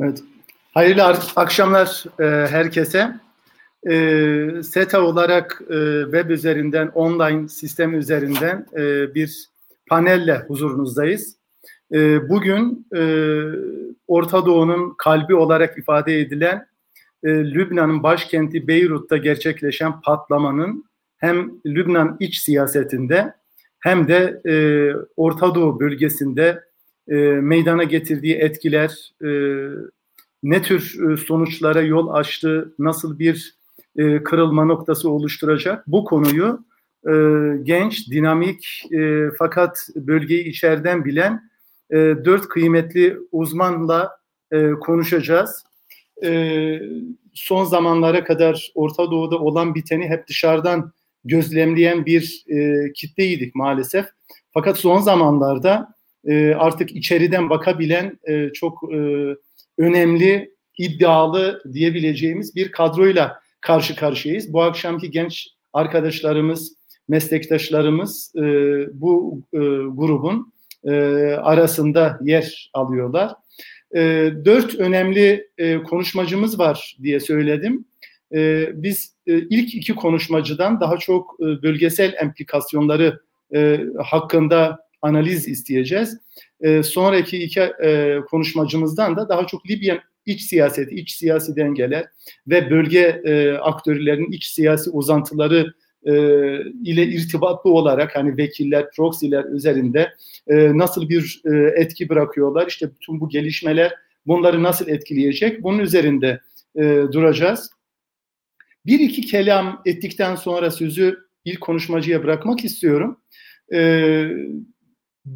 Evet. Hayırlı akşamlar e, herkese. E, SETA olarak e, web üzerinden, online sistem üzerinden e, bir panelle huzurunuzdayız. E, bugün e, Orta Doğu'nun kalbi olarak ifade edilen e, Lübnan'ın başkenti Beyrut'ta gerçekleşen patlamanın hem Lübnan iç siyasetinde hem de e, Orta Doğu bölgesinde e, meydana getirdiği etkiler, e, ne tür e, sonuçlara yol açtı, nasıl bir e, kırılma noktası oluşturacak bu konuyu e, genç, dinamik e, fakat bölgeyi içeriden bilen e, dört kıymetli uzmanla e, konuşacağız. E, son zamanlara kadar Orta Doğu'da olan biteni hep dışarıdan gözlemleyen bir e, kitleydik maalesef. Fakat son zamanlarda e, artık içeriden bakabilen e, çok e, önemli, iddialı diyebileceğimiz bir kadroyla karşı karşıyayız. Bu akşamki genç arkadaşlarımız, meslektaşlarımız bu grubun arasında yer alıyorlar. Dört önemli konuşmacımız var diye söyledim. Biz ilk iki konuşmacıdan daha çok bölgesel implikasyonları hakkında analiz isteyeceğiz. E, sonraki iki e, konuşmacımızdan da daha çok Libya iç siyaseti, iç siyasi dengeler ve bölge e, aktörlerinin iç siyasi uzantıları e, ile irtibatlı olarak hani vekiller, proxiler üzerinde e, nasıl bir e, etki bırakıyorlar? İşte bütün bu gelişmeler bunları nasıl etkileyecek? Bunun üzerinde e, duracağız. Bir iki kelam ettikten sonra sözü ilk konuşmacıya bırakmak istiyorum. E,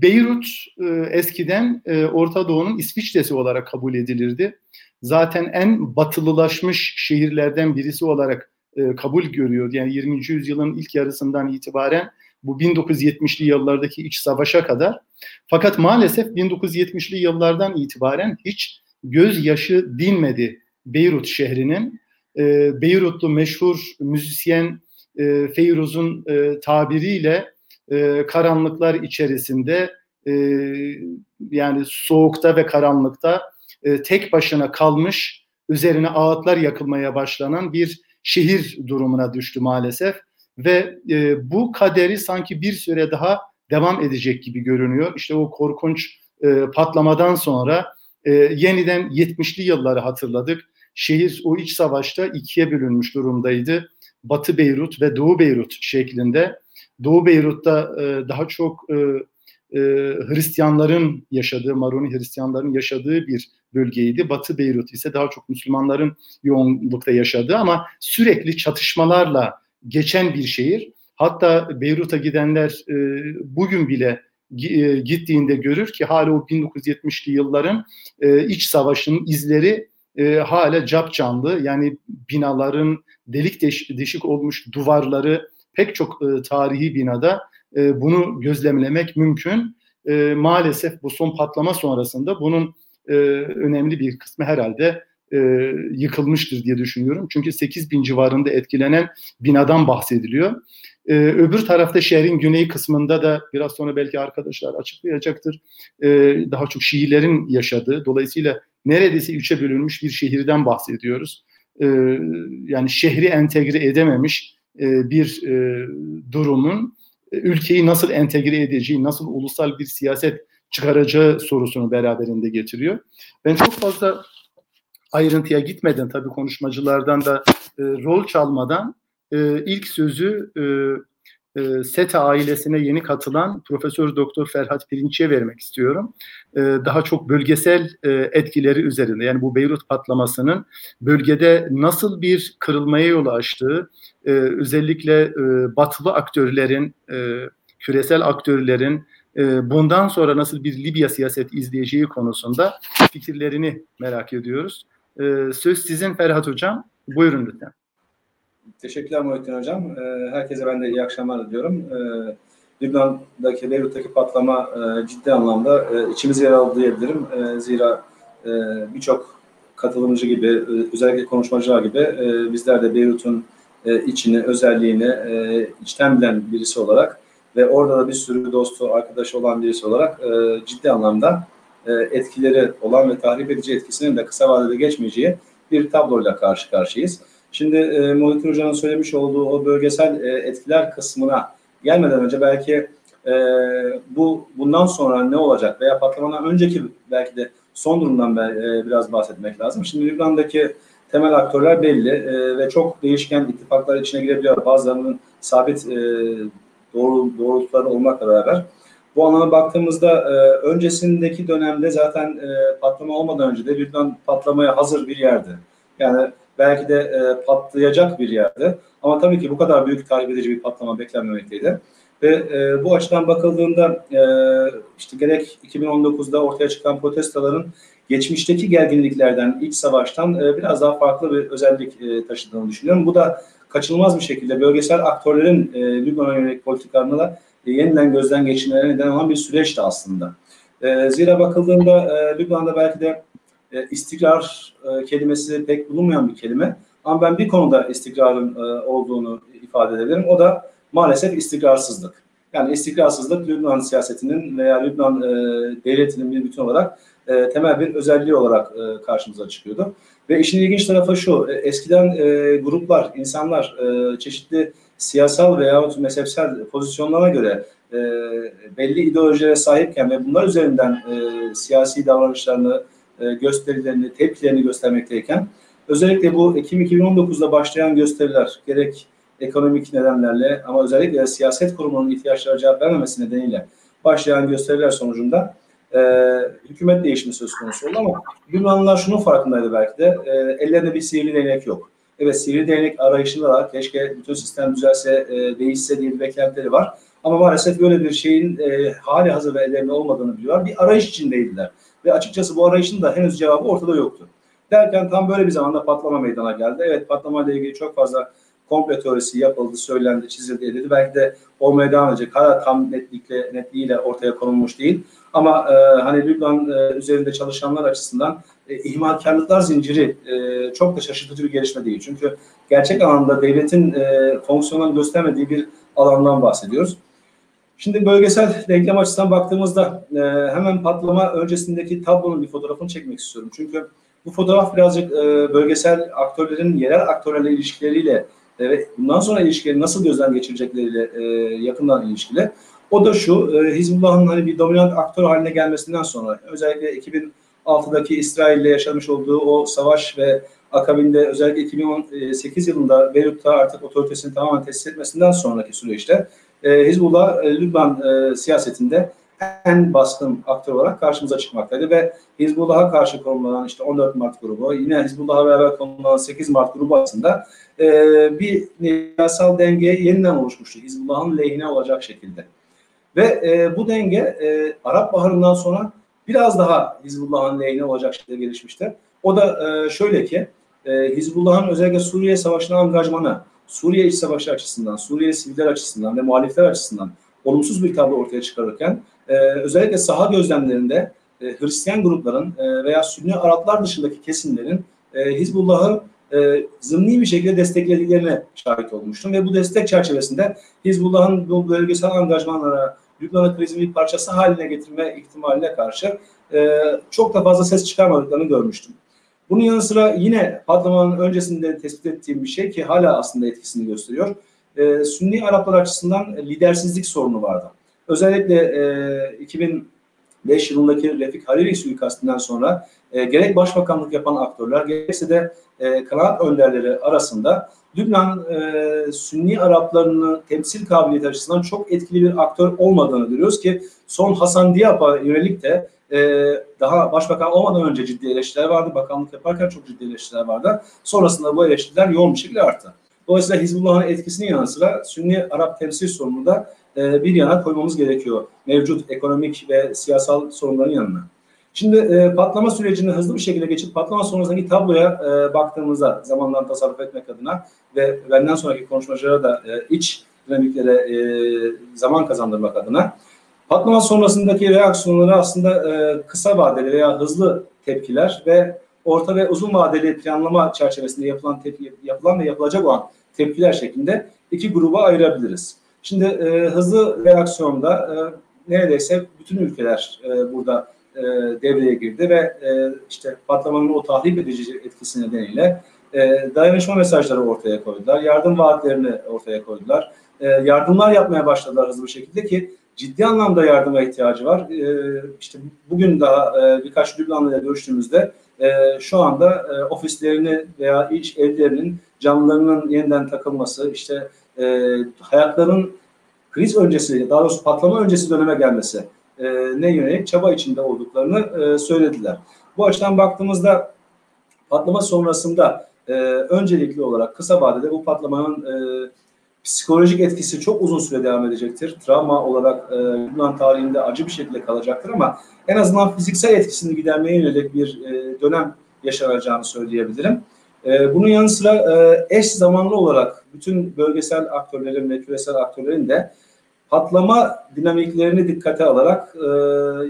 Beyrut e, eskiden e, Orta Doğu'nun İsviçre'si olarak kabul edilirdi. Zaten en batılılaşmış şehirlerden birisi olarak e, kabul görüyor. Yani 20. yüzyılın ilk yarısından itibaren bu 1970'li yıllardaki iç savaşa kadar. Fakat maalesef 1970'li yıllardan itibaren hiç gözyaşı dinmedi Beyrut şehrinin. E, Beyrutlu meşhur müzisyen e, Feyruz'un e, tabiriyle e, karanlıklar içerisinde e, yani soğukta ve karanlıkta e, tek başına kalmış üzerine ağıtlar yakılmaya başlanan bir şehir durumuna düştü maalesef ve e, bu kaderi sanki bir süre daha devam edecek gibi görünüyor. İşte o korkunç e, patlamadan sonra e, yeniden 70'li yılları hatırladık. Şehir o iç savaşta ikiye bölünmüş durumdaydı. Batı Beyrut ve Doğu Beyrut şeklinde. Doğu Beyrut'ta e, daha çok e, e, Hristiyanların yaşadığı, Maroni Hristiyanların yaşadığı bir bölgeydi. Batı Beyrut ise daha çok Müslümanların yoğunlukta yaşadığı ama sürekli çatışmalarla geçen bir şehir. Hatta Beyrut'a gidenler e, bugün bile e, gittiğinde görür ki hala o 1970'li yılların e, iç savaşının izleri e, hala cap canlı. Yani binaların delik deş, deşik olmuş duvarları pek çok e, tarihi binada e, bunu gözlemlemek mümkün. E, maalesef bu son patlama sonrasında bunun e, önemli bir kısmı herhalde e, yıkılmıştır diye düşünüyorum. Çünkü 8 bin civarında etkilenen binadan bahsediliyor. E, öbür tarafta şehrin güney kısmında da biraz sonra belki arkadaşlar açıklayacaktır. E, daha çok Şiilerin yaşadığı, dolayısıyla neredeyse üçe bölünmüş bir şehirden bahsediyoruz. E, yani şehri entegre edememiş e, bir e, durumun e, ülkeyi nasıl entegre edeceği, nasıl ulusal bir siyaset çıkaracağı sorusunu beraberinde getiriyor. Ben çok fazla ayrıntıya gitmeden tabii konuşmacılardan da rol çalmadan ilk sözü e, SETA ailesine yeni katılan Profesör Doktor Ferhat Pirinç'e vermek istiyorum. E, daha çok bölgesel e, etkileri üzerinde yani bu Beyrut patlamasının bölgede nasıl bir kırılmaya yol açtığı, e, özellikle batılı aktörlerin, küresel aktörlerin bundan sonra nasıl bir Libya siyaseti izleyeceği konusunda fikirlerini merak ediyoruz. Söz sizin Ferhat Hocam. Buyurun lütfen. Teşekkürler Muhittin Hocam. E, herkese ben de iyi akşamlar diliyorum. E, Lübnan'daki, Beyrut'taki patlama e, ciddi anlamda e, içimizi yaraladı diyebilirim. E, zira e, birçok katılımcı gibi, özellikle konuşmacılar gibi bizler de Beyrut'un içini, özelliğini içten bilen birisi olarak ve orada da bir sürü dostu, arkadaşı olan birisi olarak ciddi anlamda etkileri olan ve tahrip edici etkisinin de kısa vadede geçmeyeceği bir tabloyla karşı karşıyayız. Şimdi e, Muhittin Hoca'nın söylemiş olduğu o bölgesel e, etkiler kısmına gelmeden önce belki e, bu bundan sonra ne olacak veya patlamadan önceki belki de son durumdan e, biraz bahsetmek lazım. Şimdi Lübnan'daki temel aktörler belli e, ve çok değişken ittifaklar içine girebiliyor. Bazılarının sabit e, doğru doğrultuları olmakla beraber. Bu anlamda baktığımızda e, öncesindeki dönemde zaten e, patlama olmadan önce de Lübnan patlamaya hazır bir yerdi. Yani belki de e, patlayacak bir yerdi. Ama tabii ki bu kadar büyük tahrip edici bir patlama beklenmemekteydi. Ve e, bu açıdan bakıldığında e, işte gerek 2019'da ortaya çıkan protestoların geçmişteki gerginliklerden, iç savaştan e, biraz daha farklı bir özellik e, taşıdığını düşünüyorum. Bu da kaçınılmaz bir şekilde bölgesel aktörlerin e, Lübnan'a yönelik politikalarına e, yeniden gözden geçirmelerine neden olan bir süreçti aslında. E, zira bakıldığında e, Lübnan'da belki de e, istikrar e, kelimesi pek bulunmayan bir kelime. Ama ben bir konuda istikrarın e, olduğunu ifade edebilirim. O da maalesef istikrarsızlık. Yani istikrarsızlık Lübnan siyasetinin veya Lübnan e, devletinin bir bütün olarak e, temel bir özelliği olarak e, karşımıza çıkıyordu. Ve işin ilginç tarafı şu, e, eskiden e, gruplar, insanlar e, çeşitli siyasal veya mezhepsel pozisyonlara göre e, belli ideolojilere sahipken ve bunlar üzerinden e, siyasi davranışlarını, e, gösterilerini, tepkilerini göstermekteyken özellikle bu Ekim 2019'da başlayan gösteriler gerek ekonomik nedenlerle ama özellikle de siyaset kurumunun ihtiyaçlara cevap vermemesi nedeniyle başlayan gösteriler sonucunda e, hükümet değişimi söz konusu oldu ama Yunanlılar şunun farkındaydı belki de e, ellerinde bir sihirli değnek yok. Evet sihirli değnek arayışında da keşke bütün sistem düzelse, e, değişse diye bir beklentileri var. Ama maalesef böyle bir şeyin e, hali hazır ve ellerinde olmadığını biliyorlar. Bir arayış içindeydiler. Ve açıkçası bu arayışın da henüz cevabı ortada yoktu. Derken tam böyle bir zamanda patlama meydana geldi. Evet patlama ile ilgili çok fazla komple teorisi yapıldı, söylendi, çizildi, edildi. Belki de olmaya devam edecek. Hala tam netlikle, netliğiyle ortaya konulmuş değil. Ama e, hani Lübnan e, üzerinde çalışanlar açısından e, ihmalkarlıklar zinciri e, çok da şaşırtıcı bir gelişme değil. Çünkü gerçek anlamda devletin e, fonksiyonel göstermediği bir alandan bahsediyoruz. Şimdi bölgesel denklem açısından baktığımızda e, hemen patlama öncesindeki tablonun bir fotoğrafını çekmek istiyorum. Çünkü bu fotoğraf birazcık e, bölgesel aktörlerin yerel aktörlerle ilişkileriyle e, ve bundan sonra ilişkileri nasıl gözden geçirecekleriyle e, yakından ilişkili. O da şu, e, Hizbullah'ın hani bir dominant aktör haline gelmesinden sonra özellikle 2006'daki İsrail ile yaşamış olduğu o savaş ve akabinde özellikle 2018 yılında Beyrut'ta artık otoritesini tamamen tesis etmesinden sonraki süreçte e, Hizbullah e, Lübnan e, siyasetinde en baskın aktör olarak karşımıza çıkmaktaydı ve Hizbullah'a karşı konulanan işte 14 Mart grubu, yine Hizbullah'a beraber konulanan 8 Mart grubu arasında e, bir siyasal denge yeniden oluşmuştu. Hizbullah'ın lehine olacak şekilde. Ve e, bu denge e, Arap Baharı'ndan sonra biraz daha Hizbullah'ın lehine olacak şekilde gelişmişti. O da e, şöyle ki e, Hizbullah'ın özellikle Suriye Savaşı'na angajmanı, Suriye iç savaşı açısından, Suriye siviller açısından ve muhalifler açısından olumsuz bir tablo ortaya çıkarırken e, özellikle saha gözlemlerinde e, Hristiyan grupların e, veya Sünni Araplar dışındaki kesimlerin e, Hizbullah'ı e, zımni bir şekilde desteklediklerine şahit olmuştum ve bu destek çerçevesinde Hizbullah'ın bu bölgesel angajmanlara Lübnan'ı krizin bir parçası haline getirme ihtimaline karşı e, çok da fazla ses çıkarmadıklarını görmüştüm. Bunun yanı sıra yine patlamanın öncesinde tespit ettiğim bir şey ki hala aslında etkisini gösteriyor. E, Sünni Araplar açısından lidersizlik sorunu vardı. Özellikle e, 2005 yılındaki Refik Hariri suikastinden sonra e, gerek başbakanlık yapan aktörler gerekse de e, kanaat önderleri arasında Lübnan e, Sünni Araplarının temsil kabiliyeti açısından çok etkili bir aktör olmadığını görüyoruz ki son Hasan Diap'a yönelik de e, daha başbakan olmadan önce ciddi eleştiriler vardı. Bakanlık yaparken çok ciddi eleştiriler vardı. Sonrasında bu eleştiriler yoğun bir şekilde arttı. Dolayısıyla Hizbullah'ın etkisinin yanı sıra Sünni Arap temsil sorununu da e, bir yana koymamız gerekiyor. Mevcut ekonomik ve siyasal sorunların yanına. Şimdi e, patlama sürecini hızlı bir şekilde geçip patlama sonrasındaki tabloya e, baktığımızda zamandan tasarruf etmek adına ve benden sonraki konuşmacılara da e, iç dinamiklere e, zaman kazandırmak adına patlama sonrasındaki reaksiyonları aslında e, kısa vadeli veya hızlı tepkiler ve orta ve uzun vadeli planlama çerçevesinde yapılan tepki, yapılan ve yapılacak olan tepkiler şeklinde iki gruba ayırabiliriz. Şimdi e, hızlı reaksiyonda e, neredeyse bütün ülkeler e, burada e, devreye girdi ve e, işte patlamanın o tahrip edici etkisi nedeniyle e, dayanışma mesajları ortaya koydular, yardım vaatlerini ortaya koydular, e, yardımlar yapmaya başladılar hızlı bir şekilde ki ciddi anlamda yardıma ihtiyacı var. E, işte bugün daha e, birkaç Lübnanlı ile görüştüğümüzde e, şu anda e, ofislerini veya iş evlerinin camlarının yeniden takılması, işte e, hayatların kriz öncesi, daha doğrusu patlama öncesi döneme gelmesi ne yönelik çaba içinde olduklarını e, söylediler. Bu açıdan baktığımızda patlama sonrasında e, öncelikli olarak kısa vadede bu patlamanın e, psikolojik etkisi çok uzun süre devam edecektir. Travma olarak e, Yunan tarihinde acı bir şekilde kalacaktır ama en azından fiziksel etkisini gidermeye yönelik bir e, dönem yaşanacağını söyleyebilirim. E, bunun yanı sıra e, eş zamanlı olarak bütün bölgesel aktörlerin ve küresel aktörlerin de patlama dinamiklerini dikkate alarak e,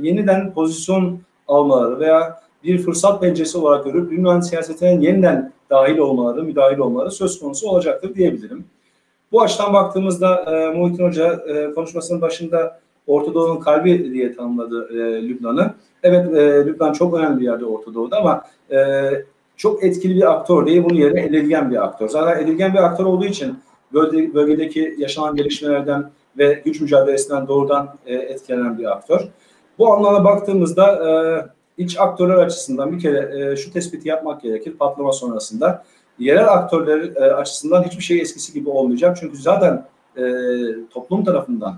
yeniden pozisyon almaları veya bir fırsat penceresi olarak görüp Yunan siyasetine yeniden dahil olmaları, müdahil olmaları söz konusu olacaktır diyebilirim. Bu açıdan baktığımızda e, Muhittin Hoca e, konuşmasının başında Orta Doğu'nun kalbi diye tanımladı e, Lübnan'ı. Evet e, Lübnan çok önemli bir yerde Orta Doğu'da ama e, çok etkili bir aktör değil, bunun yerine edilgen bir aktör. Zaten edilgen bir aktör olduğu için bölge, bölgedeki yaşanan gelişmelerden ve güç mücadelesinden doğrudan e, etkilenen bir aktör. Bu anlamda baktığımızda e, iç aktörler açısından bir kere e, şu tespiti yapmak gerekir patlama sonrasında. Yerel aktörler e, açısından hiçbir şey eskisi gibi olmayacak. Çünkü zaten e, toplum tarafından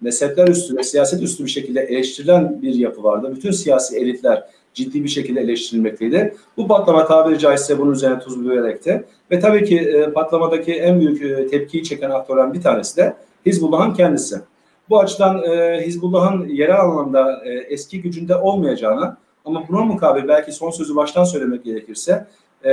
mezhepler üstü ve siyaset üstü bir şekilde eleştirilen bir yapı vardı. Bütün siyasi elitler ciddi bir şekilde eleştirilmekteydi. Bu patlama tabiri caizse bunun üzerine tuz biberekti. Ve tabii ki e, patlamadaki en büyük e, tepkiyi çeken aktörden bir tanesi de Hizbullah'ın kendisi. Bu açıdan e, Hizbullah'ın yerel anlamda e, eski gücünde olmayacağını ama buna mukabil belki son sözü baştan söylemek gerekirse e,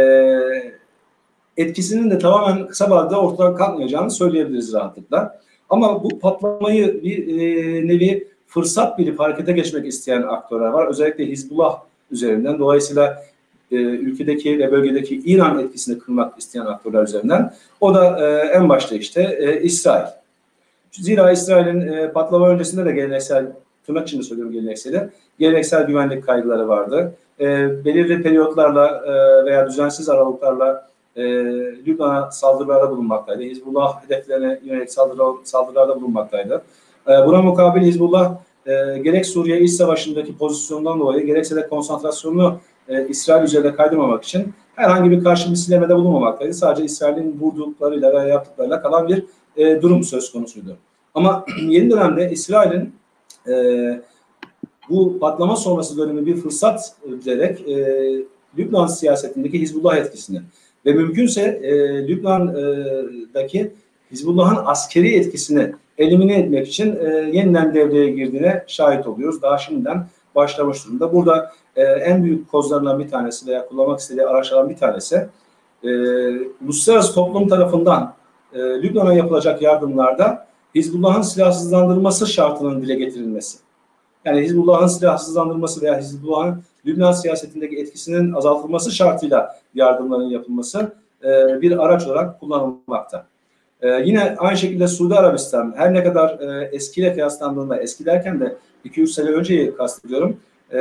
etkisinin de tamamen kısa vadede ortadan kalkmayacağını söyleyebiliriz rahatlıkla. Ama bu patlamayı bir e, nevi fırsat bilip harekete geçmek isteyen aktörler var. Özellikle Hizbullah üzerinden. Dolayısıyla e, ülkedeki ve bölgedeki İran etkisini kırmak isteyen aktörler üzerinden. O da e, en başta işte e, İsrail. Zira İsrail'in e, patlama öncesinde de geleneksel, tırnak içinde söylüyorum geleneksel, geleneksel güvenlik kaygıları vardı. E, belirli periyotlarla e, veya düzensiz aralıklarla e, Lübnan'a saldırılarda bulunmaktaydı. Hizbullah hedeflerine yönelik saldırı, saldırılarda bulunmaktaydı. E, buna mukabil Hizbullah e, gerek Suriye İç Savaşı'ndaki pozisyondan dolayı gerekse de konsantrasyonunu e, İsrail üzerine kaydırmamak için herhangi bir karşı misillemede bulunmamaktaydı. Sadece İsrail'in vurduklarıyla veya yaptıklarıyla kalan bir e, durum söz konusuydu. Ama yeni dönemde İsrail'in e, bu patlama sonrası dönemi bir fırsat bilerek e, Lübnan siyasetindeki Hizbullah etkisini ve mümkünse e, Lübnan'daki Hizbullah'ın askeri etkisini elimine etmek için e, yeniden devreye girdiğine şahit oluyoruz. Daha şimdiden başlamış durumda. Burada e, en büyük kozlarından bir tanesi veya kullanmak istediği araçlardan bir tanesi e, uluslararası toplum tarafından e, Lübnan'a yapılacak yardımlarda Hizbullah'ın silahsızlandırılması şartının dile getirilmesi. Yani Hizbullah'ın silahsızlandırılması veya Hizbullah'ın Lübnan siyasetindeki etkisinin azaltılması şartıyla yardımların yapılması e, bir araç olarak kullanılmakta. E, yine aynı şekilde Suudi Arabistan her ne kadar e, eskiyle kıyaslandığında eski derken de 2-3 sene önceyi kastediyorum. E,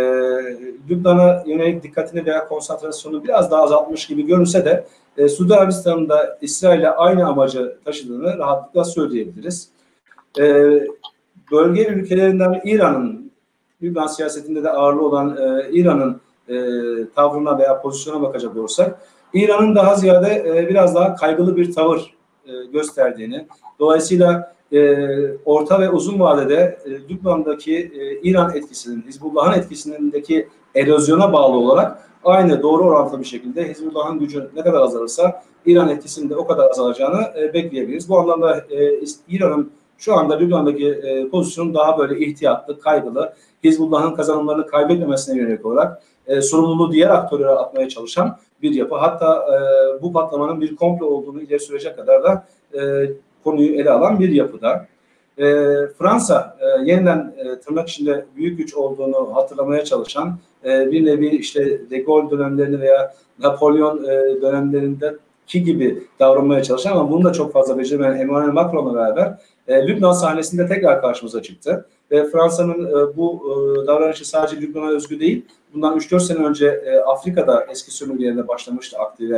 Lübnan'a yönelik dikkatini veya konsantrasyonu biraz daha azaltmış gibi görünse de e, Suudi Arabistan'ın da İsrail'le aynı amacı taşıdığını rahatlıkla söyleyebiliriz. E, bölge ülkelerinden İran'ın Lübnan siyasetinde de ağırlığı olan e, İran'ın e, tavrına veya pozisyona bakacak olursak İran'ın daha ziyade e, biraz daha kaygılı bir tavır e, gösterdiğini, dolayısıyla e, orta ve uzun vadede e, Lübnan'daki e, İran etkisinin, Hizbullah'ın etkisindeki erozyona bağlı olarak aynı doğru orantılı bir şekilde Hizbullah'ın gücü ne kadar azalırsa İran etkisinde o kadar azalacağını e, bekleyebiliriz. Bu anlamda e, İran'ın şu anda Lübnan'daki e, pozisyonu daha böyle ihtiyatlı, kaygılı, Hizbullah'ın kazanımlarını kaybetmemesine yönelik olarak e, sorumluluğu diğer aktörlere atmaya çalışan bir yapı. Hatta e, bu patlamanın bir komplo olduğunu ileri sürecek kadar da e, konuyu ele alan bir yapıda. E, Fransa e, yeniden e, tırnak içinde büyük güç olduğunu hatırlamaya çalışan e, bir nevi işte De Gaulle dönemlerini veya Napolyon e, dönemlerindeki gibi davranmaya çalışan ama bunu da çok fazla beceremeyen Emmanuel Macron'la beraber e, Lübnan sahnesinde tekrar karşımıza çıktı. ve Fransa'nın e, bu e, davranışı sadece Lübnan'a özgü değil. Bundan 3-4 sene önce e, Afrika'da eski sömürgelerinde başlamıştı aktif,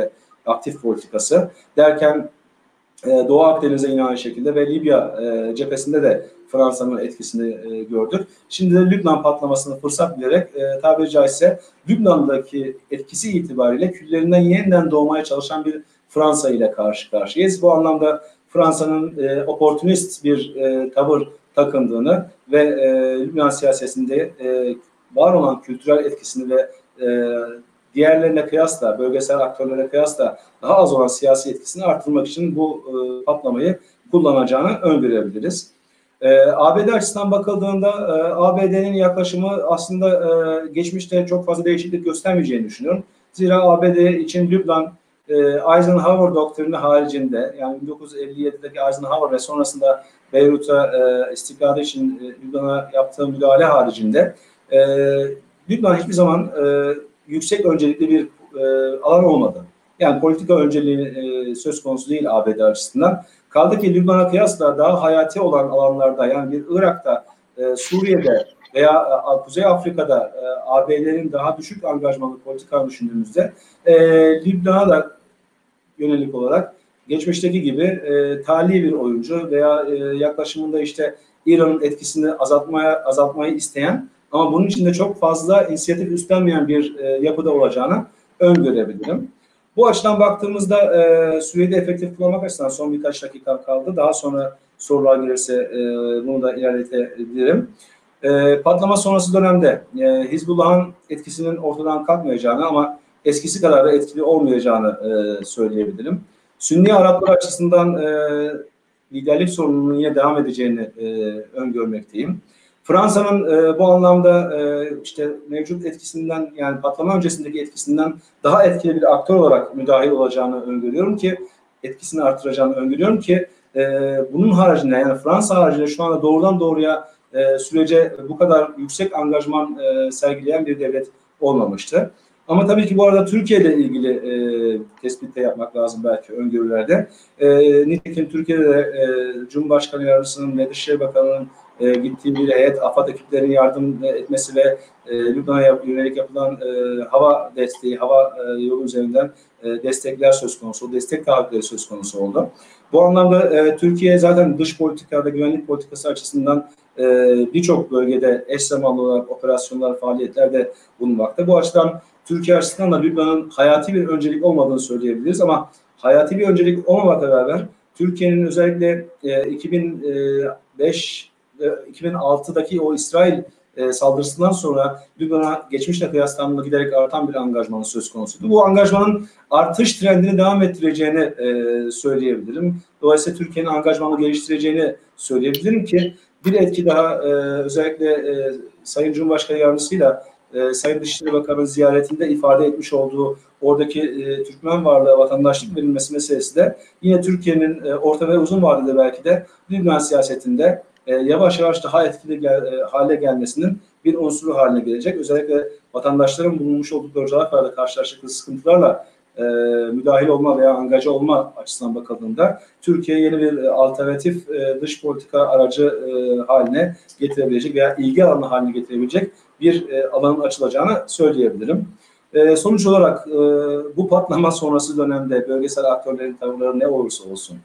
aktif politikası. Derken e, Doğu Akdeniz'e yine aynı şekilde ve Libya e, cephesinde de Fransa'nın etkisini e, gördük. Şimdi de Lübnan patlamasını fırsat bilerek e, tabiri caizse Lübnan'daki etkisi itibariyle küllerinden yeniden doğmaya çalışan bir Fransa ile karşı karşıyayız. Bu anlamda Fransa'nın e, oportunist bir e, tavır takındığını ve e, Lübnan siyasetinde e, var olan kültürel etkisini ve e, diğerlerine kıyasla, bölgesel aktörlere kıyasla daha az olan siyasi etkisini arttırmak için bu e, patlamayı kullanacağını öngörebiliriz. E, ABD açısından bakıldığında e, ABD'nin yaklaşımı aslında e, geçmişte çok fazla değişiklik göstermeyeceğini düşünüyorum. Zira ABD için Lübnan e, Eisenhower doktrini haricinde yani 1957'deki Eisenhower ve sonrasında Beyrut'a e, istikrarı için e, Lübnan'a yaptığı müdahale haricinde e, Lübnan hiçbir zaman e, yüksek öncelikli bir e, alan olmadı. Yani politika önceliği e, söz konusu değil ABD açısından. Kaldı ki Lübnan'a kıyasla daha hayati olan alanlarda yani bir Irak'ta, e, Suriye'de veya e, Kuzey Afrika'da e, AB'lerin daha düşük angajmanlı politika düşündüğümüzde e, Lübnan'a da yönelik olarak geçmişteki gibi e, tali bir oyuncu veya e, yaklaşımında işte İran'ın etkisini azaltmaya azaltmayı isteyen ama bunun içinde çok fazla inisiyatif üstlenmeyen bir e, yapıda olacağını öngörebilirim. Bu açıdan baktığımızda e, süreyi de efektif kullanmak açısından son birkaç dakika kaldı. Daha sonra sorular gelirse e, bunu da ilerletebilirim. E, patlama sonrası dönemde e, Hizbullah'ın etkisinin ortadan kalkmayacağını ama eskisi kadar da etkili olmayacağını e, söyleyebilirim. Sünni Araplar açısından e, liderlik sorununun yine devam edeceğini e, öngörmekteyim. Fransa'nın e, bu anlamda e, işte mevcut etkisinden yani patlama öncesindeki etkisinden daha etkili bir aktör olarak müdahil olacağını öngörüyorum ki etkisini artıracağını öngörüyorum ki e, bunun haricinde yani Fransa haricinde şu anda doğrudan doğruya e, sürece bu kadar yüksek angajman e, sergileyen bir devlet olmamıştı. Ama tabii ki bu arada Türkiye ile ilgili e, tespit de yapmak lazım belki öngörülerde. E, nitekim Türkiye'de de e, Cumhurbaşkanı Yardımcısının ve Dışişleri Bakanı'nın e, gittiği bir heyet AFAD ekiplerinin yardım etmesi ve e, Lübnan'a yönelik yapılan e, hava desteği, hava e, yolu üzerinden e, destekler söz konusu, destek taahhütleri söz konusu oldu. Bu anlamda e, Türkiye zaten dış politika ve güvenlik politikası açısından e, birçok bölgede eş zamanlı olarak operasyonlar, faaliyetler de bulunmakta. Bu açıdan Türkiye açısından da Lübnan'ın hayati bir öncelik olmadığını söyleyebiliriz ama hayati bir öncelik olmamakla beraber Türkiye'nin özellikle e, 2005 2006'daki o İsrail e, saldırısından sonra Lübnan'a geçmişle kıyaslandığında giderek artan bir angajmanı söz konusuydu. Bu angajmanın artış trendini devam ettireceğini e, söyleyebilirim. Dolayısıyla Türkiye'nin angajmanı geliştireceğini söyleyebilirim ki bir etki daha e, özellikle e, Sayın Cumhurbaşkanı Yardımcısıyla e, Sayın Dışişleri Bakanı'nın ziyaretinde ifade etmiş olduğu oradaki e, Türkmen varlığı vatandaşlık verilmesi meselesi de yine Türkiye'nin e, orta ve uzun vadede belki de Lübnan siyasetinde e, yavaş yavaş daha etkili gel, e, hale gelmesinin bir unsuru haline gelecek. Özellikle vatandaşların bulunmuş oldukları coğrafyada karşılaştıkları sıkıntılarla e, müdahil olma veya angaja olma açısından bakıldığında Türkiye yeni bir e, alternatif e, dış politika aracı e, haline getirebilecek veya ilgi alanı haline getirebilecek bir e, alanın açılacağını söyleyebilirim. E, sonuç olarak e, bu patlama sonrası dönemde bölgesel aktörlerin tavırları ne olursa olsun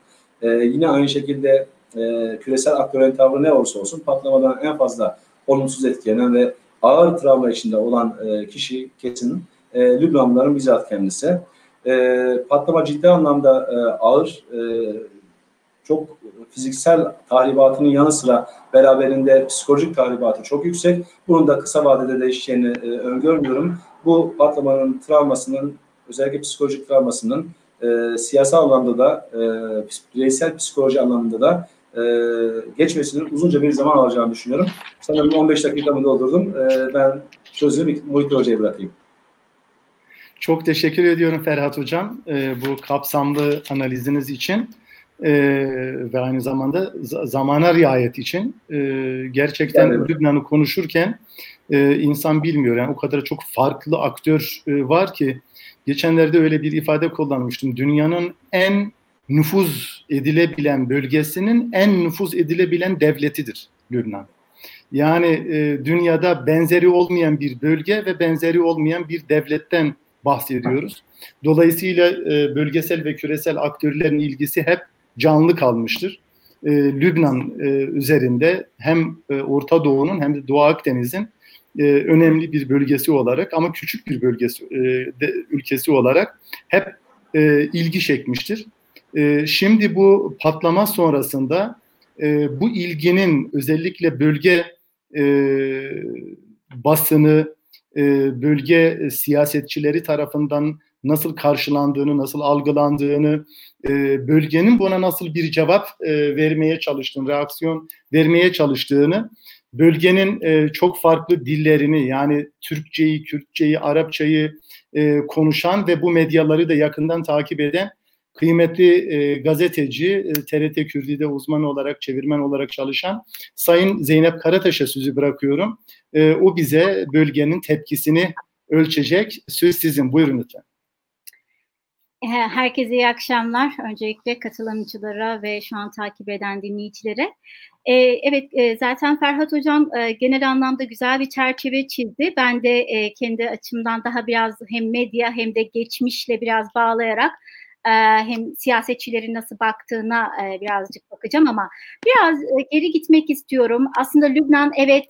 e, yine aynı şekilde e, küresel aktörlerin tavrı ne olursa olsun patlamadan en fazla olumsuz etkilenen ve ağır travma içinde olan e, kişi kesin e, Lübnanlıların bizzat kendisi. E, patlama ciddi anlamda e, ağır, e, çok fiziksel tahribatının yanı sıra beraberinde psikolojik tahribatı çok yüksek. Bunun da kısa vadede değişeceğini e, öngörmüyorum. Bu patlamanın travmasının özellikle psikolojik travmasının e, siyasal anlamda da e, bireysel psikoloji anlamında da e, geçmesinin uzunca bir zaman alacağını düşünüyorum. Sanırım 15 dakikamı doldurdum. E, ben sözü Muhittin Hoca'ya bırakayım. Çok teşekkür ediyorum Ferhat Hocam e, bu kapsamlı analiziniz için e, ve aynı zamanda zamana riayet için. E, gerçekten yani, Lübnan'ı konuşurken e, insan bilmiyor. Yani o kadar çok farklı aktör e, var ki geçenlerde öyle bir ifade kullanmıştım. Dünyanın en nüfuz edilebilen bölgesinin en nüfuz edilebilen devletidir Lübnan. Yani e, dünyada benzeri olmayan bir bölge ve benzeri olmayan bir devletten bahsediyoruz. Dolayısıyla e, bölgesel ve küresel aktörlerin ilgisi hep canlı kalmıştır. E, Lübnan e, üzerinde hem e, Orta Doğu'nun hem de Doğu Akdeniz'in e, önemli bir bölgesi olarak ama küçük bir bölgesi e, de, ülkesi olarak hep e, ilgi çekmiştir. E, şimdi bu patlama sonrasında e, bu ilginin özellikle bölge e, basını, e, bölge siyasetçileri tarafından nasıl karşılandığını, nasıl algılandığını, e, bölgenin buna nasıl bir cevap e, vermeye çalıştığını, reaksiyon vermeye çalıştığını, bölgenin e, çok farklı dillerini yani Türkçeyi, Kürtçeyi, Arapçayı e, konuşan ve bu medyaları da yakından takip eden kıymetli e, gazeteci, e, TRT Kürdi'de uzman olarak, çevirmen olarak çalışan Sayın Zeynep Karataş'a sözü bırakıyorum. E, o bize bölgenin tepkisini ölçecek. Söz sizin. Buyurun lütfen. Herkese iyi akşamlar. Öncelikle katılımcılara ve şu an takip eden dinleyicilere. Ee, evet e, zaten Ferhat Hocam e, genel anlamda güzel bir çerçeve çizdi. Ben de e, kendi açımdan daha biraz hem medya hem de geçmişle biraz bağlayarak hem siyasetçilerin nasıl baktığına birazcık bakacağım ama biraz geri gitmek istiyorum. Aslında Lübnan evet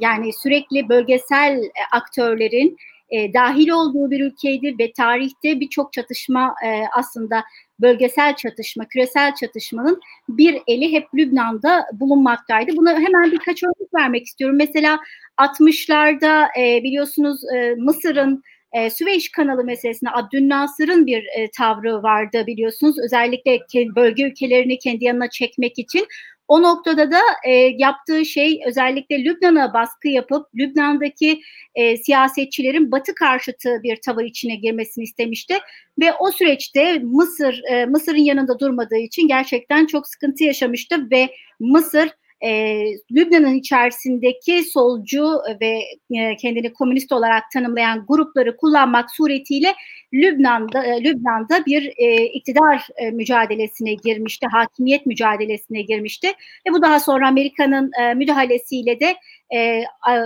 yani sürekli bölgesel aktörlerin dahil olduğu bir ülkeydi ve tarihte birçok çatışma aslında bölgesel çatışma, küresel çatışmanın bir eli hep Lübnan'da bulunmaktaydı. Buna hemen birkaç örnek vermek istiyorum. Mesela 60'larda e, biliyorsunuz Mısır'ın e, Süveyş kanalı meselesinde Abdülnasır'ın bir e, tavrı vardı biliyorsunuz. Özellikle bölge ülkelerini kendi yanına çekmek için. O noktada da e, yaptığı şey özellikle Lübnan'a baskı yapıp Lübnan'daki e, siyasetçilerin Batı karşıtı bir tavır içine girmesini istemişti ve o süreçte Mısır e, Mısır'ın yanında durmadığı için gerçekten çok sıkıntı yaşamıştı ve Mısır e, Lübnan'ın içerisindeki solcu ve e, kendini komünist olarak tanımlayan grupları kullanmak suretiyle Lübnan'da e, Lübnan'da bir e, iktidar e, mücadelesine girmişti, hakimiyet mücadelesine girmişti ve bu daha sonra Amerika'nın e, müdahalesiyle de e,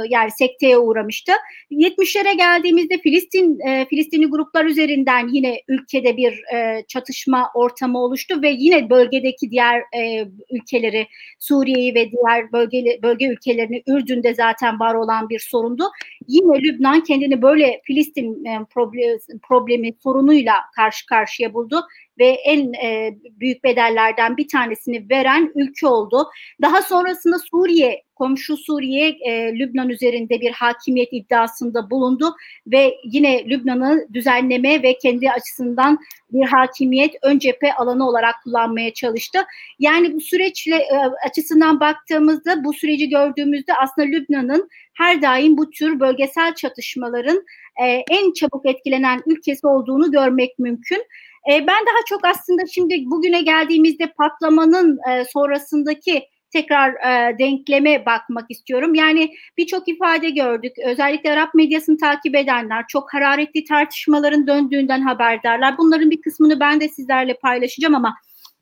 yani sekteye uğramıştı. 70'lere geldiğimizde Filistin e, Filistinli gruplar üzerinden yine ülkede bir e, çatışma ortamı oluştu ve yine bölgedeki diğer e, ülkeleri Suriye'yi ve diğer bölge bölge ülkelerini Ürdün'de zaten var olan bir sorundu. Yine Lübnan kendini böyle Filistin e, problemi, problemi sorunuyla karşı karşıya buldu ve en e, büyük bedellerden bir tanesini veren ülke oldu. Daha sonrasında Suriye komşu Suriye e, Lübnan üzerinde bir hakimiyet iddiasında bulundu ve yine Lübnan'ı düzenleme ve kendi açısından bir hakimiyet ön cephe alanı olarak kullanmaya çalıştı. Yani bu süreçle e, açısından baktığımızda bu süreci gördüğümüzde aslında Lübnan'ın her daim bu tür bölgesel çatışmaların e, en çabuk etkilenen ülkesi olduğunu görmek mümkün. E, ben daha çok aslında şimdi bugüne geldiğimizde patlamanın e, sonrasındaki tekrar e, denkleme bakmak istiyorum. Yani birçok ifade gördük. Özellikle Arap medyasını takip edenler çok hararetli tartışmaların döndüğünden haberdarlar. Bunların bir kısmını ben de sizlerle paylaşacağım ama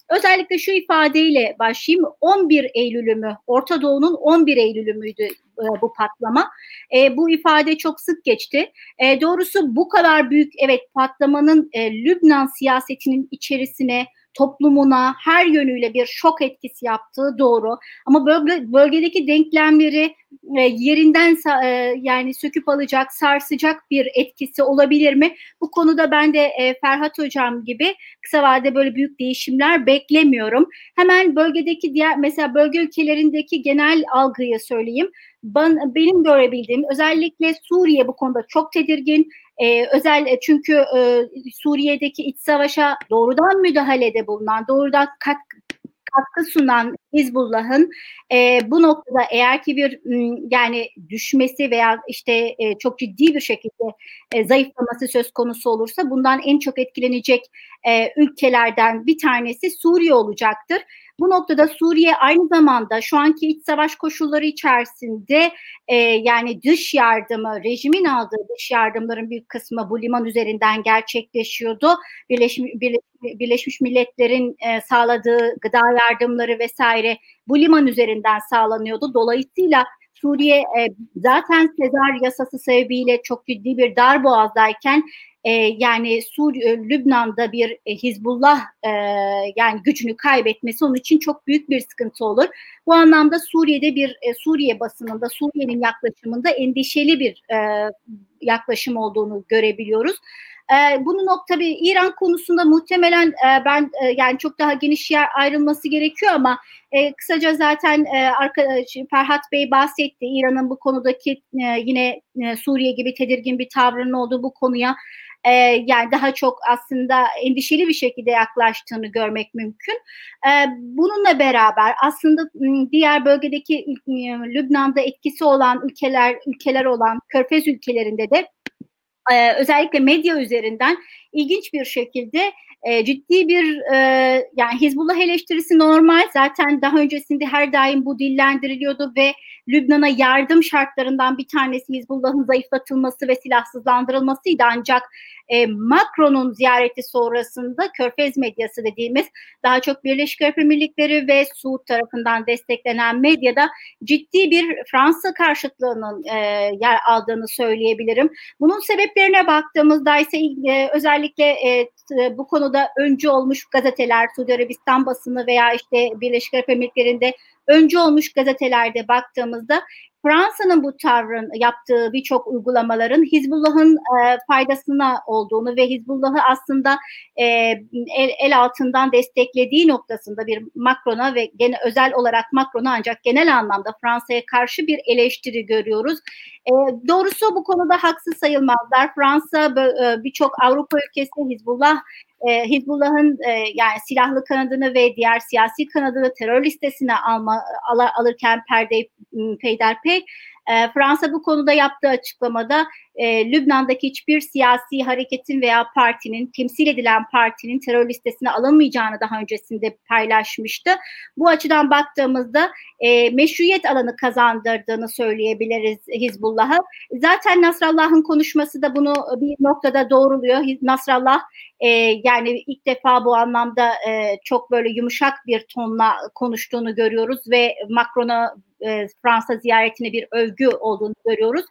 özellikle şu ifadeyle başlayayım. 11 Eylül'ü mü? Orta Doğu'nun 11 Eylül'ü müydü e, bu patlama? E, bu ifade çok sık geçti. E, doğrusu bu kadar büyük evet patlamanın e, Lübnan siyasetinin içerisine toplumuna her yönüyle bir şok etkisi yaptığı doğru. Ama bölge, bölgedeki denklemleri e, yerinden e, yani söküp alacak, sarsacak bir etkisi olabilir mi? Bu konuda ben de e, Ferhat Hocam gibi kısa vadede böyle büyük değişimler beklemiyorum. Hemen bölgedeki diğer mesela bölge ülkelerindeki genel algıyı söyleyeyim. Ben, benim görebildiğim özellikle Suriye bu konuda çok tedirgin. Ee, özel e, çünkü e, Suriye'deki iç savaşa doğrudan müdahalede bulunan, doğrudan kat, katkı sunan Hizbullah'ın e, bu noktada eğer ki bir yani düşmesi veya işte e, çok ciddi bir şekilde e, zayıflaması söz konusu olursa bundan en çok etkilenecek e, ülkelerden bir tanesi Suriye olacaktır. Bu noktada Suriye aynı zamanda şu anki iç savaş koşulları içerisinde e, yani dış yardımı, rejimin aldığı dış yardımların büyük kısmı bu liman üzerinden gerçekleşiyordu. Birleşmiş, Birleşmiş Milletler'in e, sağladığı gıda yardımları vesaire bu liman üzerinden sağlanıyordu. Dolayısıyla Suriye e, zaten Sezar yasası sebebiyle çok ciddi bir dar boğazdayken e, yani Suriye, Lübnan'da bir e, Hizbullah e, yani gücünü kaybetmesi onun için çok büyük bir sıkıntı olur. Bu anlamda Suriye'de bir e, Suriye basınında Suriye'nin yaklaşımında endişeli bir e, yaklaşım olduğunu görebiliyoruz. E, bunu nokta bir İran konusunda muhtemelen e, ben e, yani çok daha geniş yer ayrılması gerekiyor ama e, kısaca zaten e, arkadaş Ferhat Bey bahsetti. İran'ın bu konudaki e, yine e, Suriye gibi tedirgin bir tavrının olduğu bu konuya e, yani daha çok aslında endişeli bir şekilde yaklaştığını görmek mümkün. E, bununla beraber aslında diğer bölgedeki Lübnan'da etkisi olan ülkeler ülkeler olan Körfez ülkelerinde de özellikle medya üzerinden ilginç bir şekilde e, ciddi bir e, yani Hizbullah eleştirisi normal zaten daha öncesinde her daim bu dillendiriliyordu ve Lübnan'a yardım şartlarından bir tanesi Hizbullah'ın zayıflatılması ve silahsızlandırılmasıydı ancak e, Macron'un ziyareti sonrasında Körfez medyası dediğimiz daha çok Birleşik Arap Emirlikleri ve Suud tarafından desteklenen medyada ciddi bir Fransa karşıtlığının e, yer aldığını söyleyebilirim. Bunun sebeplerine baktığımızda ise e, özellikle e, bu konuda öncü olmuş gazeteler, Suudi Arabistan basını veya işte Birleşik Arap Emirlikleri'nde öncü olmuş gazetelerde baktığımızda Fransa'nın bu tavrın yaptığı birçok uygulamaların Hizbullah'ın e, faydasına olduğunu ve Hizbullah'ı aslında e, el, el altından desteklediği noktasında bir Macron'a ve gene özel olarak Macron'a ancak genel anlamda Fransa'ya karşı bir eleştiri görüyoruz. E, doğrusu bu konuda haksız sayılmazlar. Fransa e, birçok Avrupa ülkesi Hizbullah e, Hizbullah'ın e, yani silahlı kanadını ve diğer siyasi kanadını terör listesine alma al, alırken perde peyderpey e, Fransa bu konuda yaptığı açıklamada e, Lübnan'daki hiçbir siyasi hareketin veya partinin temsil edilen partinin terör listesine alınmayacağını daha öncesinde paylaşmıştı. Bu açıdan baktığımızda e, meşruiyet alanı kazandırdığını söyleyebiliriz Hizbullah'a. Zaten Nasrallah'ın konuşması da bunu bir noktada doğruluyor. Nasrallah e, yani ilk defa bu anlamda e, çok böyle yumuşak bir tonla konuştuğunu görüyoruz ve Macron'a e, Fransa ziyaretine bir övgü olduğunu görüyoruz.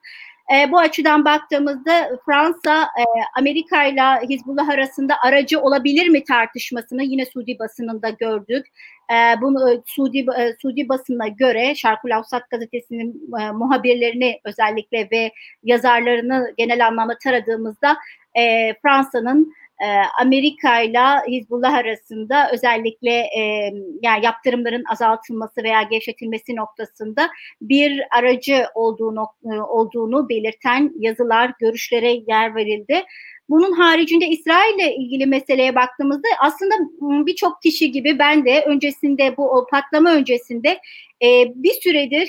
E, bu açıdan baktığımızda Fransa e, Amerika ile Hizbullah arasında aracı olabilir mi tartışmasını yine Suudi basınında gördük. E, bunu Suudi e, Suudi basına göre Şarkul Avsat gazetesinin e, muhabirlerini özellikle ve yazarlarını genel anlamda taradığımızda e, Fransa'nın Amerika ile Hizbullah arasında özellikle e, yani yaptırımların azaltılması veya gevşetilmesi noktasında bir aracı olduğunu e, olduğunu belirten yazılar, görüşlere yer verildi. Bunun haricinde İsrail ile ilgili meseleye baktığımızda aslında birçok kişi gibi ben de öncesinde bu patlama öncesinde e, bir süredir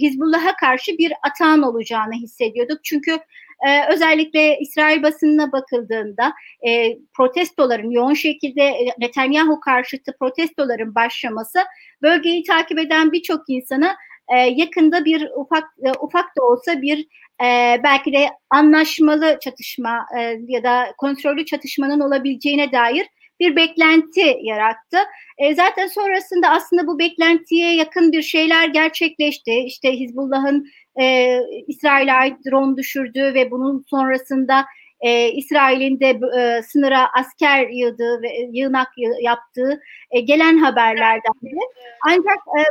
Hizbullah'a karşı bir atağın olacağını hissediyorduk. Çünkü e, özellikle İsrail basınına bakıldığında e, protestoların yoğun şekilde e, Netanyahu karşıtı protestoların başlaması bölgeyi takip eden birçok insana e, yakında bir ufak e, ufak da olsa bir e, belki de anlaşmalı çatışma e, ya da kontrollü çatışmanın olabileceğine dair bir beklenti yarattı. E, zaten sonrasında aslında bu beklentiye yakın bir şeyler gerçekleşti. İşte Hizbullah'ın e, İsrail'e ait drone düşürdüğü ve bunun sonrasında e, İsrail'in de e, sınıra asker yığdığı ve yığınak yaptığı e, gelen haberlerden biri. Ancak e,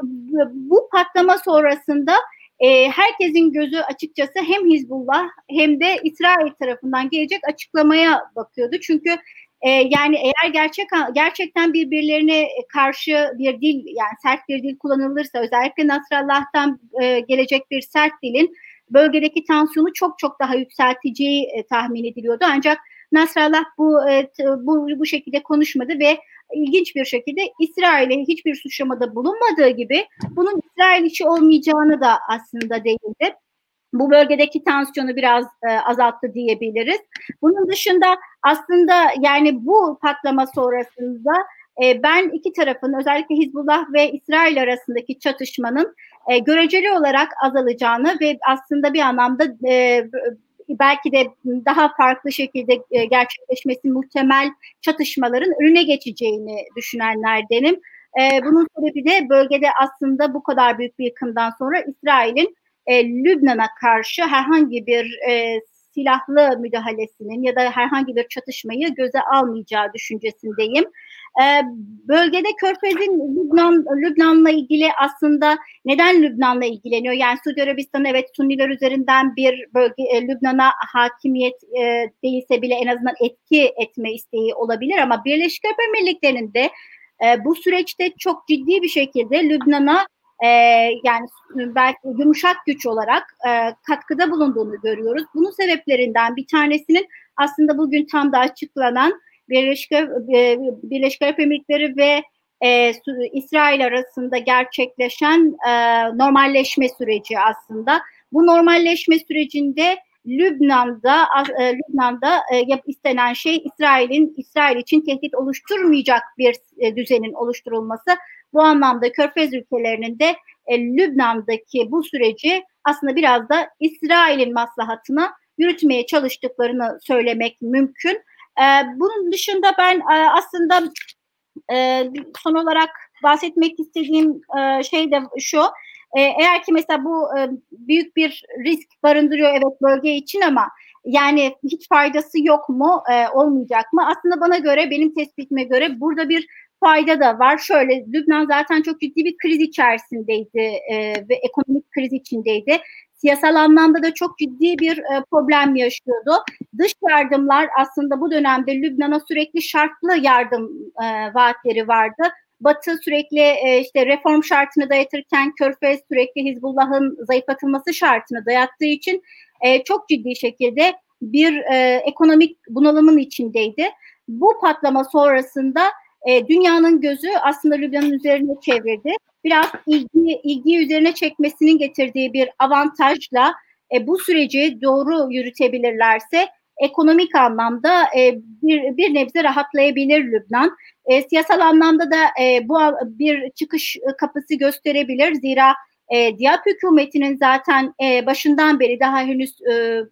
bu patlama sonrasında e, herkesin gözü açıkçası hem Hizbullah hem de İsrail tarafından gelecek açıklamaya bakıyordu. Çünkü e, yani eğer gerçek gerçekten birbirlerine karşı bir dil yani sert bir dil kullanılırsa özellikle Nasrallah'tan e, gelecek bir sert dilin bölgedeki tansiyonu çok çok daha yükselteceği e, tahmin ediliyordu. Ancak Nasrallah bu e, bu bu şekilde konuşmadı ve ilginç bir şekilde İsrail'e hiçbir suçlamada bulunmadığı gibi bunun İsrail içi olmayacağını da aslında değildi bu bölgedeki tansiyonu biraz e, azalttı diyebiliriz. Bunun dışında aslında yani bu patlama sonrasında e, ben iki tarafın özellikle Hizbullah ve İsrail arasındaki çatışmanın e, göreceli olarak azalacağını ve aslında bir anlamda e, belki de daha farklı şekilde e, gerçekleşmesi muhtemel çatışmaların önüne geçeceğini düşünenlerdenim. E, bunun sebebi de bölgede aslında bu kadar büyük bir yıkımdan sonra İsrail'in e, Lübnan'a karşı herhangi bir e, silahlı müdahalesinin ya da herhangi bir çatışmayı göze almayacağı düşüncesindeyim. Ee, bölgede Körfez'in Lübnan Lübnan'la ilgili aslında neden Lübnan'la ilgileniyor? Yani Suudi Arabistan evet Sunniler üzerinden bir bölge e, Lübnan'a hakimiyet e, değilse bile en azından etki etme isteği olabilir ama Birleşik Arap Emirlikleri'nin de e, bu süreçte çok ciddi bir şekilde Lübnan'a e, yani belki yumuşak güç olarak e, katkıda bulunduğunu görüyoruz. Bunun sebeplerinden bir tanesinin aslında bugün tam da açıklanan Birleşik, e, Birleşik Arap Emirlikleri ve e, İsrail arasında gerçekleşen e, normalleşme süreci aslında. Bu normalleşme sürecinde Lübnan'da e, Lübnan'da e, yap istenen şey İsrail'in İsrail için tehdit oluşturmayacak bir e, düzenin oluşturulması. Bu anlamda Körfez ülkelerinin de e, Lübnan'daki bu süreci aslında biraz da İsrail'in maslahatına yürütmeye çalıştıklarını söylemek mümkün. E, bunun dışında ben e, aslında e, son olarak bahsetmek istediğim e, şey de şu. E, eğer ki mesela bu e, büyük bir risk barındırıyor evet bölge için ama yani hiç faydası yok mu, e, olmayacak mı? Aslında bana göre, benim tespitime göre burada bir fayda da var. Şöyle Lübnan zaten çok ciddi bir kriz içerisindeydi e, ve ekonomik kriz içindeydi. Siyasal anlamda da çok ciddi bir e, problem yaşıyordu. Dış yardımlar aslında bu dönemde Lübnan'a sürekli şartlı yardım e, vaatleri vardı. Batı sürekli e, işte reform şartını dayatırken Körfez sürekli Hizbullah'ın zayıflatılması şartını dayattığı için e, çok ciddi şekilde bir e, ekonomik bunalımın içindeydi. Bu patlama sonrasında e, dünyanın gözü aslında Lübnan'ın üzerine çevirdi. Biraz ilgi, ilgi üzerine çekmesinin getirdiği bir avantajla e, bu süreci doğru yürütebilirlerse ekonomik anlamda e, bir, bir nebze rahatlayabilir Lübnan. E, siyasal anlamda da e, bu bir çıkış kapısı gösterebilir. Zira e, Diyap hükümetinin zaten e, başından beri daha henüz e,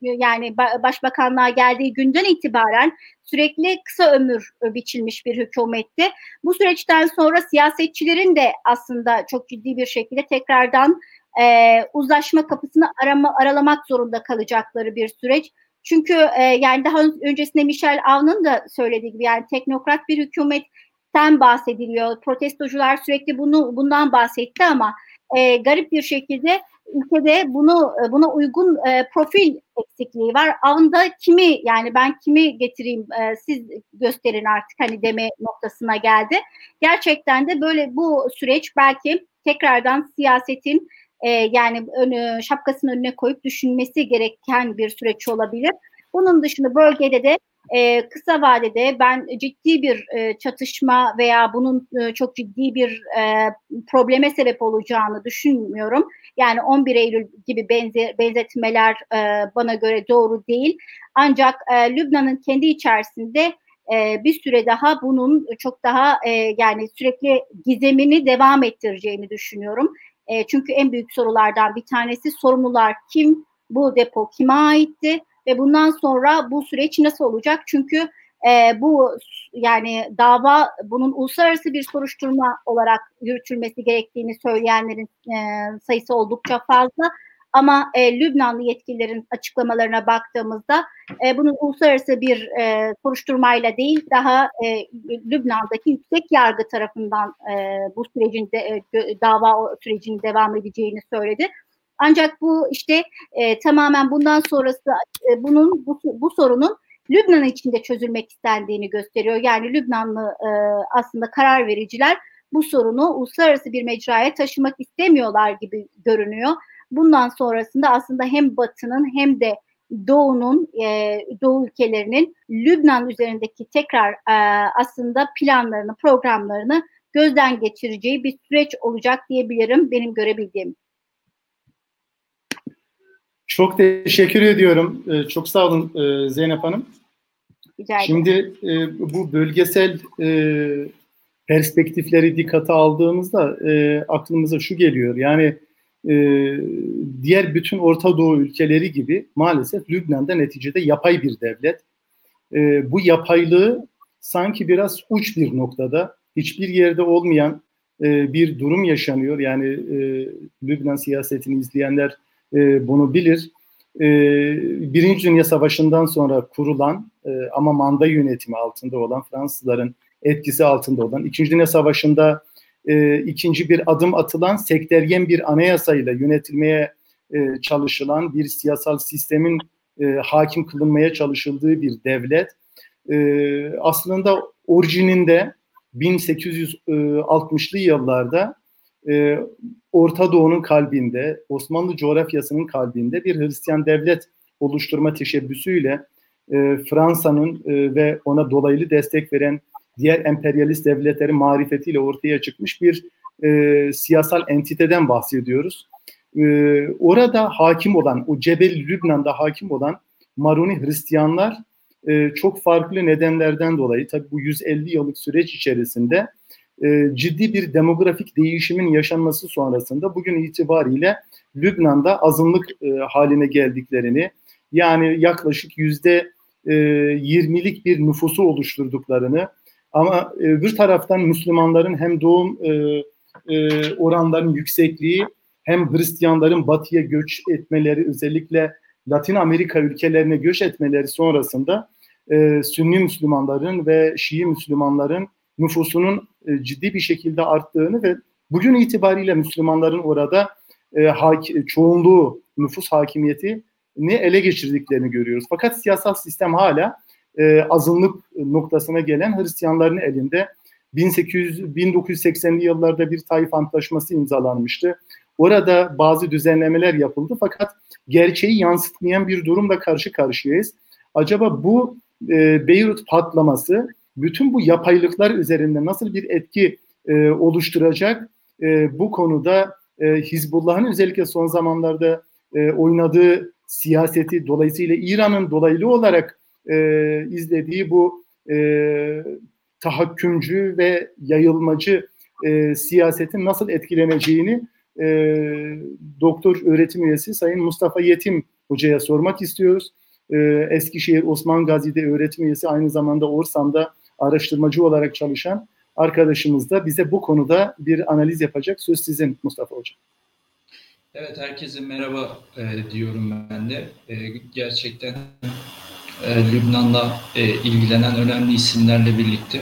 yani başbakanlığa geldiği günden itibaren sürekli kısa ömür biçilmiş bir hükümetti. Bu süreçten sonra siyasetçilerin de aslında çok ciddi bir şekilde tekrardan e, uzlaşma kapısını arama, aralamak zorunda kalacakları bir süreç. Çünkü e, yani daha öncesinde Michel Avn'ın da söylediği gibi yani teknokrat bir hükümetten bahsediliyor. Protestocular sürekli bunu bundan bahsetti ama e, garip bir şekilde ülkede bunu e, buna uygun e, profil eksikliği var. Avında kimi yani ben kimi getireyim e, siz gösterin artık hani deme noktasına geldi. Gerçekten de böyle bu süreç belki tekrardan siyasetin e, yani önü, şapkasının önüne koyup düşünmesi gereken bir süreç olabilir. Bunun dışında bölgede de e, kısa vadede ben ciddi bir e, çatışma veya bunun e, çok ciddi bir e, probleme sebep olacağını düşünmüyorum. Yani 11 Eylül gibi benze, benzetmeler bana göre doğru değil. Ancak Lübnan'ın kendi içerisinde bir süre daha bunun çok daha yani sürekli gizemini devam ettireceğini düşünüyorum. Çünkü en büyük sorulardan bir tanesi sorumlular kim, bu depo kime aitti? Ve bundan sonra bu süreç nasıl olacak? Çünkü e, bu yani dava bunun uluslararası bir soruşturma olarak yürütülmesi gerektiğini söyleyenlerin e, sayısı oldukça fazla. Ama e, Lübnanlı yetkililerin açıklamalarına baktığımızda e, bunun uluslararası bir e, soruşturmayla değil daha e, Lübnan'daki yüksek yargı tarafından e, bu sürecin de, e, dava sürecinin devam edeceğini söyledi. Ancak bu işte e, tamamen bundan sonrası e, bunun bu, bu sorunun Lübnan içinde çözülmek istendiğini gösteriyor. Yani Lübnanlı e, aslında karar vericiler bu sorunu uluslararası bir mecraya taşımak istemiyorlar gibi görünüyor. Bundan sonrasında aslında hem Batı'nın hem de Doğu'nun, e, Doğu ülkelerinin Lübnan üzerindeki tekrar e, aslında planlarını, programlarını gözden geçireceği bir süreç olacak diyebilirim benim görebildiğim. Çok teşekkür ediyorum. Ee, çok sağ olun e, Zeynep Hanım. Şimdi e, bu bölgesel e, perspektifleri dikkate aldığımızda e, aklımıza şu geliyor. Yani e, diğer bütün Orta Doğu ülkeleri gibi maalesef Lübnan'da neticede yapay bir devlet. E, bu yapaylığı sanki biraz uç bir noktada, hiçbir yerde olmayan e, bir durum yaşanıyor. Yani e, Lübnan siyasetini izleyenler e, bunu bilir. E, Birinci Dünya Savaşı'ndan sonra kurulan e, ama manda yönetimi altında olan Fransızların etkisi altında olan, İkinci Dünya Savaşı'nda e, ikinci bir adım atılan sekteryen bir anayasayla yönetilmeye e, çalışılan bir siyasal sistemin e, hakim kılınmaya çalışıldığı bir devlet. E, aslında orijininde 1860'lı yıllarda e, Orta Doğu'nun kalbinde, Osmanlı coğrafyasının kalbinde bir Hristiyan devlet oluşturma teşebbüsüyle e, Fransa'nın e, ve ona dolaylı destek veren diğer emperyalist devletlerin marifetiyle ortaya çıkmış bir e, siyasal entiteden bahsediyoruz. E, orada hakim olan, o Cebel Lübnan'da hakim olan Maruni Hristiyanlar e, çok farklı nedenlerden dolayı tabii bu 150 yıllık süreç içerisinde e, ciddi bir demografik değişimin yaşanması sonrasında bugün itibariyle Lübnan'da azınlık e, haline geldiklerini yani yaklaşık yüzde 20'lik bir nüfusu oluşturduklarını ama e, bir taraftan Müslümanların hem doğum e, e, oranlarının yüksekliği hem Hristiyanların batıya göç etmeleri özellikle Latin Amerika ülkelerine göç etmeleri sonrasında e, Sünni Müslümanların ve Şii Müslümanların nüfusunun e, ciddi bir şekilde arttığını ve bugün itibariyle Müslümanların orada e, hak, çoğunluğu nüfus hakimiyeti ne ele geçirdiklerini görüyoruz. Fakat siyasal sistem hala e, azınlık noktasına gelen Hristiyanların elinde 1800 1980'li yıllarda bir Taif Antlaşması imzalanmıştı. Orada bazı düzenlemeler yapıldı fakat gerçeği yansıtmayan bir durumla karşı karşıyayız. Acaba bu e, Beyrut patlaması bütün bu yapaylıklar üzerinde nasıl bir etki e, oluşturacak? E, bu konuda e, Hizbullah'ın özellikle son zamanlarda e, oynadığı siyaseti dolayısıyla İran'ın dolaylı olarak e, izlediği bu e, tahakkümcü ve yayılmacı e, siyasetin nasıl etkileneceğini e, doktor öğretim üyesi Sayın Mustafa Yetim Hoca'ya sormak istiyoruz. E, Eskişehir Osman Gazi'de öğretim üyesi aynı zamanda Orsam'da araştırmacı olarak çalışan arkadaşımız da bize bu konuda bir analiz yapacak. Söz sizin Mustafa Hocam. Evet herkese merhaba e, diyorum ben de. E, gerçekten e, Lübnan'la e, ilgilenen önemli isimlerle birlikte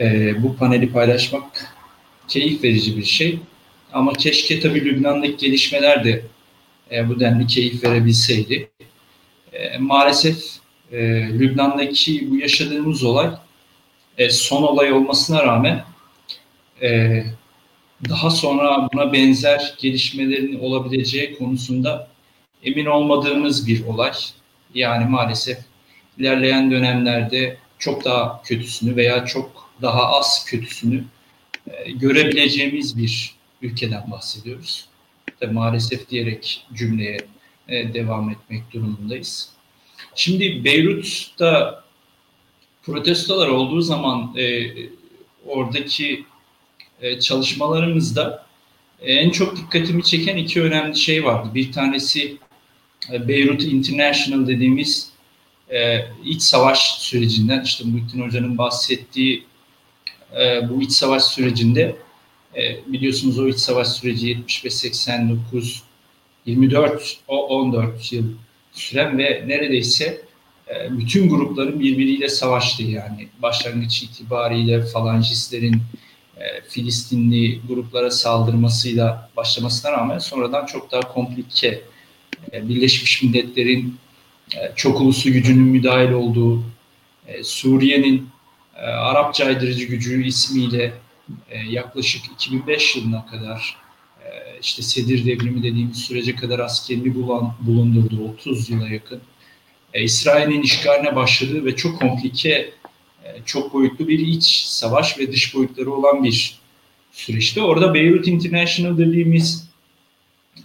e, bu paneli paylaşmak keyif verici bir şey. Ama keşke tabii Lübnan'daki gelişmeler de e, bu denli keyif verebilseydi. E, maalesef e, Lübnan'daki bu yaşadığımız olay e, son olay olmasına rağmen e, daha sonra buna benzer gelişmelerin olabileceği konusunda emin olmadığımız bir olay. Yani maalesef ilerleyen dönemlerde çok daha kötüsünü veya çok daha az kötüsünü e, görebileceğimiz bir ülkeden bahsediyoruz. Tabii maalesef diyerek cümleye e, devam etmek durumundayız. Şimdi Beyrut'ta protestolar olduğu zaman e, oradaki e, çalışmalarımızda e, en çok dikkatimi çeken iki önemli şey vardı. Bir tanesi e, Beyrut International dediğimiz e, iç savaş sürecinden işte Muhittin Hoca'nın bahsettiği e, bu iç savaş sürecinde e, biliyorsunuz o iç savaş süreci 75 89 24 o 14 yıl süren ve neredeyse e, bütün grupların birbiriyle savaştığı yani başlangıç itibariyle falancistlerin e, Filistinli gruplara saldırmasıyla başlamasına rağmen sonradan çok daha komplike e, Birleşmiş Milletler'in e, çok uluslu gücünün müdahil olduğu, e, Suriye'nin Arap caydırıcı gücü ismiyle yaklaşık 2005 yılına kadar işte Sedir devrimi dediğimiz sürece kadar askerini bulan, bulundurduğu 30 yıla yakın İsrail'in işgaline başladığı ve çok komplike, çok boyutlu bir iç savaş ve dış boyutları olan bir süreçte. Orada Beirut International dediğimiz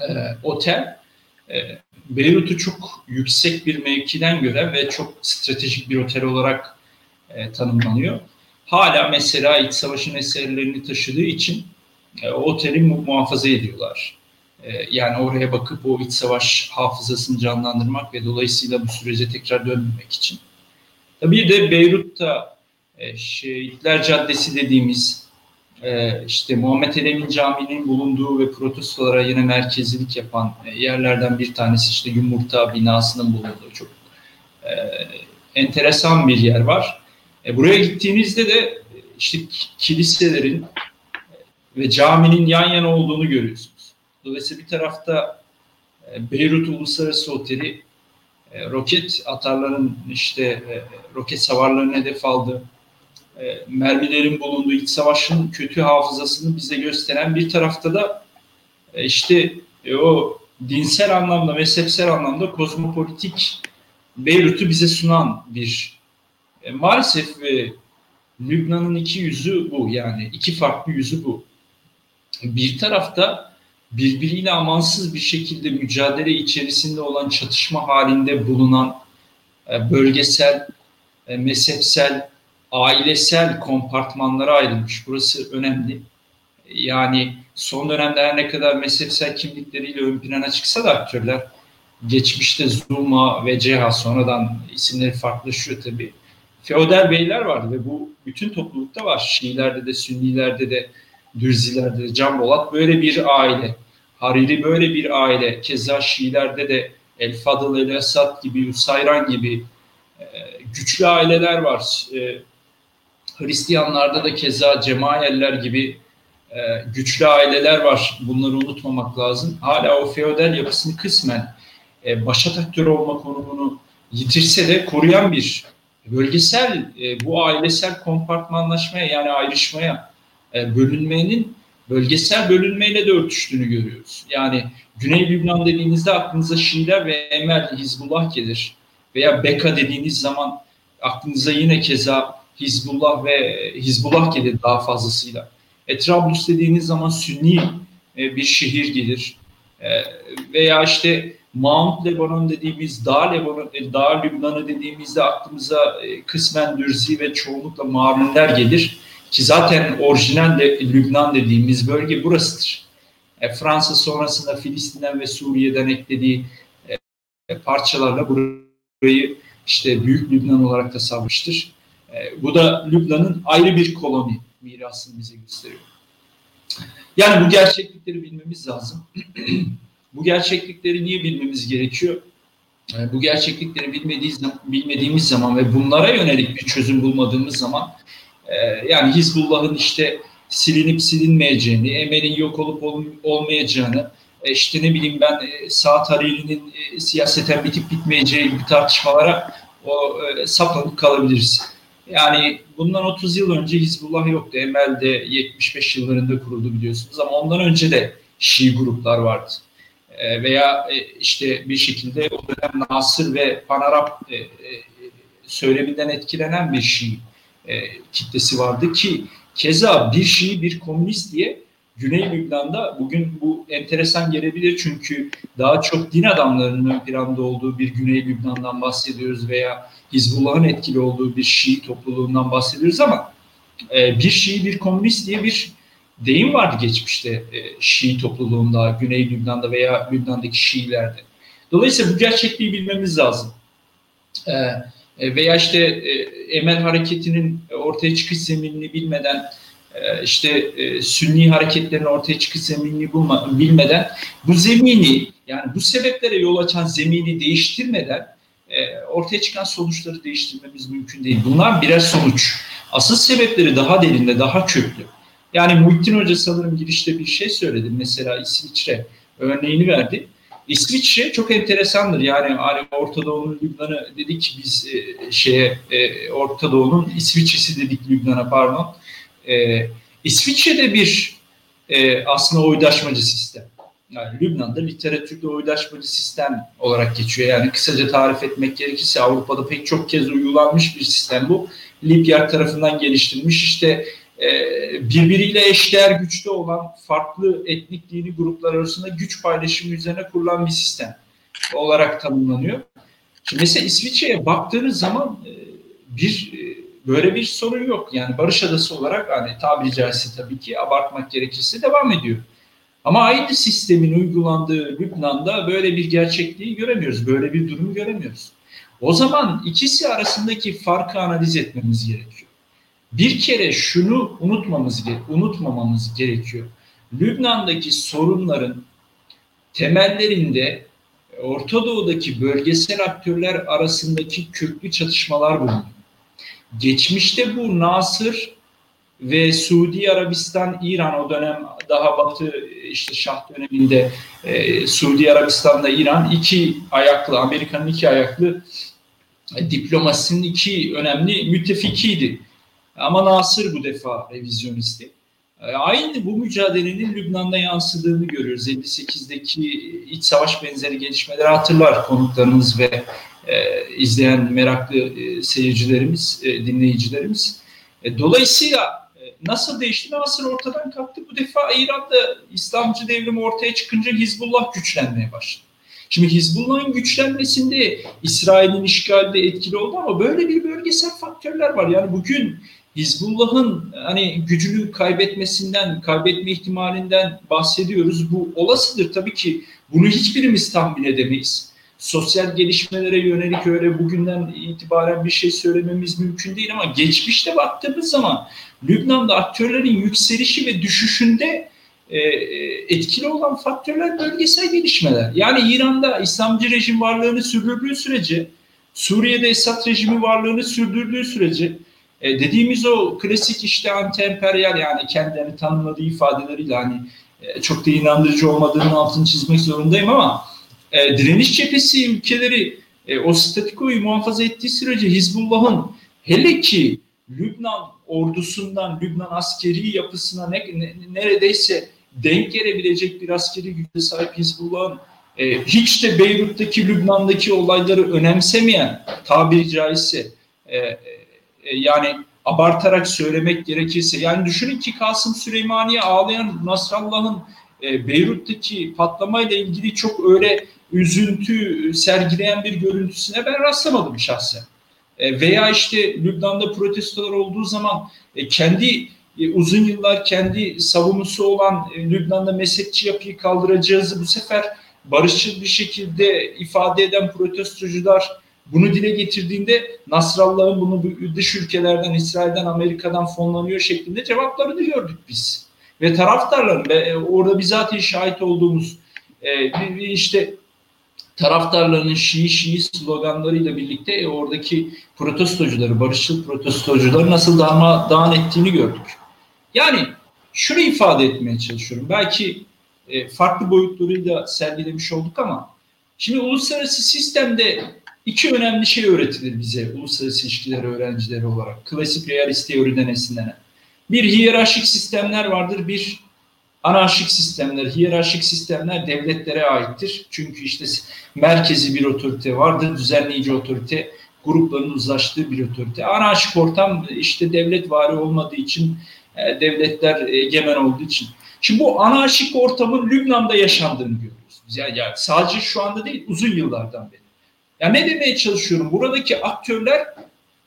e, otel e, Beyrut'u çok yüksek bir mevkiden gören ve çok stratejik bir otel olarak e, tanımlanıyor. hala mesela iç savaşın eserlerini taşıdığı için e, oteli muhafaza ediyorlar. E, yani oraya bakıp o iç savaş hafızasını canlandırmak ve dolayısıyla bu sürece tekrar dönmemek için. Bir de Beyrut'ta e, Şehitler Caddesi dediğimiz e, işte Muhammed Emin Camii'nin bulunduğu ve protestolara yine merkezilik yapan e, yerlerden bir tanesi işte Yumurta binasının bulunduğu çok e, enteresan bir yer var. E, buraya gittiğinizde de işte kiliselerin ve caminin yan yana olduğunu görüyorsunuz. Dolayısıyla bir tarafta e, Beyrut Uluslararası Oteli e, roket atarların işte e, roket savarlarını hedef aldı. E, mermilerin bulunduğu iç savaşın kötü hafızasını bize gösteren bir tarafta da işte o dinsel anlamda, mezhepsel anlamda kozmopolitik Beyrut'u bize sunan bir maalesef e, Lübnan'ın iki yüzü bu yani iki farklı yüzü bu. Bir tarafta birbiriyle amansız bir şekilde mücadele içerisinde olan çatışma halinde bulunan e, bölgesel, e, mezhepsel, ailesel kompartmanlara ayrılmış. Burası önemli. Yani son dönemde her ne kadar mezhepsel kimlikleriyle ön plana çıksa da aktörler geçmişte Zuma ve Ceha sonradan isimleri farklılaşıyor tabii. Feodal beyler vardı ve bu bütün toplulukta var. Şiilerde de, Sünnilerde de, Dürzilerde de, Can Bolat böyle bir aile. Hariri böyle bir aile. Keza Şiilerde de El Fadıl El Esad gibi, Usayran gibi e, güçlü aileler var. E, Hristiyanlarda da keza Cemayeller gibi e, güçlü aileler var. Bunları unutmamak lazım. Hala o feodal yapısını kısmen e, başat aktör olma konumunu yitirse de koruyan bir bölgesel e, bu ailesel kompartmanlaşmaya yani ayrışmaya bölünmenin bölgesel bölünmeyle de örtüştüğünü görüyoruz. Yani Güney Lübnan dediğinizde aklınıza Şiiler ve Emel Hizbullah gelir. Veya Beka dediğiniz zaman aklınıza yine keza Hizbullah ve Hizbullah gelir daha fazlasıyla. E, Trablus dediğiniz zaman Sünni e, bir şehir gelir. E, veya işte Mount Lebanon dediğimiz Dağ Lebanon, e, Dağ Lübnan'ı dediğimizde aklımıza e, kısmen Dürzi ve çoğunlukla Marunler gelir. Ki zaten orijinal de Lübnan dediğimiz bölge burasıdır. E, Fransa sonrasında Filistin'den ve Suriye'den eklediği e, parçalarla burayı işte Büyük Lübnan olarak da savmıştır. E, bu da Lübnan'ın ayrı bir koloni mirasını bize gösteriyor. Yani bu gerçeklikleri bilmemiz lazım. bu gerçeklikleri niye bilmemiz gerekiyor? E, bu gerçeklikleri bilmediğimiz, zaman ve bunlara yönelik bir çözüm bulmadığımız zaman yani Hizbullah'ın işte silinip silinmeyeceğini, Emel'in yok olup ol, olmayacağını, e, işte ne bileyim ben e, Saat Hariri'nin e, siyaseten bitip bitmeyeceği gibi tartışmalara o saplanıp kalabiliriz. Yani bundan 30 yıl önce Hizbullah yoktu. Emel de 75 yıllarında kuruldu biliyorsunuz ama ondan önce de Şii gruplar vardı. Veya işte bir şekilde o dönem Nasır ve Panarap söyleminden etkilenen bir Şii e, kitlesi vardı ki keza bir Şii bir komünist diye Güney Lübnan'da bugün bu enteresan gelebilir çünkü daha çok din adamlarının ön planda olduğu bir Güney Lübnan'dan bahsediyoruz veya Hizbullah'ın etkili olduğu bir Şii topluluğundan bahsediyoruz ama e, bir Şii bir komünist diye bir deyim vardı geçmişte e, Şii topluluğunda, Güney Lübnan'da veya Lübnan'daki Şiilerde. Dolayısıyla bu gerçekliği bilmemiz lazım. E, veya işte e, Emel hareketinin ortaya çıkış zeminini bilmeden e, işte Sünni hareketlerin ortaya çıkış zeminini bulma, bilmeden bu zemini yani bu sebeplere yol açan zemini değiştirmeden ortaya çıkan sonuçları değiştirmemiz mümkün değil. Bunlar birer sonuç. Asıl sebepleri daha derinde, daha köklü. Yani Muhittin Hoca sanırım girişte bir şey söyledi. Mesela İsviçre örneğini verdi. İsviçre çok enteresandır. Yani hani Orta Doğu'nun Lübnan'ı dedik biz e, şeye e, Orta Doğu'nun İsviçre'si dedik Lübnan'a pardon. E, İsviçre'de bir e, aslında oydaşmacı sistem. Yani Lübnan'da literatürde oydaşmacı sistem olarak geçiyor. Yani kısaca tarif etmek gerekirse Avrupa'da pek çok kez uygulanmış bir sistem bu. Lipyard tarafından geliştirilmiş. İşte birbiriyle eşdeğer güçte olan farklı etnik dini gruplar arasında güç paylaşımı üzerine kurulan bir sistem olarak tanımlanıyor. Şimdi mesela İsviçre'ye baktığınız zaman e, bir e, böyle bir sorun yok. Yani barış adası olarak hani tabiri caizse tabii ki abartmak gerekirse devam ediyor. Ama aynı sistemin uygulandığı Lübnan'da böyle bir gerçekliği göremiyoruz. Böyle bir durumu göremiyoruz. O zaman ikisi arasındaki farkı analiz etmemiz gerekiyor. Bir kere şunu unutmamız unutmamamız gerekiyor. Lübnan'daki sorunların temellerinde Orta Doğu'daki bölgesel aktörler arasındaki köklü çatışmalar bulunuyor. Geçmişte bu Nasır ve Suudi Arabistan, İran o dönem daha batı işte Şah döneminde e, Suudi Arabistan'da İran iki ayaklı, Amerika'nın iki ayaklı e, diplomasinin iki önemli müttefikiydi. Ama Nasır bu defa revizyonisti. E, aynı bu mücadelenin Lübnan'da yansıdığını görüyoruz. 58'deki iç savaş benzeri gelişmeleri hatırlar konuklarımız ve e, izleyen meraklı e, seyircilerimiz, e, dinleyicilerimiz. E, dolayısıyla e, nasıl değişti? Nasır ortadan kalktı. Bu defa İran'da İslamcı devrim ortaya çıkınca Hizbullah güçlenmeye başladı. Şimdi Hizbullah'ın güçlenmesinde İsrail'in işgalde etkili oldu ama böyle bir bölgesel faktörler var. Yani bugün Hizbullah'ın hani gücünü kaybetmesinden, kaybetme ihtimalinden bahsediyoruz. Bu olasıdır tabii ki. Bunu hiçbirimiz tahmin edemeyiz. Sosyal gelişmelere yönelik öyle bugünden itibaren bir şey söylememiz mümkün değil ama geçmişte baktığımız zaman Lübnan'da aktörlerin yükselişi ve düşüşünde e, etkili olan faktörler bölgesel gelişmeler. Yani İran'da İslamcı rejim varlığını sürdürdüğü sürece, Suriye'de Esad rejimi varlığını sürdürdüğü sürece e, dediğimiz o klasik işte anti-emperyal yani kendilerini tanımladığı ifadeleriyle hani e, çok da inandırıcı olmadığını altını çizmek zorundayım ama e, direniş cephesi ülkeleri e, o statikoyu muhafaza ettiği sürece Hizbullah'ın hele ki Lübnan ordusundan, Lübnan askeri yapısına ne, ne, neredeyse denk gelebilecek bir askeri güce sahip Hizbullah'ın e, hiç de Beyrut'taki, Lübnan'daki olayları önemsemeyen tabiri caizse e, e, yani abartarak söylemek gerekirse yani düşünün ki Kasım Süleymaniye ağlayan Nasrallah'ın e, Beyrut'taki patlamayla ilgili çok öyle üzüntü sergileyen bir görüntüsüne ben rastlamadım şahsen. E, veya işte Lübnan'da protestolar olduğu zaman e, kendi uzun yıllar kendi savunusu olan Lübnan'da mezhepçi yapıyı kaldıracağız bu sefer barışçıl bir şekilde ifade eden protestocular bunu dile getirdiğinde Nasrallah'ın bunu dış ülkelerden, İsrail'den, Amerika'dan fonlanıyor şeklinde cevaplarını gördük biz. Ve taraftarların ve e, orada bizatihi şahit olduğumuz e, işte taraftarlarının Şii Şii sloganlarıyla birlikte e, oradaki protestocuları, barışçıl protestocuları nasıl darmadağın ettiğini gördük. Yani şunu ifade etmeye çalışıyorum. Belki farklı boyutlarıyla sergilemiş olduk ama şimdi uluslararası sistemde iki önemli şey öğretilir bize uluslararası ilişkiler öğrencileri olarak. Klasik realist teoriden esinlenen. Bir hiyerarşik sistemler vardır, bir anarşik sistemler, hiyerarşik sistemler devletlere aittir. Çünkü işte merkezi bir otorite vardır, düzenleyici otorite, grupların uzlaştığı bir otorite. Anarşik ortam işte devlet vari olmadığı için, e, devletler egemen olduğu için. Şimdi bu anarşik ortamın Lübnan'da yaşandığını görüyoruz. Yani, yani sadece şu anda değil, uzun yıllardan beri. Yani ne demeye çalışıyorum? Buradaki aktörler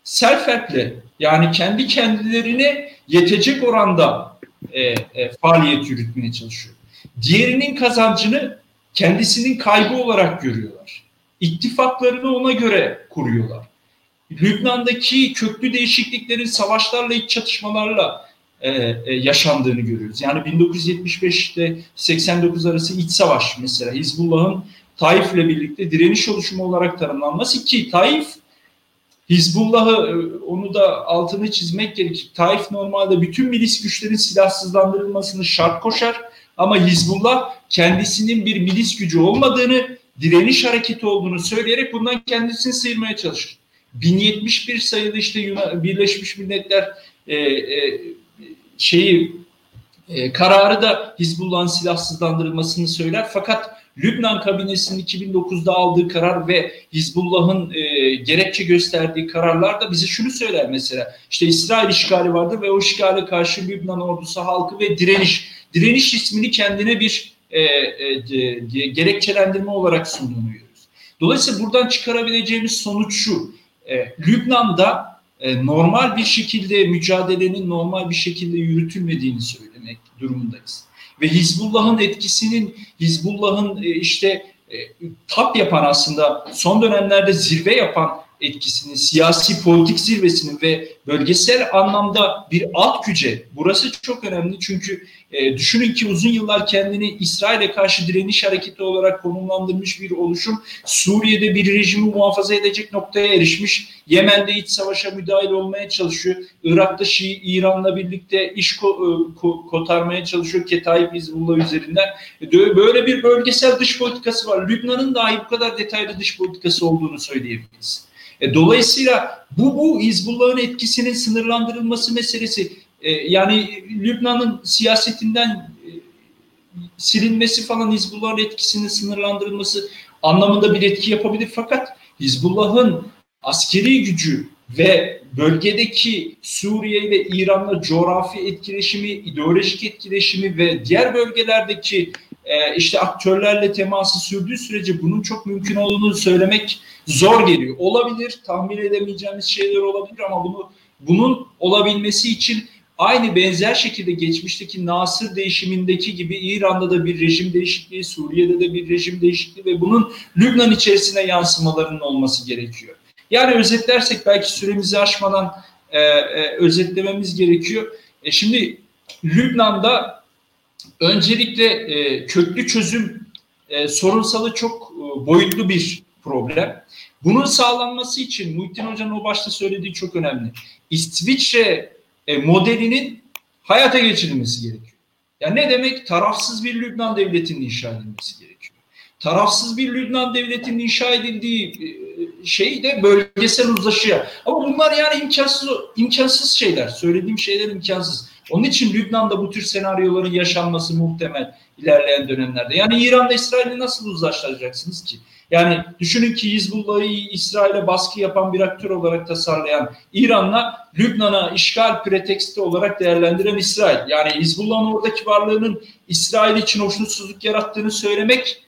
self-help'le yani kendi kendilerine yetecek oranda e, e, faaliyet yürütmeye çalışıyor. Diğerinin kazancını kendisinin kaybı olarak görüyorlar. İttifaklarını ona göre kuruyorlar. Lübnan'daki köklü değişikliklerin savaşlarla, iç çatışmalarla e, e, yaşandığını görüyoruz. Yani 1975 ile 89 arası iç savaş mesela Hizbullah'ın Taif ile birlikte direniş oluşumu olarak tanımlanması ki Taif Hizbullah'ı e, onu da altını çizmek gerekir. Taif normalde bütün milis güçlerin silahsızlandırılmasını şart koşar ama Hizbullah kendisinin bir milis gücü olmadığını, direniş hareketi olduğunu söyleyerek bundan kendisini sıyırmaya çalışır. 1071 sayılı işte Birleşmiş Milletler e, e, şeyi e, kararı da Hizbullah'ın silahsızlandırılmasını söyler fakat Lübnan kabinesinin 2009'da aldığı karar ve Hizbullah'ın e, gerekçe gösterdiği kararlar da bize şunu söyler mesela. İşte İsrail işgali vardır ve o işgale karşı Lübnan ordusu halkı ve direniş. Direniş ismini kendine bir e, e, gerekçelendirme olarak sunduğunu görüyoruz. Dolayısıyla buradan çıkarabileceğimiz sonuç şu. E, Lübnan'da e, normal bir şekilde mücadelenin normal bir şekilde yürütülmediğini söylemek durumundayız. Ve Hizbullah'ın etkisinin, Hizbullah'ın e, işte e, tap yapan aslında son dönemlerde zirve yapan etkisinin, siyasi politik zirvesinin ve bölgesel anlamda bir alt güce. Burası çok önemli çünkü e, düşünün ki uzun yıllar kendini İsrail'e karşı direniş hareketi olarak konumlandırmış bir oluşum Suriye'de bir rejimi muhafaza edecek noktaya erişmiş. Yemen'de iç savaşa müdahil olmaya çalışıyor. Irak'ta Şii İran'la birlikte iş ko, e, ko, kotarmaya çalışıyor Ketayip Hizbullah üzerinden. E, böyle bir bölgesel dış politikası var. Lübnan'ın dahi bu kadar detaylı dış politikası olduğunu söyleyebiliriz. E, dolayısıyla bu bu Hizbullah'ın etkisinin sınırlandırılması meselesi e, yani Lübnan'ın siyasetinden e, silinmesi falan Hizbullah'ın etkisinin sınırlandırılması anlamında bir etki yapabilir. Fakat Hizbullah'ın askeri gücü ve bölgedeki Suriye ile İran'la coğrafi etkileşimi, ideolojik etkileşimi ve diğer bölgelerdeki e, işte aktörlerle teması sürdüğü sürece bunun çok mümkün olduğunu söylemek zor geliyor. Olabilir, tahmin edemeyeceğimiz şeyler olabilir ama bunu bunun olabilmesi için aynı benzer şekilde geçmişteki Nasır değişimindeki gibi İran'da da bir rejim değişikliği, Suriye'de de bir rejim değişikliği ve bunun Lübnan içerisine yansımalarının olması gerekiyor. Yani özetlersek belki süremizi aşmadan e, e, özetlememiz gerekiyor. E, şimdi Lübnan'da öncelikle e, köklü çözüm e, sorunsalı çok e, boyutlu bir problem. Bunun sağlanması için Muhittin Hoca'nın o başta söylediği çok önemli. İsviçre e, modelinin hayata geçirilmesi gerekiyor. Yani ne demek? Tarafsız bir Lübnan devletinin inşa edilmesi gerekiyor. Tarafsız bir Lübnan devletinin inşa edildiği e, şey de bölgesel uzlaşıya. Ama bunlar yani imkansız imkansız şeyler. Söylediğim şeyler imkansız. Onun için Lübnan'da bu tür senaryoların yaşanması muhtemel ilerleyen dönemlerde. Yani İran'da İsrail'i nasıl uzlaştıracaksınız ki? Yani düşünün ki Hizbullah'ı İsrail'e baskı yapan bir aktör olarak tasarlayan İran'la Lübnan'a işgal preteksti olarak değerlendiren İsrail. Yani Hizbullah'ın oradaki varlığının İsrail için hoşnutsuzluk yarattığını söylemek